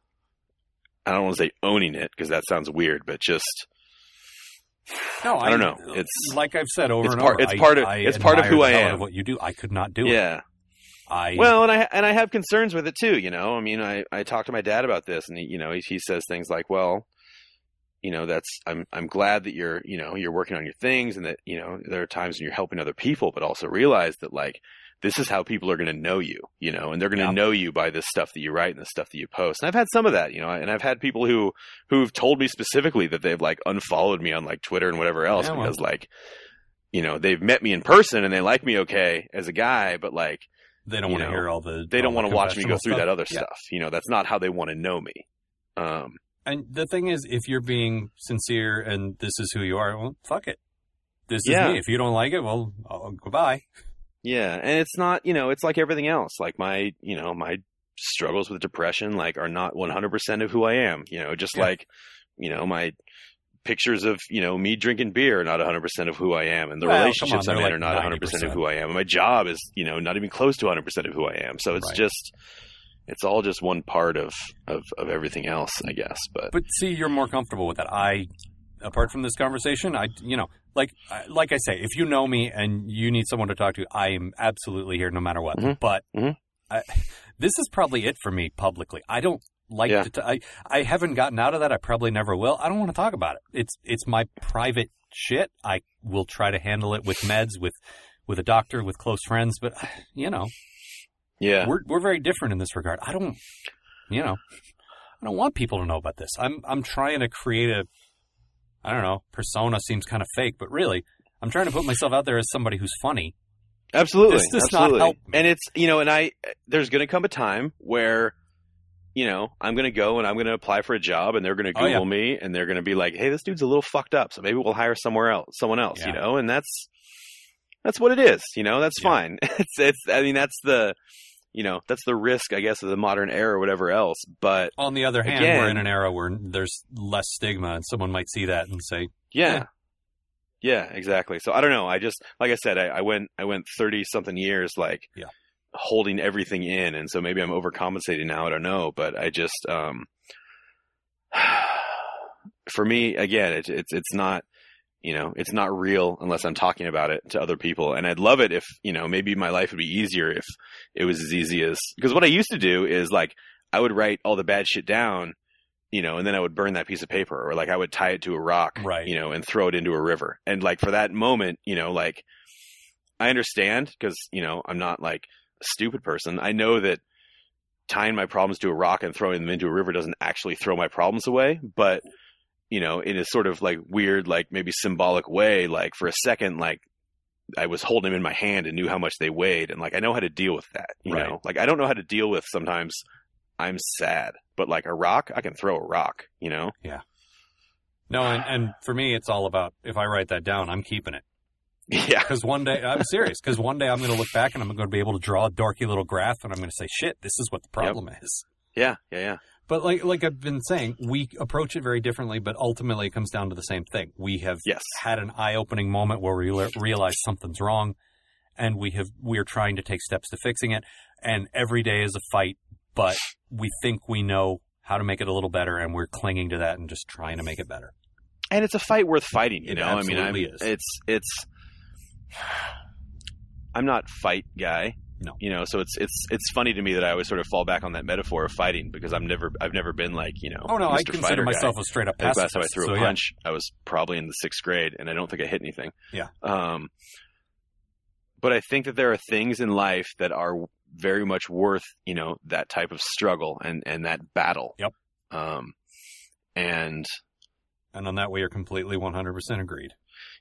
I don't want to say owning it because that sounds weird, but just No, I don't know. It's- like I've said over and part- over. it's I- part of- I it's part of who I am. of what you do. I could not do it. yeah. I Well, and I and I have concerns with it too. You know, I mean, I I talked to my dad about this, and he, you know, he, he says things like, "Well, you know, that's I'm I'm glad that you're you know you're working on your things, and that you know there are times when you're helping other people, but also realize that like this is how people are going to know you, you know, and they're going to Yeah. know you by this stuff that you write and the stuff that you post. And I've had some of that, you know, and I've had people who who've told me specifically that they've like unfollowed me on like Twitter and whatever else Yeah, well. because like you know they've met me in person and they like me okay as a guy, but like they don't want to hear all the they don't want to watch me go through stuff. that other Yeah. stuff. You know, that's not how they want to know me. Um, And the thing is, if you're being sincere and this is who you are, well, fuck it. This is me. If you don't like it, well, oh, goodbye. yeah, and it's not, you know, it's like everything else. Like my, you know, my struggles with depression like are not 100% of who I am, you know, just Yeah. like, you know, my pictures of, you know, me drinking beer are not 100% of who I am and the Well, relationships on, I'm in they're are like not 100% of 90%. who I am. And my job is, you know, not even close to 100% of who I am. So it's Right. just it's all just one part of, of of everything else, I guess. But But see, you're more comfortable with that. I, apart from this conversation, I, you know, like, I- like I say, if you know me and you need someone to talk to, I am absolutely here no matter what. Mhm. But Mhm. I, this is probably it for me publicly. I don't like Yeah. to. T- I I haven't gotten out of that. I probably never will. I don't want to talk about it. It's it's my private shit. I will try to handle it with meds, with with a doctor, with close friends. But you know, yeah. we're we're very different in this regard. I don't, you know, I don't want people to know about this. I'm I'm trying to create a, I don't know, persona seems kind of fake, but really, I'm trying to put myself out there as somebody who's funny. Absolutely. This does not absolutely. help me. And it's, you know, and I, there's going to come a time where, you know, I'm going to go and I'm going to apply for a job and they're going to Oh, Google yeah. me and they're going to be like, Hey, this dude's a little fucked up. So maybe we'll hire somewhere else, someone else, you know, and that's, that's what it is, you know, that's Yeah. fine. It's, it's, I mean, that's the, you know, that's the risk, I guess, of the modern era or whatever else. But On the other hand, Again- we're in an era where there's less stigma, and someone might see that and say, yeah. Yeah. Yeah, exactly. So I don't know. I just, like I said, I, I went, I went 30 something years, like, Yeah. Holding everything in. And so maybe I'm overcompensating now. I don't know. But I just, um, for me, again, it's, it's, it's not, you know, it's not real unless I'm talking about it to other people. And I'd love it if, you know, maybe my life would be easier if it was as easy as, because what I used to do is like, I would write all the bad shit down, you know, and then I would burn that piece of paper or like I would tie it to a rock, Right. you know, and throw it into a river. And like for that moment, you know, like I understand because, you know, I'm not like stupid person. I know that tying my problems to a rock and throwing them into a river doesn't actually throw my problems away, but you know, in a sort of like weird, like maybe symbolic way, like for a second, like I was holding them in my hand and knew how much they weighed. And like, I know how to deal with that, you Right. know, like I don't know how to deal with sometimes I'm sad, but like a rock, I can throw a rock, you know? Yeah. No. And, and for me, it's all about if I write that down, I'm keeping it. Yeah. Because one day, I'm serious, because one day I'm going to look back and I'm going to be able to draw a dorky little graph and I'm going to say, shit, this is what the problem is. Yeah. Yeah. Yeah. But like like I've been saying, we approach it very differently, but ultimately it comes down to the same thing. We have Yes. had an eye-opening moment where we le- realize something's wrong, and we have we are trying to take steps to fixing it. And every day is a fight, but we think we know how to make it a little better, and we're clinging to that and just trying to make it better. and it's a fight worth fighting. You It know, I mean, I'm, is. it's it's. I'm not fight guy. No. You know, so it's it's it's funny to me that I always sort of fall back on that metaphor of fighting because I'm never I've never been like you know. Oh no, I consider Fighter guy. myself a straight up pacifist. last time I threw a so, yeah. punch, I was probably in the sixth grade, and I don't think I hit anything. Yeah. Um, but I think that there are things in life that are very much worth, you know, that type of struggle and and that battle. Yep. Um, and and on that we are completely 100% agreed.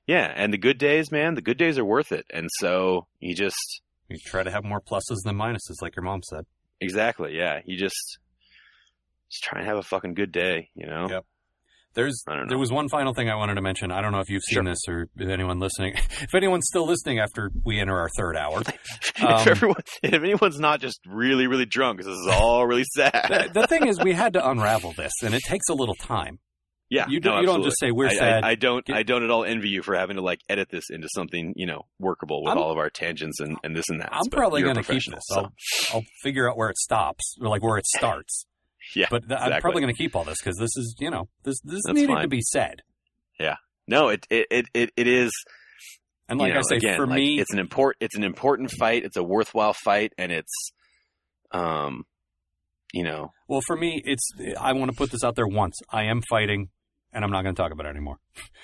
Yeah, and the good days, man, the good days are worth it. And so you just You try to have more pluses than minuses, like your mom said. exactly, yeah, you just just try and have a fucking good day, you know. Yep. There's I don't know. there was one final thing I wanted to mention. I don't know if you've seen Sure. this or if anyone listening. If anyone's still listening after we enter our third hour, if Um, everyone, if anyone's not just really, really drunk, this is all really the, sad. the thing is we had to unravel this, and it takes a little time. Yeah, You, do, no, you don't just say we're I, sad. I, I don't. Get- I don't at all envy you for having to like edit this into something you know workable with I'm- all of our tangents and, and this and that. I'm probably going to keep this. I'll, I'll figure out where it stops, or like where it starts. Yeah, but th- I'm probably going to keep all this because this is, you know, this this That's needed fine. to be said. Yeah. No, it it, it it it is. And like you know, I say, again, for like, me, it's an important it's an important fight. It's a worthwhile fight, and it's, um, you know, well, for me, it's I want to put this out there once. I am fighting, and I'm not going to talk about it anymore.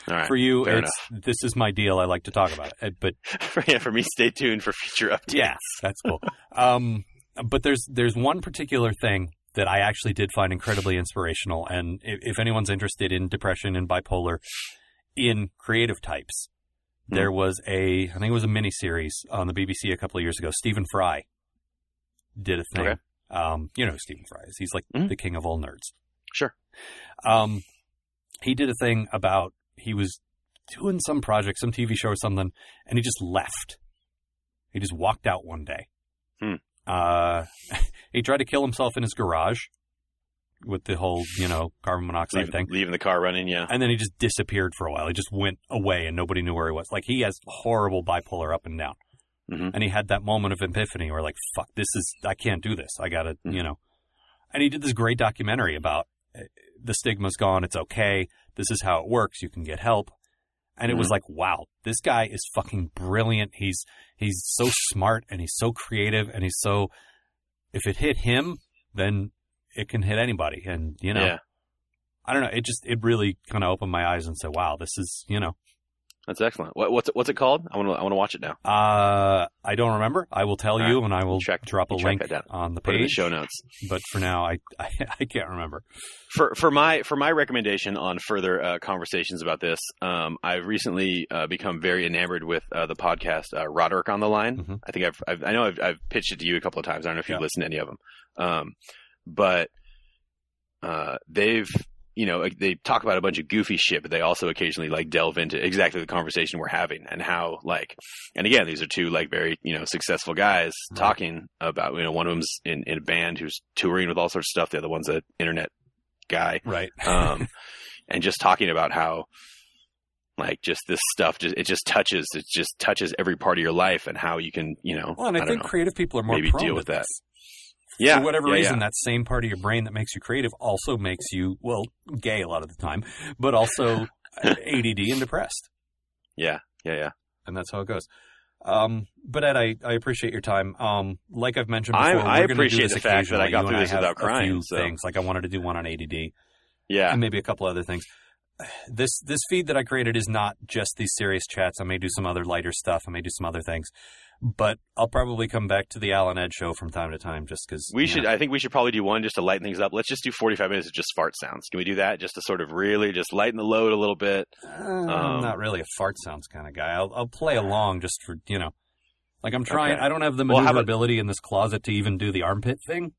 all right. For you, this is my deal. I like to talk about it, but For, yeah, for me, stay tuned for future updates. yeah, that's cool. um, but there's there's one particular thing that I actually did find incredibly inspirational, and if, if anyone's interested in depression and bipolar, in creative types, Hmm. there was a I think it was a mini series on the BBC a couple of years ago. Stephen Fry did a thing. Okay. Um, you know who Stephen Fry is. He's like Mhm. the king of all nerds. Sure. Um, he did a thing about he was doing some project, some TV show or something, and he just left. He just walked out one day. Hmm. Uh, he tried to kill himself in his garage with the whole, you know, carbon monoxide Leave, thing. leaving the car running. Yeah. And then he just disappeared for a while. He just went away and nobody knew where he was. Like he has horrible bipolar up and down. Mhm. And he had that moment of epiphany where like, fuck, this is, I can't do this. I gotta, Mhm. you know. And he did this great documentary about the stigma's gone. It's okay. This is how it works. You can get help. And it was Mhm. like, wow, this guy is fucking brilliant. He's, he's so smart and he's so creative and he's so, if it hit him, then it can hit anybody. And, you know, yeah. I don't know. It just it really kind of opened my eyes and said, "Wow, this is you know." That's excellent. What, what's it, what's it called? I want to I want to watch it now. Uh, I don't remember. I will tell you, and I will Check- drop a link on the in the show notes. But for now, I, I I can't remember. for for my for my recommendation on further uh, conversations about this, um, I've recently uh, become very enamored with uh, the podcast uh, Roderick on the Line. Mhm. I think I've, I've I know I've, I've pitched it to you a couple of times. I don't know if you've Yeah. listened to any of them, um, but uh, they've you know they talk about a bunch of goofy shit, but they also occasionally like delve into exactly the conversation we're having and how like and again these are two like very you know successful guys Right. talking about you know one of them's in, in a band who's touring with all sorts of stuff. The other one's an internet guy Right. um, and just talking about how like just this stuff just it just touches it just touches every part of your life and how you can you know well, and I, I think know. creative people are more Maybe prone deal with that. Yeah For whatever yeah, reason, yeah. that same part of your brain that makes you creative also makes you well gay a lot of the time, but also uh, ADD and depressed, yeah yeah yeah and that's how it goes. Um, but Ed, I, I appreciate your time. Um, like I've mentioned before, I do appreciate the fact that I got through I this without crying, so- things like I wanted to do one on ADD. yeah and maybe a couple other things. This this feed that I created is not just these serious chats. I may do some other lighter stuff. I may do some other things, but I'll probably come back to the Alan Ed show from time to time, just because we should i think we should probably do one just to lighten things up let's just do 45 minutes of just fart sounds can we do that just to sort of really just lighten the load a little bit I'm Um, not really a fart sounds kind of guy. I'll, I'll play along just for you know, like I'm trying. Okay. I don't have the Well, about- maneuverability in this closet to even do the armpit thing.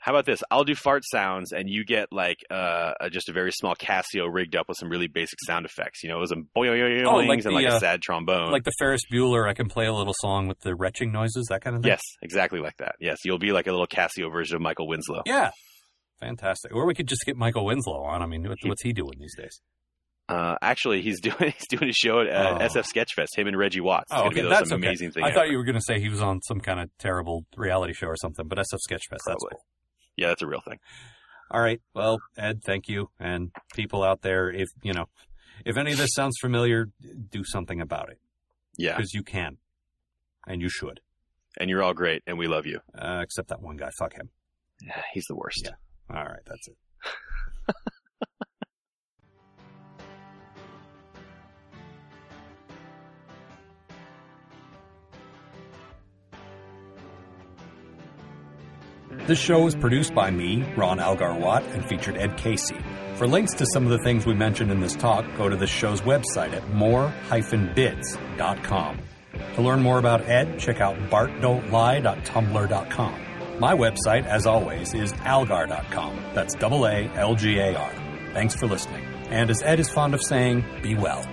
How about this i'll do fart sounds and you get like uh, a, just a very small casio rigged up with some really basic sound effects you know it was a boing Oh, like and like the, a uh, sad trombone Like the Ferris Bueller, I can play a little song with the retching noises, that kind of thing. Yes, exactly like that. Yes, you'll be like a little Casio version of Michael Winslow. Yeah. Fantastic. Or we could just get Michael Winslow on. I mean, what, what's he doing these days? Uh, actually, he's doing he's doing a show at uh, Oh. SF Sketchfest. Him and Reggie Watts. It's Oh, okay, that's okay. amazing thing. I thought ever. you were going to say he was on some kind of terrible reality show or something, but SF Sketchfest, that's cool. Yeah, that's a real thing. All right. Well, Ed, thank you. And people out there, if, you know, if any of this sounds familiar, do something about it Yeah, because you can and you should. and you're all great, and we love you. Uh, except that one guy. Fuck him. Yeah, he's the worst. Yeah. All right. That's it. This show is produced by me, Ron Algar Watt, and featured Ed Casey. For links to some of the things we mentioned in this talk, go to the show's website at more-bids.com. To learn more about Ed, check out bartdon'tlie.tumblr.com. My website, as always, is algar.com. That's double A L G A R. Thanks for listening. And as Ed is fond of saying, be well.